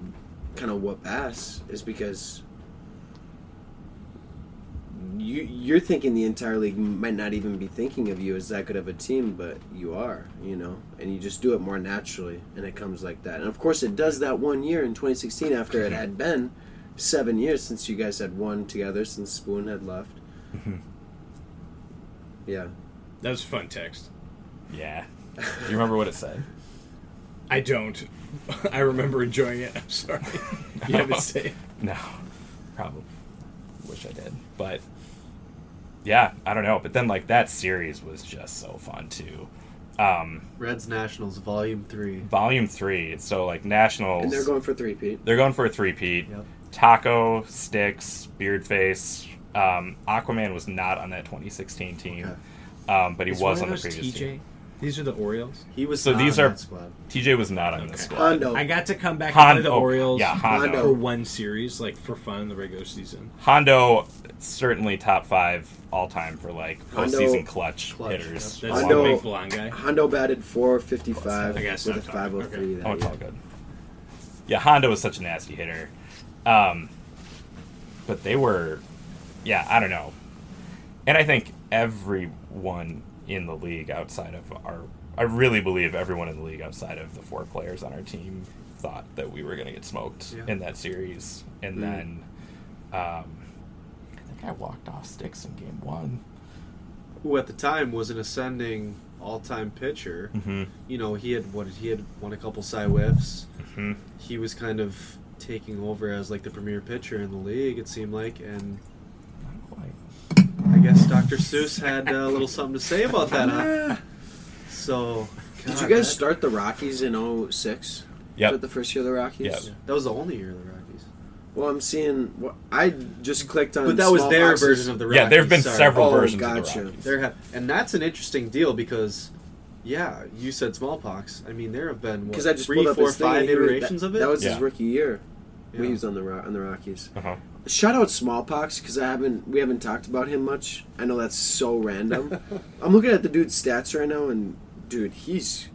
A: kind of whoop ass is because you you're thinking the entire league might not even be thinking of you as that good of a team but you are you know and you just do it more naturally and it comes like that and of course it does that one year in 2016 after it had been seven years since you guys had won together since spoon had left yeah
E: That was a fun text.
D: Yeah. Do you remember what it said?
E: I don't. (laughs) I remember enjoying it. I'm sorry. (laughs) You haven't say it.
D: No, probably. Wish I did, but yeah, I don't know. But then like that series was just so fun too. Um,
B: Reds Nationals Volume Three.
D: volume three. So like nationals,
A: and they're going for three Pete
D: they're going for a three-peat.
B: Yep.
D: Taco, Sticks, Beardface. Um, Aquaman was not on that 2016 team, um, but he
E: Is
D: was on the previous
E: TJ?
D: team.
E: These are the Orioles.
B: He was
D: So
B: not
D: these
B: on
D: are-
B: that squad.
D: TJ was not on this squad.
A: Hondo
E: I got to come back
D: Hon-
E: and the
D: oh,
E: Orioles
D: yeah, Hondo.
E: for one series, like for fun in the regular season.
D: Hondo certainly top five all time for like
A: Hondo-
D: postseason clutch,
B: Clutch,
D: hitters.
E: That's
A: Hondo-
E: big blonde guy.
A: Hondo batted 455 with a 503 that
D: Oh, it's all good. Yeah, Hondo was such a nasty hitter. Um, but they were, yeah, I don't know. And I think everyone in the league outside of our, I really believe everyone in the league outside of the four players on our team thought that we were going to get smoked
B: Yeah.
D: in that series. And
A: Mm.
D: then, um, I think I walked off sticks in game one.
B: Who at the time was an ascending all-time pitcher.
D: Mm-hmm.
B: You know, he had what he had won a couple Cy whiffs.
D: Mm-hmm.
B: He was kind of taking over as like the premier pitcher in the league. It seemed like, and
D: Not quite.
B: I guess Dr. Seuss had uh, a little something to say about that. Huh? So,
A: Did you guys
B: that-
A: start the Rockies in 06?
D: Yep.
A: Was the first year of the Rockies?
D: Yep.
B: Yeah, that was the only year of the Rockies.
A: Well, I'm seeing. Well, I just clicked on.
B: But that was their
A: Smallpox's-
B: version of the Rockies.
D: Yeah, there have been
B: sorry.
D: several
A: Oh,
D: versions
A: gotcha.
D: of the Rockies.
B: There have, and that's an interesting deal because, yeah, you said smallpox. I mean, there have been what,
A: Because I just
B: three,
A: pulled up
B: four,
A: his thing
B: five
A: and he was-
B: iterations
A: that,
B: of it.
A: That was
D: Yeah.
A: his rookie year. When
B: Yeah.
A: He was on the on the Rockies.
D: Uh-huh.
A: Shout out Smallpox because I haven't we haven't talked about him much. I know that's so random. (laughs) I'm looking at the dude's stats right now, and dude, he's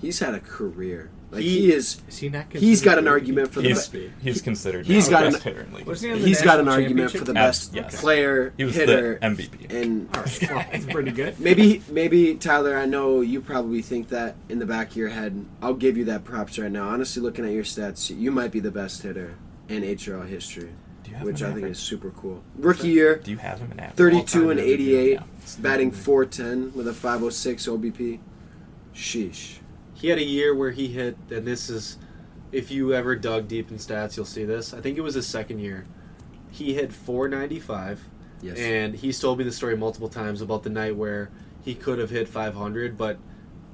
A: he's had a career. Like he,
B: He-
A: is.
E: Is he not?
A: He's got an argument for the
D: He's,
A: be-
D: he's considered
A: He's
D: now
A: got
D: the
A: an-
D: best hitter in league.
E: He
A: he's got an argument for the best
D: Yes.
A: player
D: He was
A: hitter
D: the MVP.
A: and
E: Well, (laughs) that's pretty good. (laughs)
A: Maybe, maybe Tyler. I know you probably think that in the back of your head. I'll give you that props right now. Honestly, looking at your stats, you might be the best hitter in HRL history,
D: Do you have
A: which I
D: in
A: think
D: average?
A: is super cool. Rookie year,
D: Do you have him in average?
A: 32 and 88,
D: yeah.
A: batting 410 with a 506 OBP. Sheesh.
B: He had a year where he hit, and this is, if you ever dug deep in stats, you'll see this. I think it was his second year. He hit 495,
A: Yes.
B: and he's told me the story multiple times about the night where he could have hit 500, but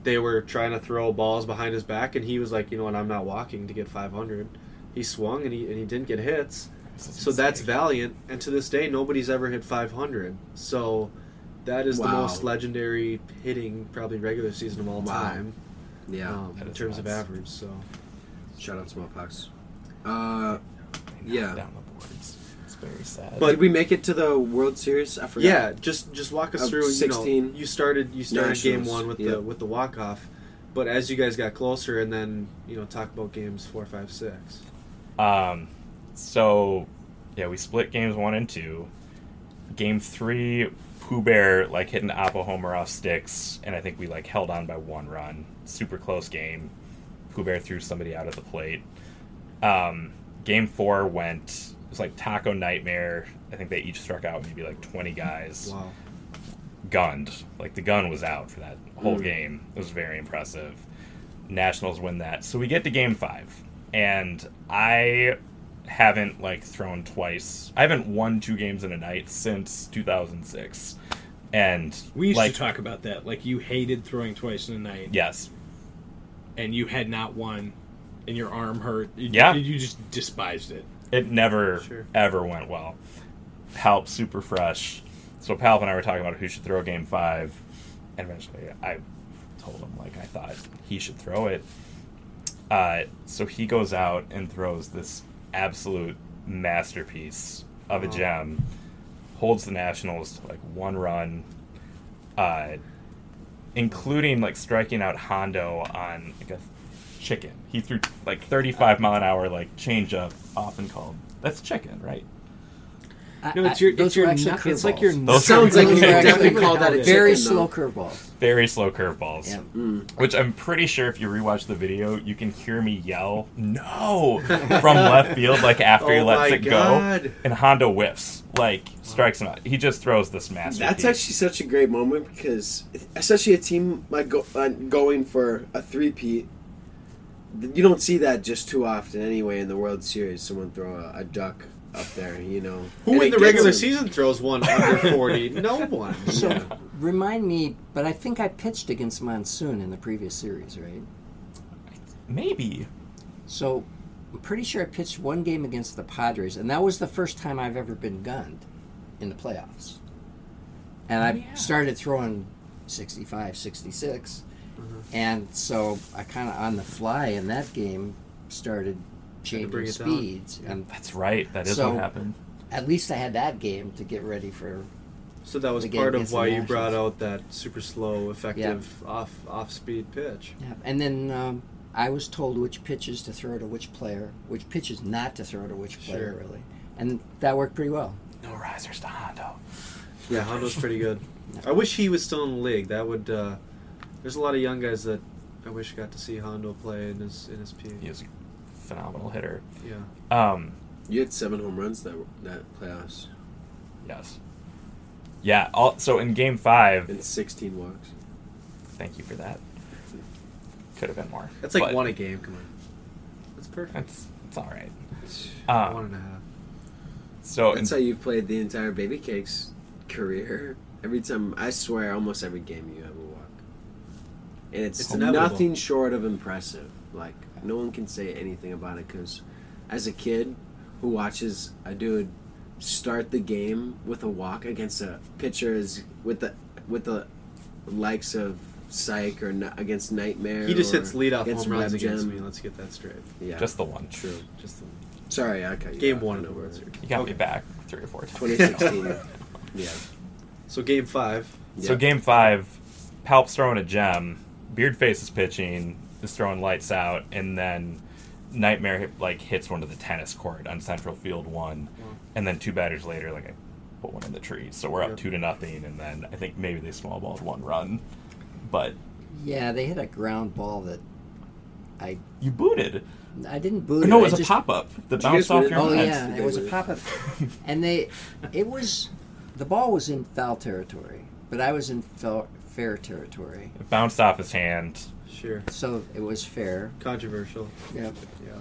B: they were trying to throw balls behind his back, and he was like, you know what, I'm not walking to get 500. He swung and he and he didn't get hits.
D: This is
B: So that's valiant, and to this day, nobody's ever hit 500. So that is the most legendary hitting, probably regular season of all
A: Wow.
B: time,
A: yeah.
B: um, in
D: is
B: terms of average. So
A: Shout out Smallpox. Uh, yeah.
D: Down the boards. It's very sad.
B: But-
A: did we make it to the World Series? I forgot.
B: yeah, just just walk us
A: Of
B: through. You
A: 16
B: know, you started you started game one with
A: yep.
B: the with the walk off, but as you guys got closer, and then you know talk about games four, five, six.
D: Um, so yeah, we split games one and two. Game three, Pooh Bear like hit an Oppo homer off sticks, and I think we like held on by one run. Super close game. Pooh threw somebody out of the plate. Um, game four went it was like Taco Nightmare. I think they each struck out maybe like twenty guys.
B: Wow.
D: gunned. Like the gun was out for that whole
A: Mm.
D: game. It was very impressive. Nationals win that. So we get to game five. And I haven't like thrown twice. I haven't won two games in a night since 2006. And
E: We used
D: like
E: to talk about that. Like you hated throwing twice in a night,
D: yes.
E: And you had not won, and your arm hurt. You,
D: Yeah.
E: you just despised it.
D: It never
B: Sure.
D: ever went well. Help super fresh. so Palp and I were talking about who should throw game five, and eventually I told him like I thought he should throw it. Uh, so he goes out and throws this absolute masterpiece of a gem, holds the Nationals to like one run, uh, including like striking out Hondo on like a chicken. He threw like 35 mile an hour like changeup, often called that's chicken, right?
B: No, it's your.
C: those
B: It's your.
C: were actually
B: It's like your.
C: curveballs.
D: Those
A: Sounds like you
C: were
A: definitely call that a
C: very
A: chicken,
C: slow
A: though.
C: curveballs.
D: Very slow curveballs.
C: Yeah.
A: Mm.
D: Which I'm pretty sure if you rewatch the video, you can hear me yell "No" (laughs) from left field, like after he
B: Oh
D: lets it
B: God.
D: go, and Hondo whiffs, like strikes him out. He just throws this masterpiece.
A: That's actually such a great moment because, especially a team like go, uh, going for a three-peat, you don't see that just too often anyway in the World Series. Someone throw a, a duck up there, you know.
B: Who
A: And
B: in the regular
A: him.
B: season throws one under forty? No (laughs) one.
C: So
A: Yeah.
C: remind me, but I think I pitched against Monsoon in the previous series, right?
D: maybe.
C: So I'm pretty sure I pitched one game against the Padres, and that was the first time I've ever been gunned in the playoffs. And I
D: Oh, yeah.
C: started throwing 65, 66. Mm-hmm. And so I kind of on the fly in that game started changing
B: bring it
C: speeds. And
D: That's right. That is
C: So-
D: what happened.
C: at least I had that game to get ready for.
B: So that was part of why you brought out that super slow, effective off off speed pitch.
C: Yeah. And then um, I was told which pitches to throw to which player, which pitches not to throw to which player,
B: Sure.
C: really. And that worked pretty well.
D: No risers to Hondo.
B: Yeah, Hondo's pretty good. (laughs) I wish he was still in the league. That would. Uh, there's a lot of young guys that I wish got to see Hondo play in his in his P.
D: He is a phenomenal hitter.
B: Yeah.
D: Um,
A: You had seven home runs that that playoffs
D: yes. Yeah. All, so in Game Five,
A: and sixteen walks.
D: thank you for that. Could have been more.
B: That's like
D: but
B: one a game. Come on. That's perfect.
D: It's it's all right. Uh,
B: one and a half.
D: So
A: That's
D: in,
A: how you've played the entire Baby Cakes career. Every time, I swear, almost every game you have a walk, and it's,
B: It's
A: nothing short of impressive. Like no one can say anything about it because, as a kid who watches a dude start the game with a walk against a pitcher is with the with the likes of Psych or n- against Nightmare.
B: He just
A: or
B: hits leadoff
A: against
B: home runs
A: Web
B: against
A: Gem.
B: me. Let's get that straight.
A: Yeah,
D: just the one.
A: true.
B: Just the, one.
A: Sorry, I cut you
B: game
A: off.
B: one
A: I
B: of the World Series.
D: You got
B: Okay.
D: me back three or four times.
A: 2016. (laughs) yeah.
B: So game five.
D: So game five, Palp's throwing a gem, Beardface is pitching, is throwing lights out, and then Nightmare hit- like hits one to the tennis court on Central Field one,
B: Wow.
D: and then two batters later, like I put one in the tree, so we're up
B: Yep.
D: two to nothing, and then I think maybe they small balled one run, but
C: Yeah, they hit a ground ball that I
D: you booted.
C: I didn't boot.
D: Or no,
C: it.
D: it was a pop up that
A: Did you
D: bounced off your
C: Oh
D: hands.
C: yeah, it was a pop up, (laughs) and they, it was, the ball was in foul territory, but I was in fel- fair territory,
D: It bounced off his hand.
B: Sure.
C: so it was fair.
B: Controversial.
C: Yeah.
B: Yeah.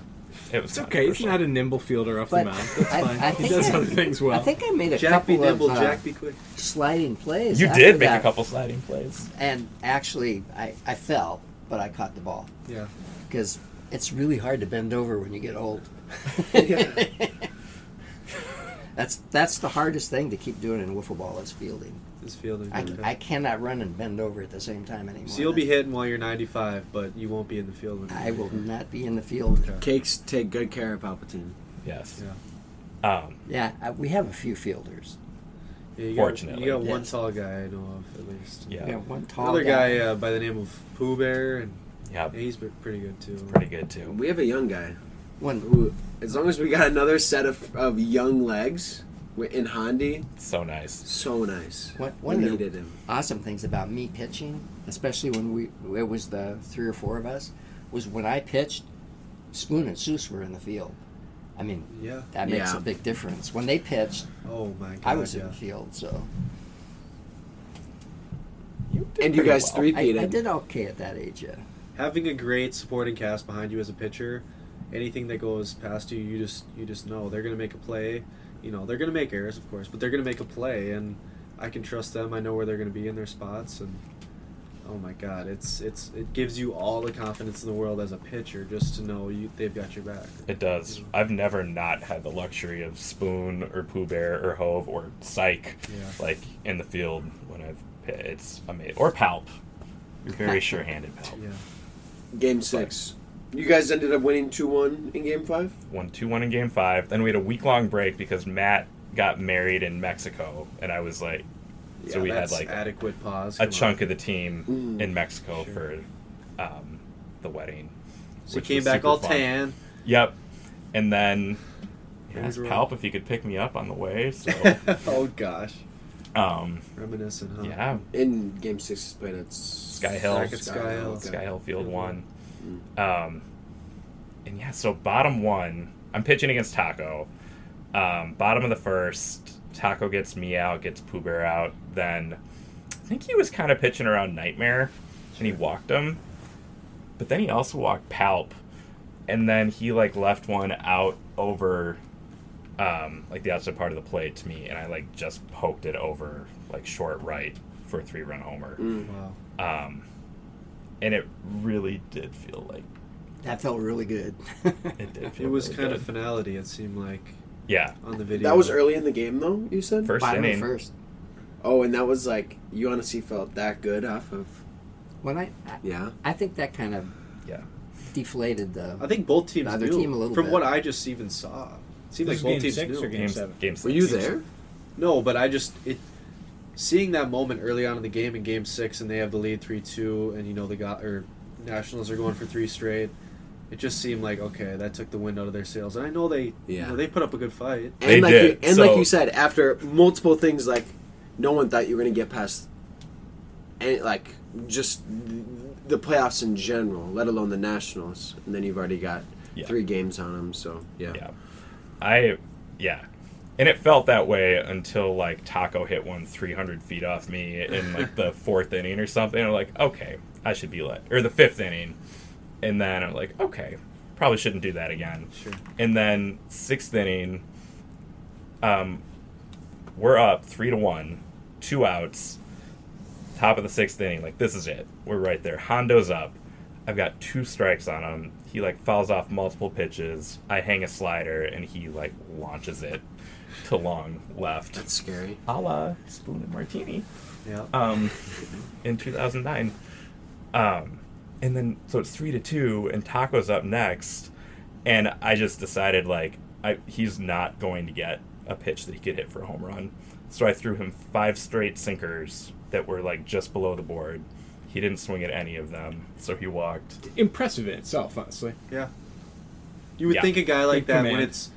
D: It was
E: It's okay. He's not a nimble fielder off the
C: But
E: mound. That's
C: I,
E: fine.
C: I
E: he does
C: I,
E: other things well.
C: I think I made a
B: Jack be
C: couple
B: nimble,
C: of uh,
B: Jack be quick.
C: sliding plays.
D: You did make
C: that,
D: a couple sliding plays.
C: and actually, I, I fell, but I caught the ball
B: Yeah.
C: because it's really hard to bend over when you get old. (laughs) That's that's the hardest thing to keep doing in wiffle ball is fielding.
B: This fielding.
C: I. I cannot run and bend over at the same time anymore.
B: so you'll be hitting while you're 95, but you won't be in the field. When
C: I will not be in the field.
B: Okay.
A: Cakes take good care of Palpatine.
D: Yes.
B: Yeah.
D: Um,
C: Yeah, I, we have a few fielders.
B: Yeah, you
D: Fortunately.
B: got, you got one
C: Yes.
B: tall guy I know of at least.
D: yeah.
C: We have one tall
B: Another guy uh, by the name of Pooh Bear, and
D: Yeah.
B: yeah, he's pretty good too.
D: Pretty good too.
A: We have a young guy
C: one.
A: who, as long as we got another set of, of young legs wi- in Hondi,
D: So nice.
A: so nice.
C: One,
A: We
C: one of the
A: him.
C: awesome things about me pitching, especially when we it was the three or four of us, was when I pitched, Spoon and Seuss were in the field. I mean,
B: Yeah.
C: that makes
A: Yeah.
C: a big difference. When they pitched,
B: Oh my god.
C: I was
B: yeah.
C: in the field, so
D: You did
A: And you guys
D: well.
A: three-
C: I, I did okay at that age. Yeah.
B: Having a great supporting cast behind you as a pitcher, anything that goes past you, you just you just know they're gonna make a play. You know they're gonna make errors, of course, but they're gonna make a play, and I can trust them. I know where they're gonna be in their spots, and oh my god, it's it's it gives you all the confidence in the world as a pitcher just to know you they've got your back.
D: It does. I've never not had the luxury of Spoon or Pooh Bear or Hove or Psych,
B: Yeah.
D: like in the field when I've hit. It's amazing. Or Palp. You're very (laughs) sure-handed, Palp.
B: Yeah.
A: Game six. You guys ended up winning two one in game five.
D: Won two one in Game Five. Then we had a week long break because Matt got married in Mexico, and I was like, so
B: Yeah,
D: we had like
B: adequate pause.
D: a
B: come
D: chunk
B: on.
D: of the team
A: Mm.
D: in Mexico
B: Sure.
D: for um, the wedding.
B: So you
D: which
B: came back all
D: fun.
B: tan.
D: Yep. And then I asked. Palp if he could pick me up on the way. So, (laughs)
B: oh gosh,
D: um,
B: reminiscent, huh?
D: yeah,
A: In game six, is played at
D: Sky Hill.
B: Back at Sky Hill.
A: okay.
D: Sky Hill Field One. Um, and yeah, so bottom one, I'm pitching against Taco. Um, bottom of the first, Taco gets me out, gets Pooh Bear out. Then I think he was kind of pitching around Nightmare, and he walked him. But then he also walked Palp, and then he like left one out over, um, like the outside part of the plate to me, and I like just poked it over like short right for a three run homer.
A: Mm.
B: Wow.
D: Um, and it really did feel like
C: That felt really good. (laughs)
D: it did feel
B: It was
D: really
B: kind
D: good.
B: of finality. It seemed like
D: yeah
B: on the video.
A: That was early in the game, though. You said.
D: first
C: Bottom
D: inning
C: first.
A: Oh, and that was like you honestly felt that good off of.
C: When I, I,
A: Yeah.
C: I think that kind of
D: yeah
C: deflated the.
B: I think both teams
C: The other
B: knew.
C: team a little
B: From
C: bit.
B: what I just even saw, it seemed
E: This
B: like both
E: game
B: teams
E: six
B: knew.
E: or game
D: game
E: seven?
D: game
A: Were you there?
B: No, but I just it seeing that moment early on in the game in Game Six, and they have the lead three two, and you know the got or Nationals are going for three straight. It just seemed like okay, that took the wind out of their sails, and I know they, you
A: Yeah.
B: know, they put up a good fight.
A: And
D: They
A: like
D: did,
A: you, and like you said, after multiple things, like no one thought you were gonna get past, any like just the playoffs in general, let alone the Nationals. And then you've already got
D: Yeah.
A: three games on them. So yeah.
D: yeah i yeah and it felt that way until like taco hit one 300 feet off me in like the (laughs) fourth inning or something. I'm like okay i should be let or the fifth inning. And then i'm like okay probably shouldn't do that again.
B: Sure.
D: and then sixth inning um we're up three to one two outs top of the sixth inning. Like this is it. We're right there. Hondo's up. I've got two strikes on him. He like fouls off multiple pitches. I hang a slider and he like launches it to long left
A: That's scary.
D: a la spoon and martini
B: Yeah.
D: um, in 2009. Um, and then so it's three to two, and Taco's up next, and I just decided like I, he's not going to get a pitch that he could hit for a home run, so I threw him five straight sinkers that were like just below the board. He didn't swing at any of them, so he walked.
E: Impressive in itself, honestly.
B: Yeah. You would
D: Yeah.
B: think a guy like
E: Good
B: that when it's,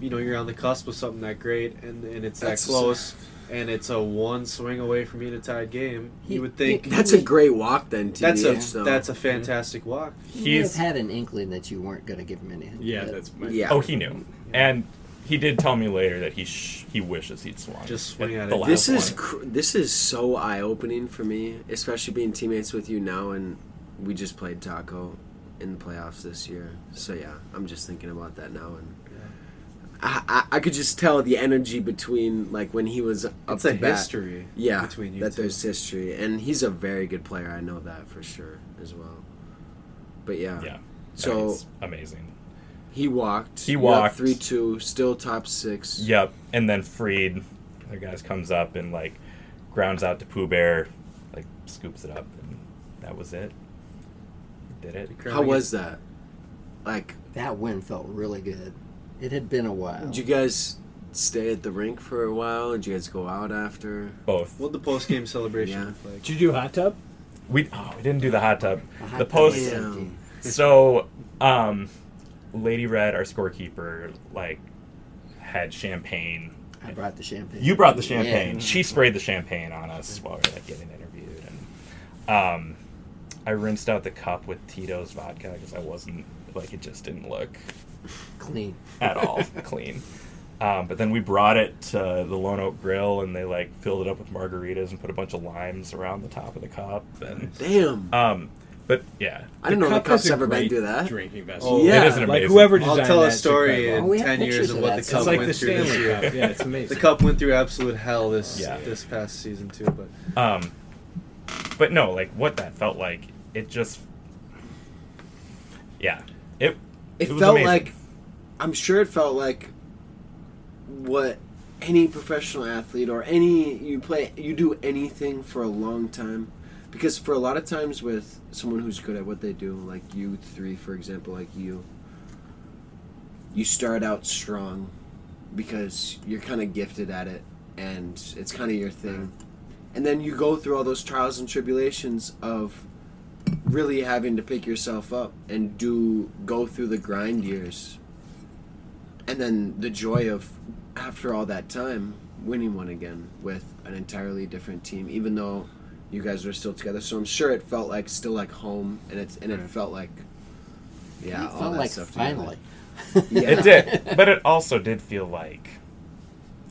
B: you know, you're on the cusp of something that great and, and it's that
A: That's-
B: close and it's a one swing away from being a tied game.
C: He-
B: you would think
C: he-
A: That's a great walk then. TBH,
B: that's a
A: though.
B: that's a fantastic walk.
C: You may have
D: He's
C: had an inkling that you weren't going to give him any
E: Yeah,
C: but-
E: that's my.
A: Yeah.
D: oh he knew, and he did tell me later that he sh- he wishes he'd swung.
B: Just swing at
D: the
B: it.
A: This is cr- this is so eye opening for me, especially being teammates with you now, and we just played Taco in the playoffs this year. So yeah, I'm just thinking about that now, and I, I, I could just tell the energy between like when he was up
B: It's
A: to
B: a
A: bat.
B: history.
A: Yeah,
B: between you
A: that
B: two.
A: there's history, and he's a very good player. I know that for sure as well. But yeah,
D: yeah.
A: So-
D: It's amazing.
A: he walked.
D: He walked.
A: three two, still top six.
D: Yep. And then Freed, the guys comes up and like grounds out to Pooh Bear, like scoops it up, and that was it. Did it?
A: How was that? Like,
C: That win felt really good. It had been a while.
A: did you guys stay at the rink for a while? Did you guys go out after?
D: Both.
B: What the post game (laughs) celebration
A: Yeah.
B: look like?
E: Did you do hot tub?
D: We oh, we didn't do the hot tub.
C: The hot
D: The post.
C: was
A: Damn. (laughs)
D: So, um, Lady Red, our scorekeeper, like had champagne.
C: I brought the champagne.
D: You brought the champagne.
C: Yeah.
D: She sprayed the champagne on us while we were like getting interviewed, and um, I rinsed out the cup with Tito's vodka because I wasn't like it just didn't look
C: Clean.
D: at all (laughs) clean. Um, but then we brought it to the Lone Oak Grill, and they like filled it up with margaritas and put a bunch of limes around the top of the cup. And
A: Damn.
D: um, but yeah,
A: I didn't know the
E: cup
A: cup's ever been
E: great
A: through that.
E: Drinking vessel.
B: Oh,
A: Yeah.
D: it is an
E: like
D: amazing.
E: whoever
B: I'll
E: designed
B: tell a story
E: incredible.
B: in
C: Oh,
B: ten years of
C: of
B: what the cup
E: It's like
B: went
E: the
B: through this year.
E: Cup. Yeah, it's amazing.
B: The cup went through absolute hell this
D: Yeah.
B: this past season too, but
D: Um, but no, like what that felt like, it just, yeah, it.
A: It, felt
D: amazing.
A: like, I'm sure it felt like what any professional athlete or any you play you do anything for a long time because for a lot of times with someone who's good at what they do like you three for example like you you start out strong because you're kind of gifted at it and it's kind of your thing and then you go through all those trials and tribulations of really having to pick yourself up and do go through the grind years and then the joy of after all that time winning one again with an entirely different team even though you guys are still together so i'm sure it felt like still like home and it's and it felt like yeah
C: it
A: all
C: felt
A: that
C: like
A: stuff together.
C: finally. (laughs)
A: yeah
D: It did, but it also did feel like,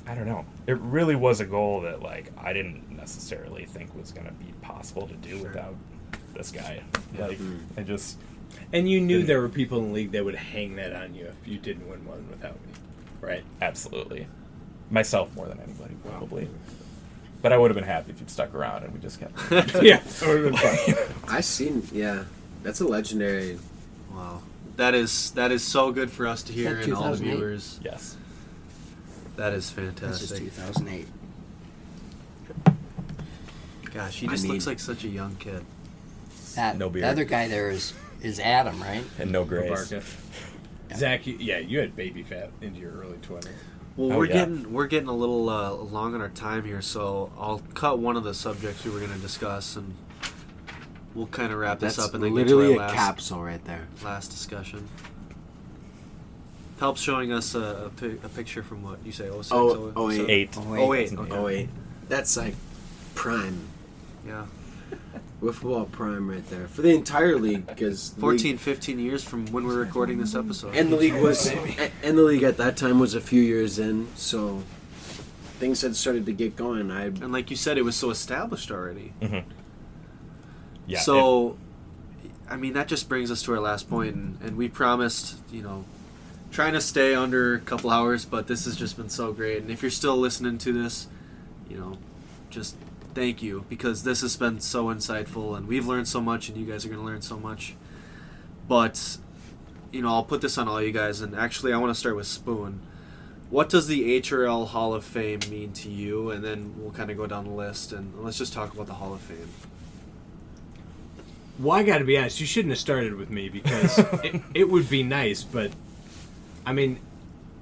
D: I don't know. It really was a goal that like I didn't necessarily think was gonna be possible to do without this guy. Like I just
E: And you knew there were people in the league that would hang that on you if you didn't win one without me, right?
D: absolutely myself more than anybody probably. But I would have been happy if you'd stuck around and we just kept. (laughs)
E: yeah, (laughs) that would have been fun.
A: i seen yeah that's a legendary
B: Wow. That is that is so good for us to hear
C: that
B: and all the viewers.
D: yes.
B: That is
C: This is
B: fantastic.
C: 2008.
B: Gosh, he
A: I
B: just
A: mean-
B: looks like such a young kid.
C: That,
D: No beard.
C: The other guy there is is Adam, right?
D: And no grace.
E: Barca. Zach, you, yeah, you had baby fat into your early twenties.
B: Well,
D: Oh,
B: we're
D: yeah.
B: getting we're getting a little uh, long on our time here, so I'll cut one of the subjects we were going to discuss, and we'll kind of wrap this up and then
A: literally
B: get
A: a
B: to our last,
A: capsule right there
B: last discussion. Helps showing us a, a, pi- a picture from what you say. Oh, six,
A: Oh, oh, eight.
D: Eight.
C: Oh,
B: Oh,
C: wait.
B: wait. Okay.
A: oh wait that's like prime
B: Yeah.
A: Wiffle prime right there for the entire league because
B: 14, 15 years from when we're recording this episode.
A: and the league was and the league at that time was a few years in so things had started to get going i
B: And like you said, it was so established already.
D: Mm-hmm. Yeah. it-
B: so, I mean, that just brings us to our last point, and, and we promised, you know, trying to stay under a couple hours, but this has just been so great. And if you're still listening to this, you know, just thank you because this has been so insightful, and we've learned so much, and you guys are going to learn so much. But, you know, I'll put this on all you guys, and actually, I want to start with Spoon. What does the HRL Hall of Fame mean to you? And then we'll kind of go down the list, and let's just talk about the Hall of Fame.
E: Well, I got to be honest. You shouldn't have started with me because (laughs) it, it would be nice, but I mean,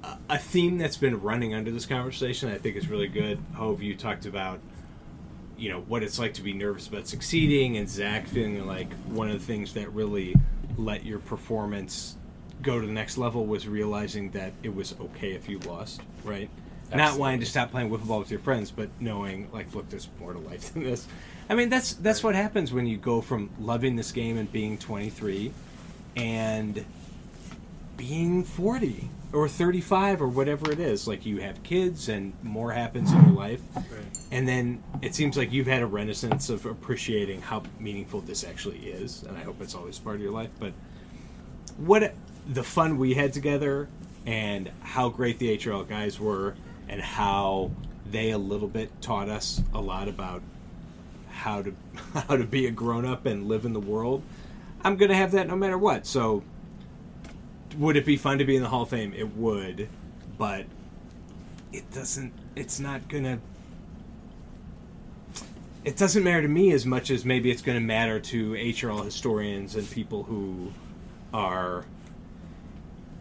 E: a, a theme that's been running under this conversation, I think, is really good. Hove, you talked about, you know, what it's like to be nervous about succeeding, and Zach feeling like one of the things that really let your performance go to the next level was realizing that it was okay if you lost, right? Not wanting to stop playing wiffle ball with your friends, but knowing like, look, there's more to life (laughs) than this. I mean, that's that's what happens when you go from loving this game and being 23, and being 40 or 35 or whatever it is. Like you have kids and more happens in your life, and then it seems like you've had a renaissance of appreciating how meaningful this actually is. And I hope it's always part of your life. But what the fun we had together and how great the HRL guys were and how they a little bit taught us a lot about how to (laughs) how to be a grown up and live in the world. I'm gonna have that no matter what. So would it be fun to be in the Hall of Fame? It would, but it doesn't it's not gonna it doesn't matter to me as much as maybe it's going to matter to HRL historians and people who are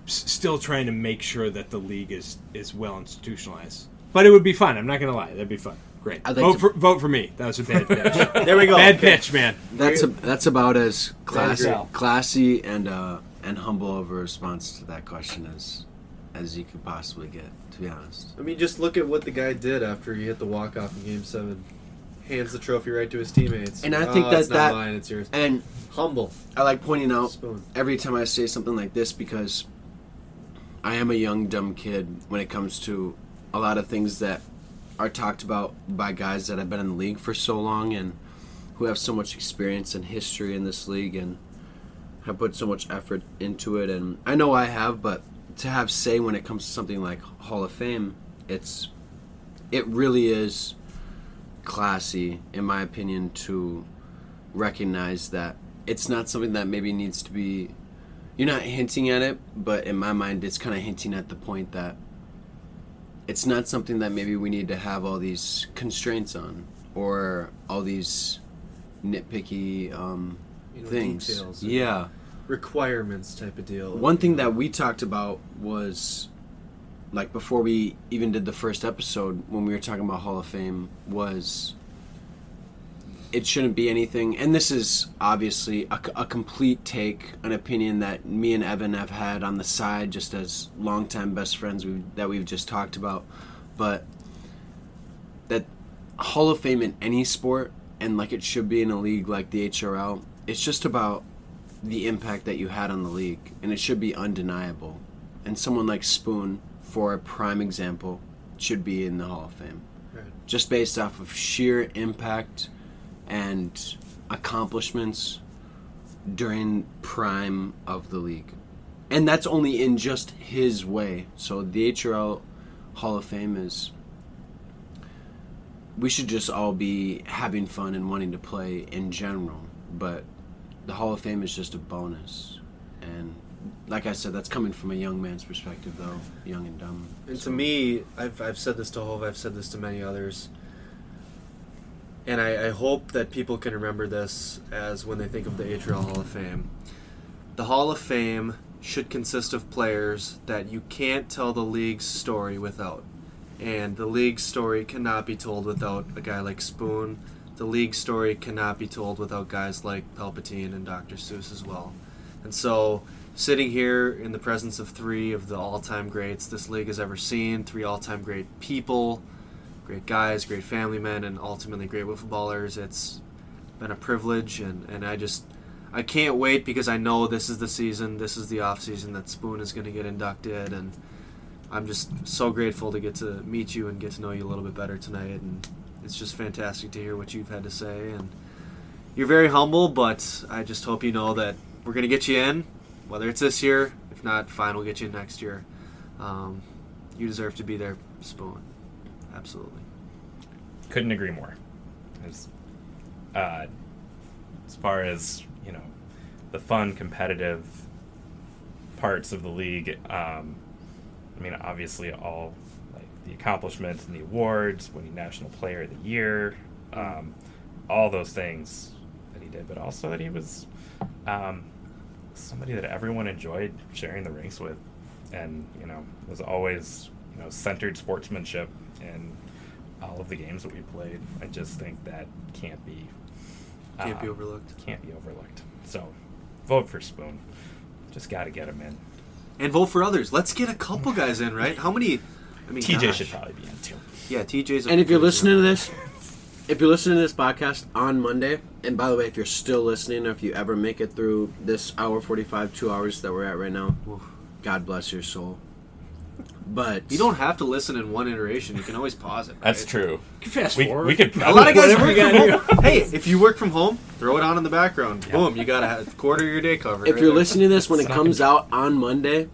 E: s- still trying to make sure that the league is is well institutionalized. But it would be fun. I'm not going to lie. That'd be fun. Great.
A: I'd like
E: vote
A: to-
E: for vote for me. That was a bad (laughs) pitch.
B: There we go.
E: bad pitch, man.
A: that's a, that's about as classy, classy and uh, and humble of a response to that question as as you could possibly get. To be honest,
B: I mean, just look at what the guy did after he hit the walk off in Game Seven. Hands the trophy right to his teammates.
A: And I think
B: "Oh,
A: that
B: it's not
A: that-
B: mine, it's yours.
A: and
B: Humble.
A: I like pointing out
B: Spoon.
A: every time I say something like this because I am a young dumb kid when it comes to a lot of things that are talked about by guys that have been in the league for so long and who have so much experience and history in this league and have put so much effort into it and I know I have but to have say when it comes to something like Hall of Fame it's it really is classy in my opinion to recognize that it's not something that maybe needs to be. You're not hinting at it, but in my mind, it's kind of hinting at the point that it's not something that maybe we need to have all these constraints on or all these nitpicky um,
B: You know,
A: things.
B: details
A: Yeah.
B: requirements type of deal.
A: One thing that we talked about was like before we even did the first episode when we were talking about Hall of Fame was it shouldn't be anything and this is obviously a, a complete take an opinion that me and Evan have had on the side just as longtime best friends we that we've just talked about but that Hall of Fame in any sport and like it should be in a league like the HRL it's just about the impact that you had on the league, and it should be undeniable. And someone like Spoon, for a prime example, should be in the Hall of Fame,
B: Right.
A: just based off of sheer impact and accomplishments during prime of the league, and that's only in just his way. So the HRL Hall of Fame is. We should just all be having fun and wanting to play in general, but the Hall of Fame is just a bonus. And like I said, that's coming from a young man's perspective, though, young and dumb.
B: And
A: So-
B: to me, I've, I've said this to Hove, I've said this to many others. And I, I hope that people can remember this as when they think of the HRL Hall of Fame. The Hall of Fame should consist of players that you can't tell the league's story without. And the league's story cannot be told without a guy like Spoon. The league story cannot be told without guys like Palpatine and Dr. Seuss as well. And so, sitting here in the presence of three of the all time greats this league has ever seen, three all time great people, great guys, great family men, and ultimately great footballers, it's been a privilege. And, and I just, I can't wait because I know this is the season, this is the off season that Spoon is going to get inducted. And I'm just so grateful to get to meet you and get to know you a little bit better tonight. And it's just fantastic to hear what you've had to say. And you're very humble, but I just hope you know that we're going to get you in, whether it's this year. If not, fine, we'll get you in next year. Um, you deserve to be there, Spoon. Absolutely.
D: couldn't agree more. As, uh, as far as you know, the fun, competitive parts of the league. Um, I mean, obviously, all the accomplishments and the awards, winning National Player of the Year, um, all those things that he did, but also that he was um, somebody that everyone enjoyed sharing the rinks with, and you know, was always you know centered sportsmanship in all of the games that we played. I just think that can't be
B: Can't be
D: um,
B: overlooked.
D: Can't be overlooked. So, vote for Spoon. Just got to get him in.
B: And vote for others. Let's get a couple guys in, right? How many? I mean,
D: TJ
B: gosh.
D: should probably be in too.
B: Yeah, TJ's. a
A: And if you're listening to this, if you're listening to this podcast on Monday, and by the way, if you're still listening, or if you ever make it through this hour 45, two hours that we're at right now,
B: Oof.
A: God bless your soul. But
B: you don't have to listen in one iteration. You can always pause it.
D: That's
B: right?
D: true.
E: Fast
D: We,
E: forward.
D: we could
B: A lot of guys
E: Whatever
B: work
E: you
B: from
E: gotta
B: home. Hey, if you work from home, throw it on in the background. Boom, you got a quarter of your day covered.
A: if
B: right
A: you're
B: there.
A: listening to this when it
D: It's not
A: comes out on Monday,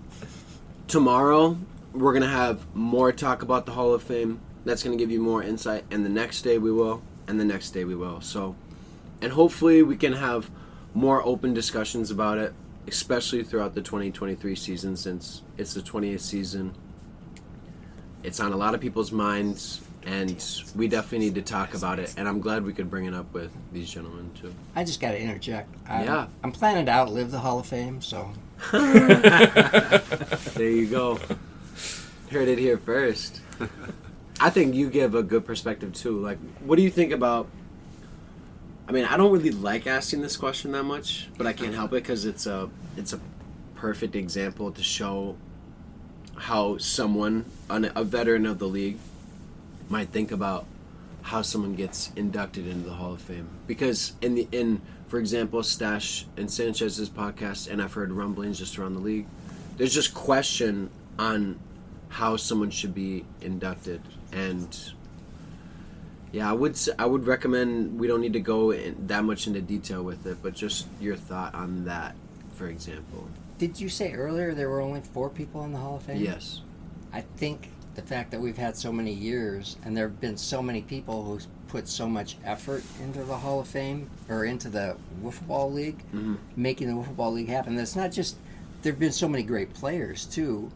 A: tomorrow we're gonna have more talk about the Hall of Fame. That's gonna give you more insight, and the next day we will, and the next day we will. So, and hopefully we can have more open discussions about it, especially throughout the 2023 season, since it's the 20th season. It's on a lot of people's minds, and we definitely need to talk about it. And I'm glad we could bring it up with these gentlemen too.
C: I just got to interject. I'm,
A: Yeah.
C: I'm planning to outlive the Hall of Fame, so (laughs)
A: There you go. Heard it here first. I think you give a good perspective too. Like, what do you think about? I mean, I don't really like asking this question that much, but I can't help it because it's a it's a perfect example to show how someone, a veteran of the league, might think about how someone gets inducted into the Hall of Fame. Because in the in, for example, Stash and Sanchez's podcast, and I've heard rumblings just around the league. There's just question on how someone should be inducted, and yeah, I would i would recommend we don't need to go in that much into detail with it, but just your thought on that, for example.
C: did you say earlier there were only four people in the Hall of Fame?
A: Yes.
C: I think the fact that we've had so many years and there have been so many people who put so much effort into the Hall of Fame or into the Wiffle Ball League,
A: Mhm.
C: making the Wiffle Ball League happen. That's not just there have been so many great players too.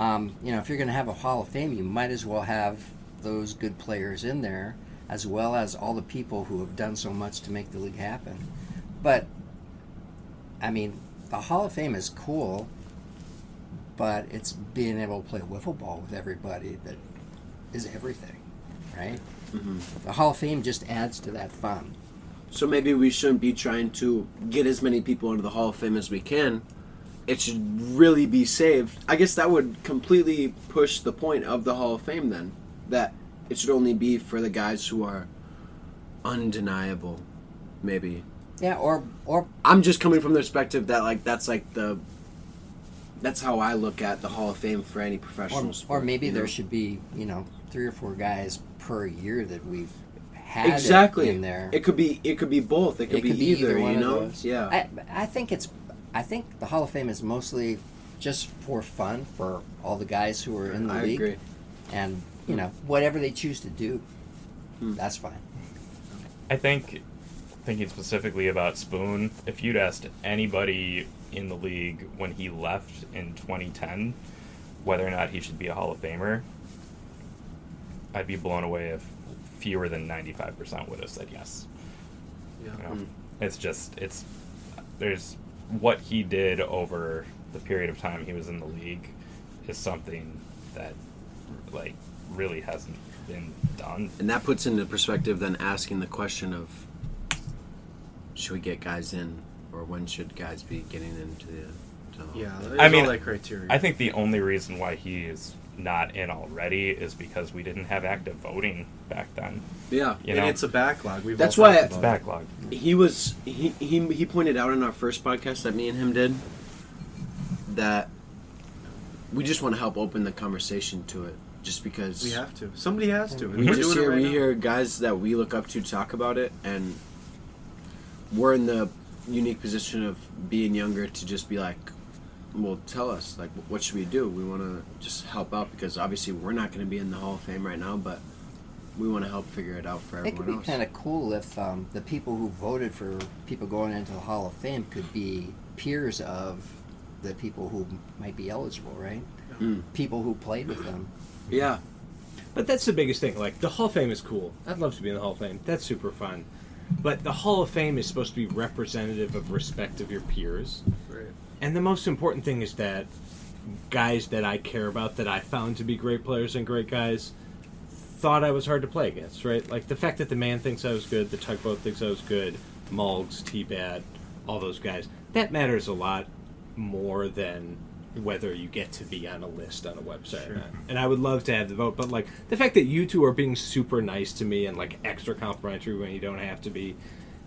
C: Um, you know, if you're going to have a Hall of Fame, you might as well have those good players in there, as well as all the people who have done so much to make the league happen. But I mean, the Hall of Fame is cool, but it's being able to play wiffle ball with everybody that is everything, right?
A: Mhm.
C: The Hall of Fame just adds to that fun.
A: So maybe we shouldn't be trying to get as many people into the Hall of Fame as we can. It should really be saved. I guess that would completely push the point of the Hall of Fame then. That it should only be for the guys who are undeniable, maybe.
C: Yeah, or or
A: I'm just coming from the perspective that like that's like the that's how I look at the Hall of Fame for any professional
C: or,
A: sport.
C: or maybe
A: you know?
C: there should be you know three or four guys per year that we've had
A: exactly
C: in there.
A: It could be it could be both. It could,
C: It
A: be,
C: could be
A: either,
C: either
A: you know? Yeah.
C: I I think it's I think the Hall of Fame is mostly just for fun for all the guys who are in the
A: I
C: league,
A: agree.
C: and you know whatever they choose to do,
A: Hmm.
C: that's fine.
D: I think, thinking specifically about Spoon, if you'd asked anybody in the league when he left in 2010 whether or not he should be a Hall of Famer, I'd be blown away if fewer than 95% would have said yes.
B: Yeah.
D: You know,
A: Mm.
D: it's just it's there's what he did over the period of time he was in the league is something that like really hasn't been done.
A: And that puts into perspective then asking the question of should we get guys in or when should guys be getting into the to the
B: Yeah,
A: Hall of Fame?
B: there's
D: I mean,
B: all that criteria.
D: I think the only reason why he is not in already is because we didn't have active voting back then.
A: yeah.
D: You
B: and
D: know,
B: it's a backlog. We've
A: That's why
D: it's
B: about
D: backlog.
A: He was he, he he pointed out in our first podcast that me and him did that we just want to help open the conversation to it just because
B: We have to. Somebody has to.
A: we
B: we're
A: just
B: doing it
A: hear
B: right
A: we
B: now.
A: hear guys that we look up to talk about it and we're in the unique position of being younger to just be like well tell us like what should we do we want to just help out because obviously we're not going to be in the hall of fame right now but we want to help figure it out for everyone.
C: It could be
A: else
C: kind of cool if um, the people who voted for people going into the Hall of Fame could be peers of the people who might be eligible, right?
A: Mm.
C: People who played with them.
A: yeah
E: But that's the biggest thing. Like the Hall of Fame is cool. I'd love to be in the Hall of Fame. That's super fun. But the Hall of Fame is supposed to be representative of respect of your peers.
B: Right.
E: And the most important thing is that guys that I care about, that I found to be great players and great guys, thought I was hard to play against, right? Like the fact that the man thinks I was good, the tugboat thinks I was good, Mulgs, T-Bad, all those guys. That matters a lot more than whether you get to be on a list on a website
B: Sure.
E: And I would love to have the vote, but like the fact that you two are being super nice to me and like extra complimentary when you don't have to be,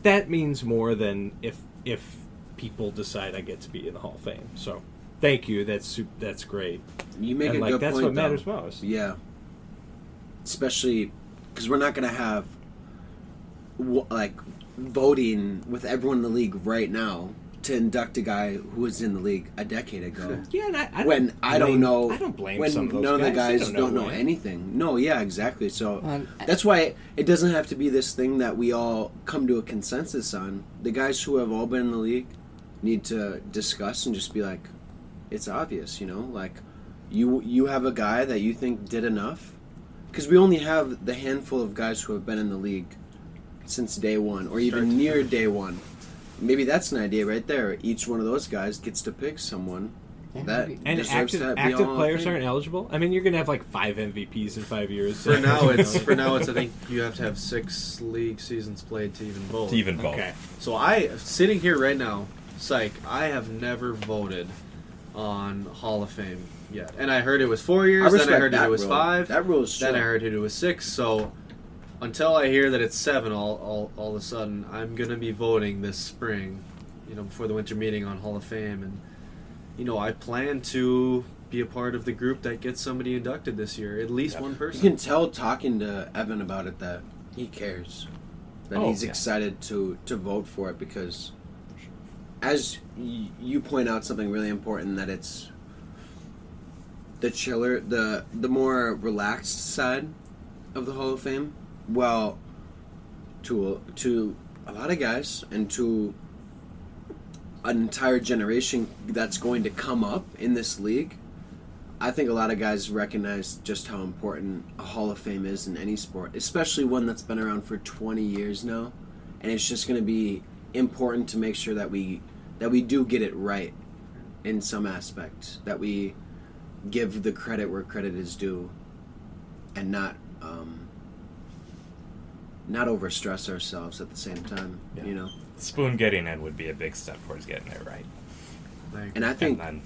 E: that means more than if if people decide I get to be in the Hall of Fame. So, thank you. That's that's great.
A: you make
E: and
A: a
E: like
A: good
E: that's
A: point
E: what
A: though.
E: matters most.
A: Yeah. Especially because we're not going to have like voting with everyone in the league right now to induct a guy who was in the league a decade ago. (laughs)
E: Yeah, and I, I
A: when
E: don't
A: I don't know,
E: I don't blame
A: when
E: some of those
A: none of the
E: guys. They
A: guys don't know,
E: why.
A: anything. No, yeah, exactly. So um,
C: Well,
A: that's why it doesn't have to be this thing that we all come to a consensus on. The guys who have all been in the league need to discuss and just be like, it's obvious, you know, like you you have a guy that you think did enough, because we only have the handful of guys who have been in the league since day one or even near
B: finish.
A: day one. Maybe that's an idea right there. Each one of those guys gets to pick someone
C: Yeah,
A: that.
E: And
A: deserves
E: active,
A: to
E: active players aren't eligible. I mean, you're gonna have like five MVPs in five years.
B: For now, it's for now. It's I think you have to have six league seasons played to even vote.
D: To even vote.
E: okay.
B: So I sitting here right now, psych. I have never voted on Hall of Fame yet, and I heard it was four
A: I
B: years. Then I heard
A: that
B: it was
A: rule.
B: five.
A: That rule is
B: Then I heard it was six. So until I hear that it's seven, all, all all of a sudden, I'm gonna be voting this spring. You know, before the winter meeting on Hall of Fame, and you know, I plan to be a part of the group that gets somebody inducted this year. At least
D: Yeah.
B: one person.
A: You can tell talking to Evan about it that he cares, that
E: Oh,
A: he's
E: yeah.
A: excited to to vote for it because, as you point out, something really important that it's the chiller, the the more relaxed side of the Hall of Fame. Well, to to a lot of guys and to an entire generation that's going to come up in this league. I think a lot of guys recognize just how important a Hall of Fame is in any sport, especially one that's been around for 20 years now. And it's just going to be important to make sure that we that we do get it right in some aspect, that we give the credit where credit is due and not um, not overstress ourselves at the same time,
D: Yeah.
A: you know.
D: Spoon getting in would be a big step towards getting it right.
B: Like,
A: And I think
D: and then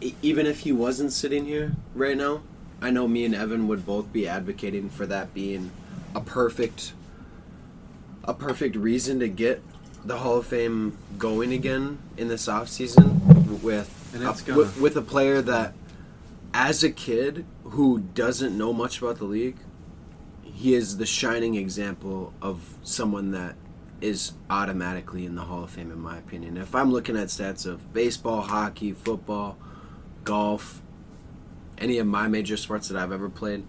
A: e- even if he wasn't sitting here right now, I know me and Evan would both be advocating for that being a perfect a perfect reason to get the Hall of Fame going again in this offseason with a,
B: gonna.
A: with, with a player that as a kid who doesn't know much about the league, he is the shining example of someone that is automatically in the Hall of Fame in my opinion. If I'm looking at stats of baseball, hockey, football, golf, any of my major sports that I've ever played,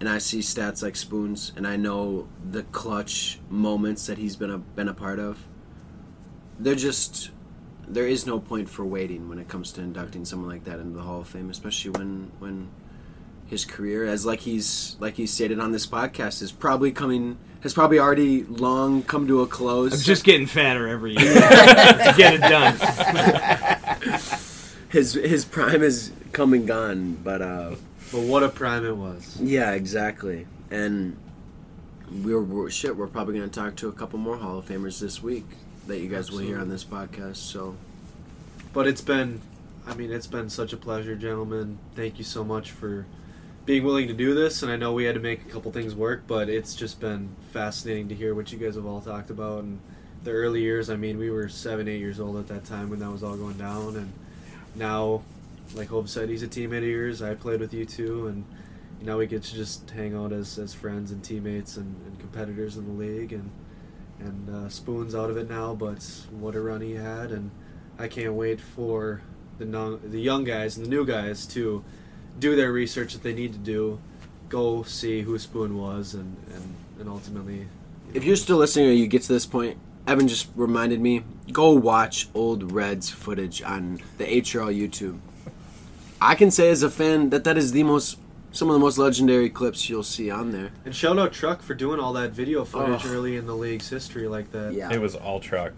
A: and I see stats like Spoons, and I know the clutch moments that he's been a been a part of. They're just there is no point for waiting when it comes to inducting someone like that into the Hall of Fame, especially when when his career, as like he's like he stated on this podcast, is probably coming has probably already long come to a close.
E: I'm just getting fatter every year (laughs) to get it done. (laughs)
A: his his prime is come and gone, but uh,
B: but what a prime it was.
A: yeah, exactly. And we're, we're shit. We're probably going to talk to a couple more Hall of Famers this week that you guys will hear on this podcast. So
B: But it's been, I mean, it's been such a pleasure, gentlemen. Thank you so much for being willing to do this. And I know we had to make a couple things work, but it's just been fascinating to hear what you guys have all talked about. And the early years, I mean, we were seven, eight years old at that time when that was all going down. And now, like Hove said, he's a teammate of yours. I played with you too. And now we get to just hang out as, as friends and teammates and, and competitors in the league. And, and uh, Spoon's out of it now, but what a run he had. And I can't wait for the non- the young guys and the new guys to do their research that they need to do, go see who Spoon was, and and, and ultimately. you
A: if
B: know,
A: you're still listening or you get to this point, Evan just reminded me go watch old Reds footage on the HRL YouTube. I can say as a fan that that is the most some of the most legendary clips you'll see on there.
B: and shout out Truck for doing all that video footage
A: Oh.
B: early in the league's history like that.
A: Yeah.
D: it was all truck.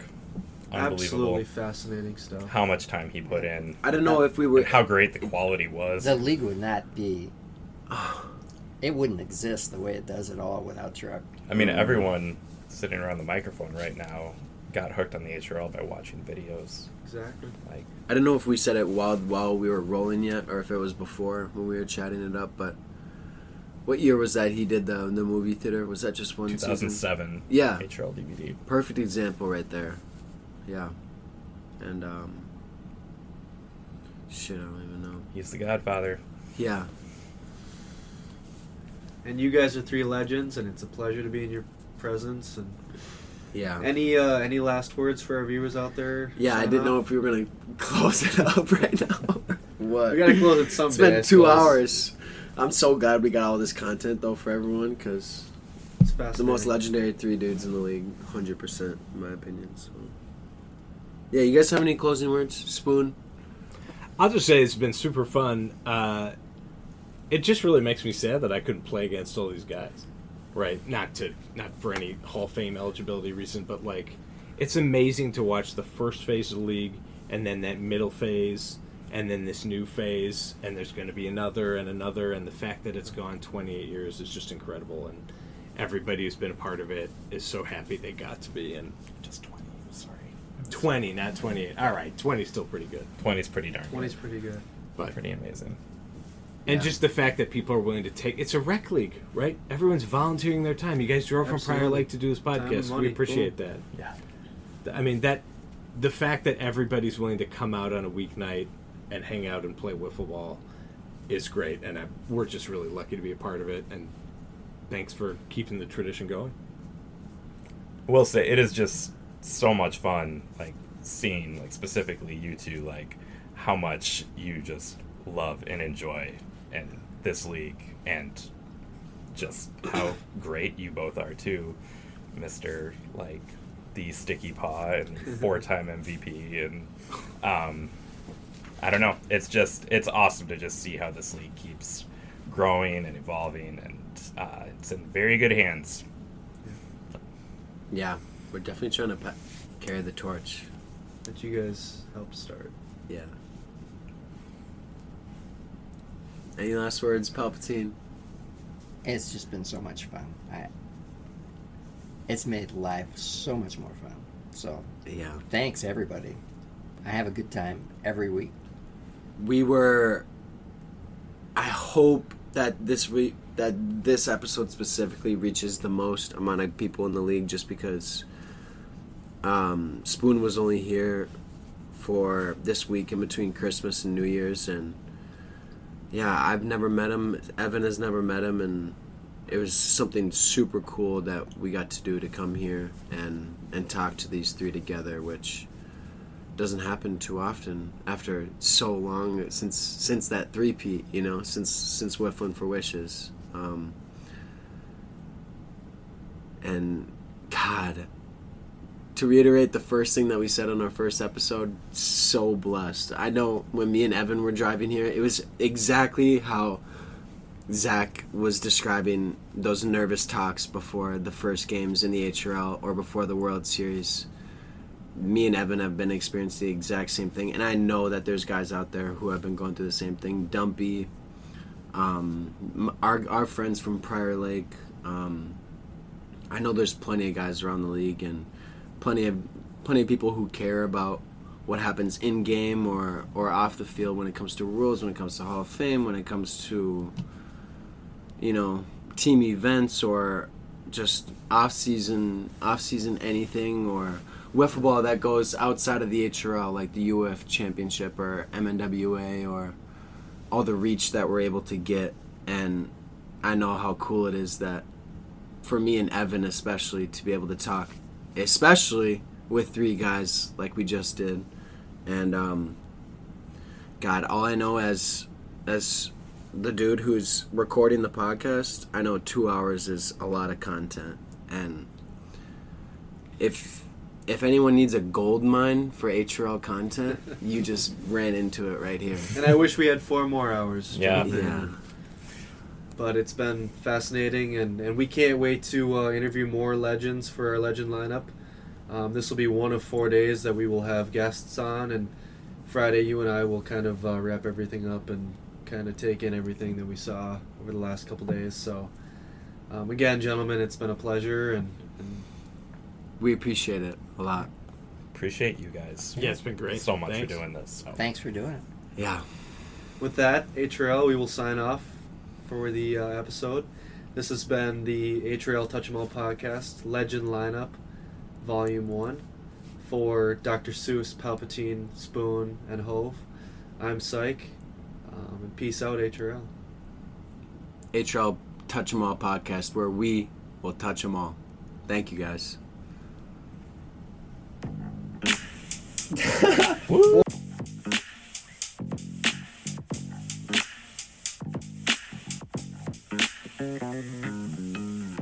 B: Absolutely fascinating stuff.
D: How much time he put in.
A: I don't know if we were
D: how great the quality was.
C: The league would not be. (sighs) It wouldn't exist the way it does at all without Truck.
D: I mean, everyone sitting around the microphone right now got hooked on the HRL by watching videos.
B: Exactly.
D: Like,
A: I don't know if we said it while while we were rolling yet, or if it was before when we were chatting it up. But what year was that he did the the movie theater? Was that just one
D: 2007
A: Yeah.
D: HRL DVD.
A: Perfect example right there. Yeah, and um, shit, I don't even know.
D: He's the Godfather.
A: Yeah,
B: And you guys are three legends, and it's a pleasure to be in your presence. And
A: yeah,
B: any uh, any last words for our viewers out there?
A: yeah. I didn't
B: off?
A: know if we were gonna (laughs) close it up (laughs) right now. what?
B: We gotta close it someday.
A: It's been two hours. I'm so glad we got all this content though for everyone because
B: It's
A: the most legendary three dudes in the league, hundred percent, in my opinion. So, yeah, you guys have any closing words? Spoon.
E: I'll just say it's been super fun. Uh, it just really makes me sad that I couldn't play against all these guys. Right? Not to not for any Hall of Fame eligibility reason, but like it's amazing to watch the first phase of the league and then that middle phase and then this new phase and there's going to be another and another and the fact that it's gone 28 years is just incredible and everybody who's been a part of it is so happy they got to be and
D: Just 20. Sorry.
E: 20 not 28 all right 20 is still pretty good
D: 20's pretty darn
B: 20's pretty good.
E: but
D: Pretty amazing.
E: And
A: Yeah.
E: just the fact that people are willing to take it's a rec league, right? Everyone's volunteering their time. You guys drove from Prior Lake to do this podcast. We appreciate that.
D: Yeah.
E: I mean that the fact that everybody's willing to come out on a weeknight and hang out and play wiffle ball is great, and I, we're just really lucky to be a part of it. And thanks for keeping the tradition going.
D: We'll say it is just so much fun like seeing like specifically you two like how much you just love and enjoy in this league and just how great you both are too Mister like the sticky paw and (laughs) four time MVP and um, I don't know. It's just it's awesome to just see how this league keeps growing and evolving, and uh, it's in very good hands.
A: Yeah, we're definitely trying to pa- carry the torch.
B: That you guys helped start.
A: Yeah. Any last words, Palpatine?
C: It's just been so much fun. I, it's made life so much more fun. So
A: Yeah.
C: thanks everybody. I have a good time every week.
A: we were i hope that this week that this episode specifically reaches the most amount of people in the league just because um, spoon was only here for this week in between christmas and new year's and yeah i've never met him. Evan has never met him and it was something super cool that we got to do to come here and and talk to these three together which doesn't happen too often after so long since since that three peat you know since since Whiffling for Wishes. Um, and God to reiterate the first thing that we said on our first episode so blessed I know when me and Evan were driving here it was exactly how Zach was describing those nervous talks before the first games in the HRL or before the World Series me and Evan have been experiencing the exact same thing, and I know that there's guys out there who have been going through the same thing. Dumpy, um, our our friends from Prior Lake. Um, I know there's plenty of guys around the league, and plenty of plenty of people who care about what happens in game or or off the field when it comes to rules, when it comes to Hall of Fame, when it comes to you know team events or just off season off season anything or wiffle ball that goes outside of the HRL, like the UF Championship or MNWA or all the reach that we're able to get. And I know how cool it is that for me and Evan, especially, to be able to talk, especially with three guys like we just did. And um, God, all I know as as the dude who's recording the podcast, I know two hours is a lot of content, and if if anyone needs a gold mine for HRL content, you just ran into it right here.
B: And I wish we had four more hours.
D: Yeah.
B: Jonathan.
A: Yeah.
B: But it's been fascinating, and, and we can't wait to uh, interview more legends for our legend lineup. Um, this will be one of four days that we will have guests on, and Friday you and I will kind of uh, wrap everything up and kind of take in everything that we saw over the last couple days. So, um, again, gentlemen, it's been a pleasure, and, and
A: We appreciate it a lot.
D: Appreciate you guys.
E: Yeah, it's been great.
D: So much
E: Thanks.
D: for doing this. So.
C: Thanks for doing it.
A: Yeah.
B: with that, HRL, we will sign off for the uh, episode. This has been the HRL Touch 'em All podcast, Legend Lineup, Volume 1. For Dr. Seuss, Palpatine, Spoon, and Hove, I'm Psych. Um, and peace out, HRL.
A: HRL Touch 'em All podcast where we will touch 'em all. Thank you guys. (laughs)
D: Woo!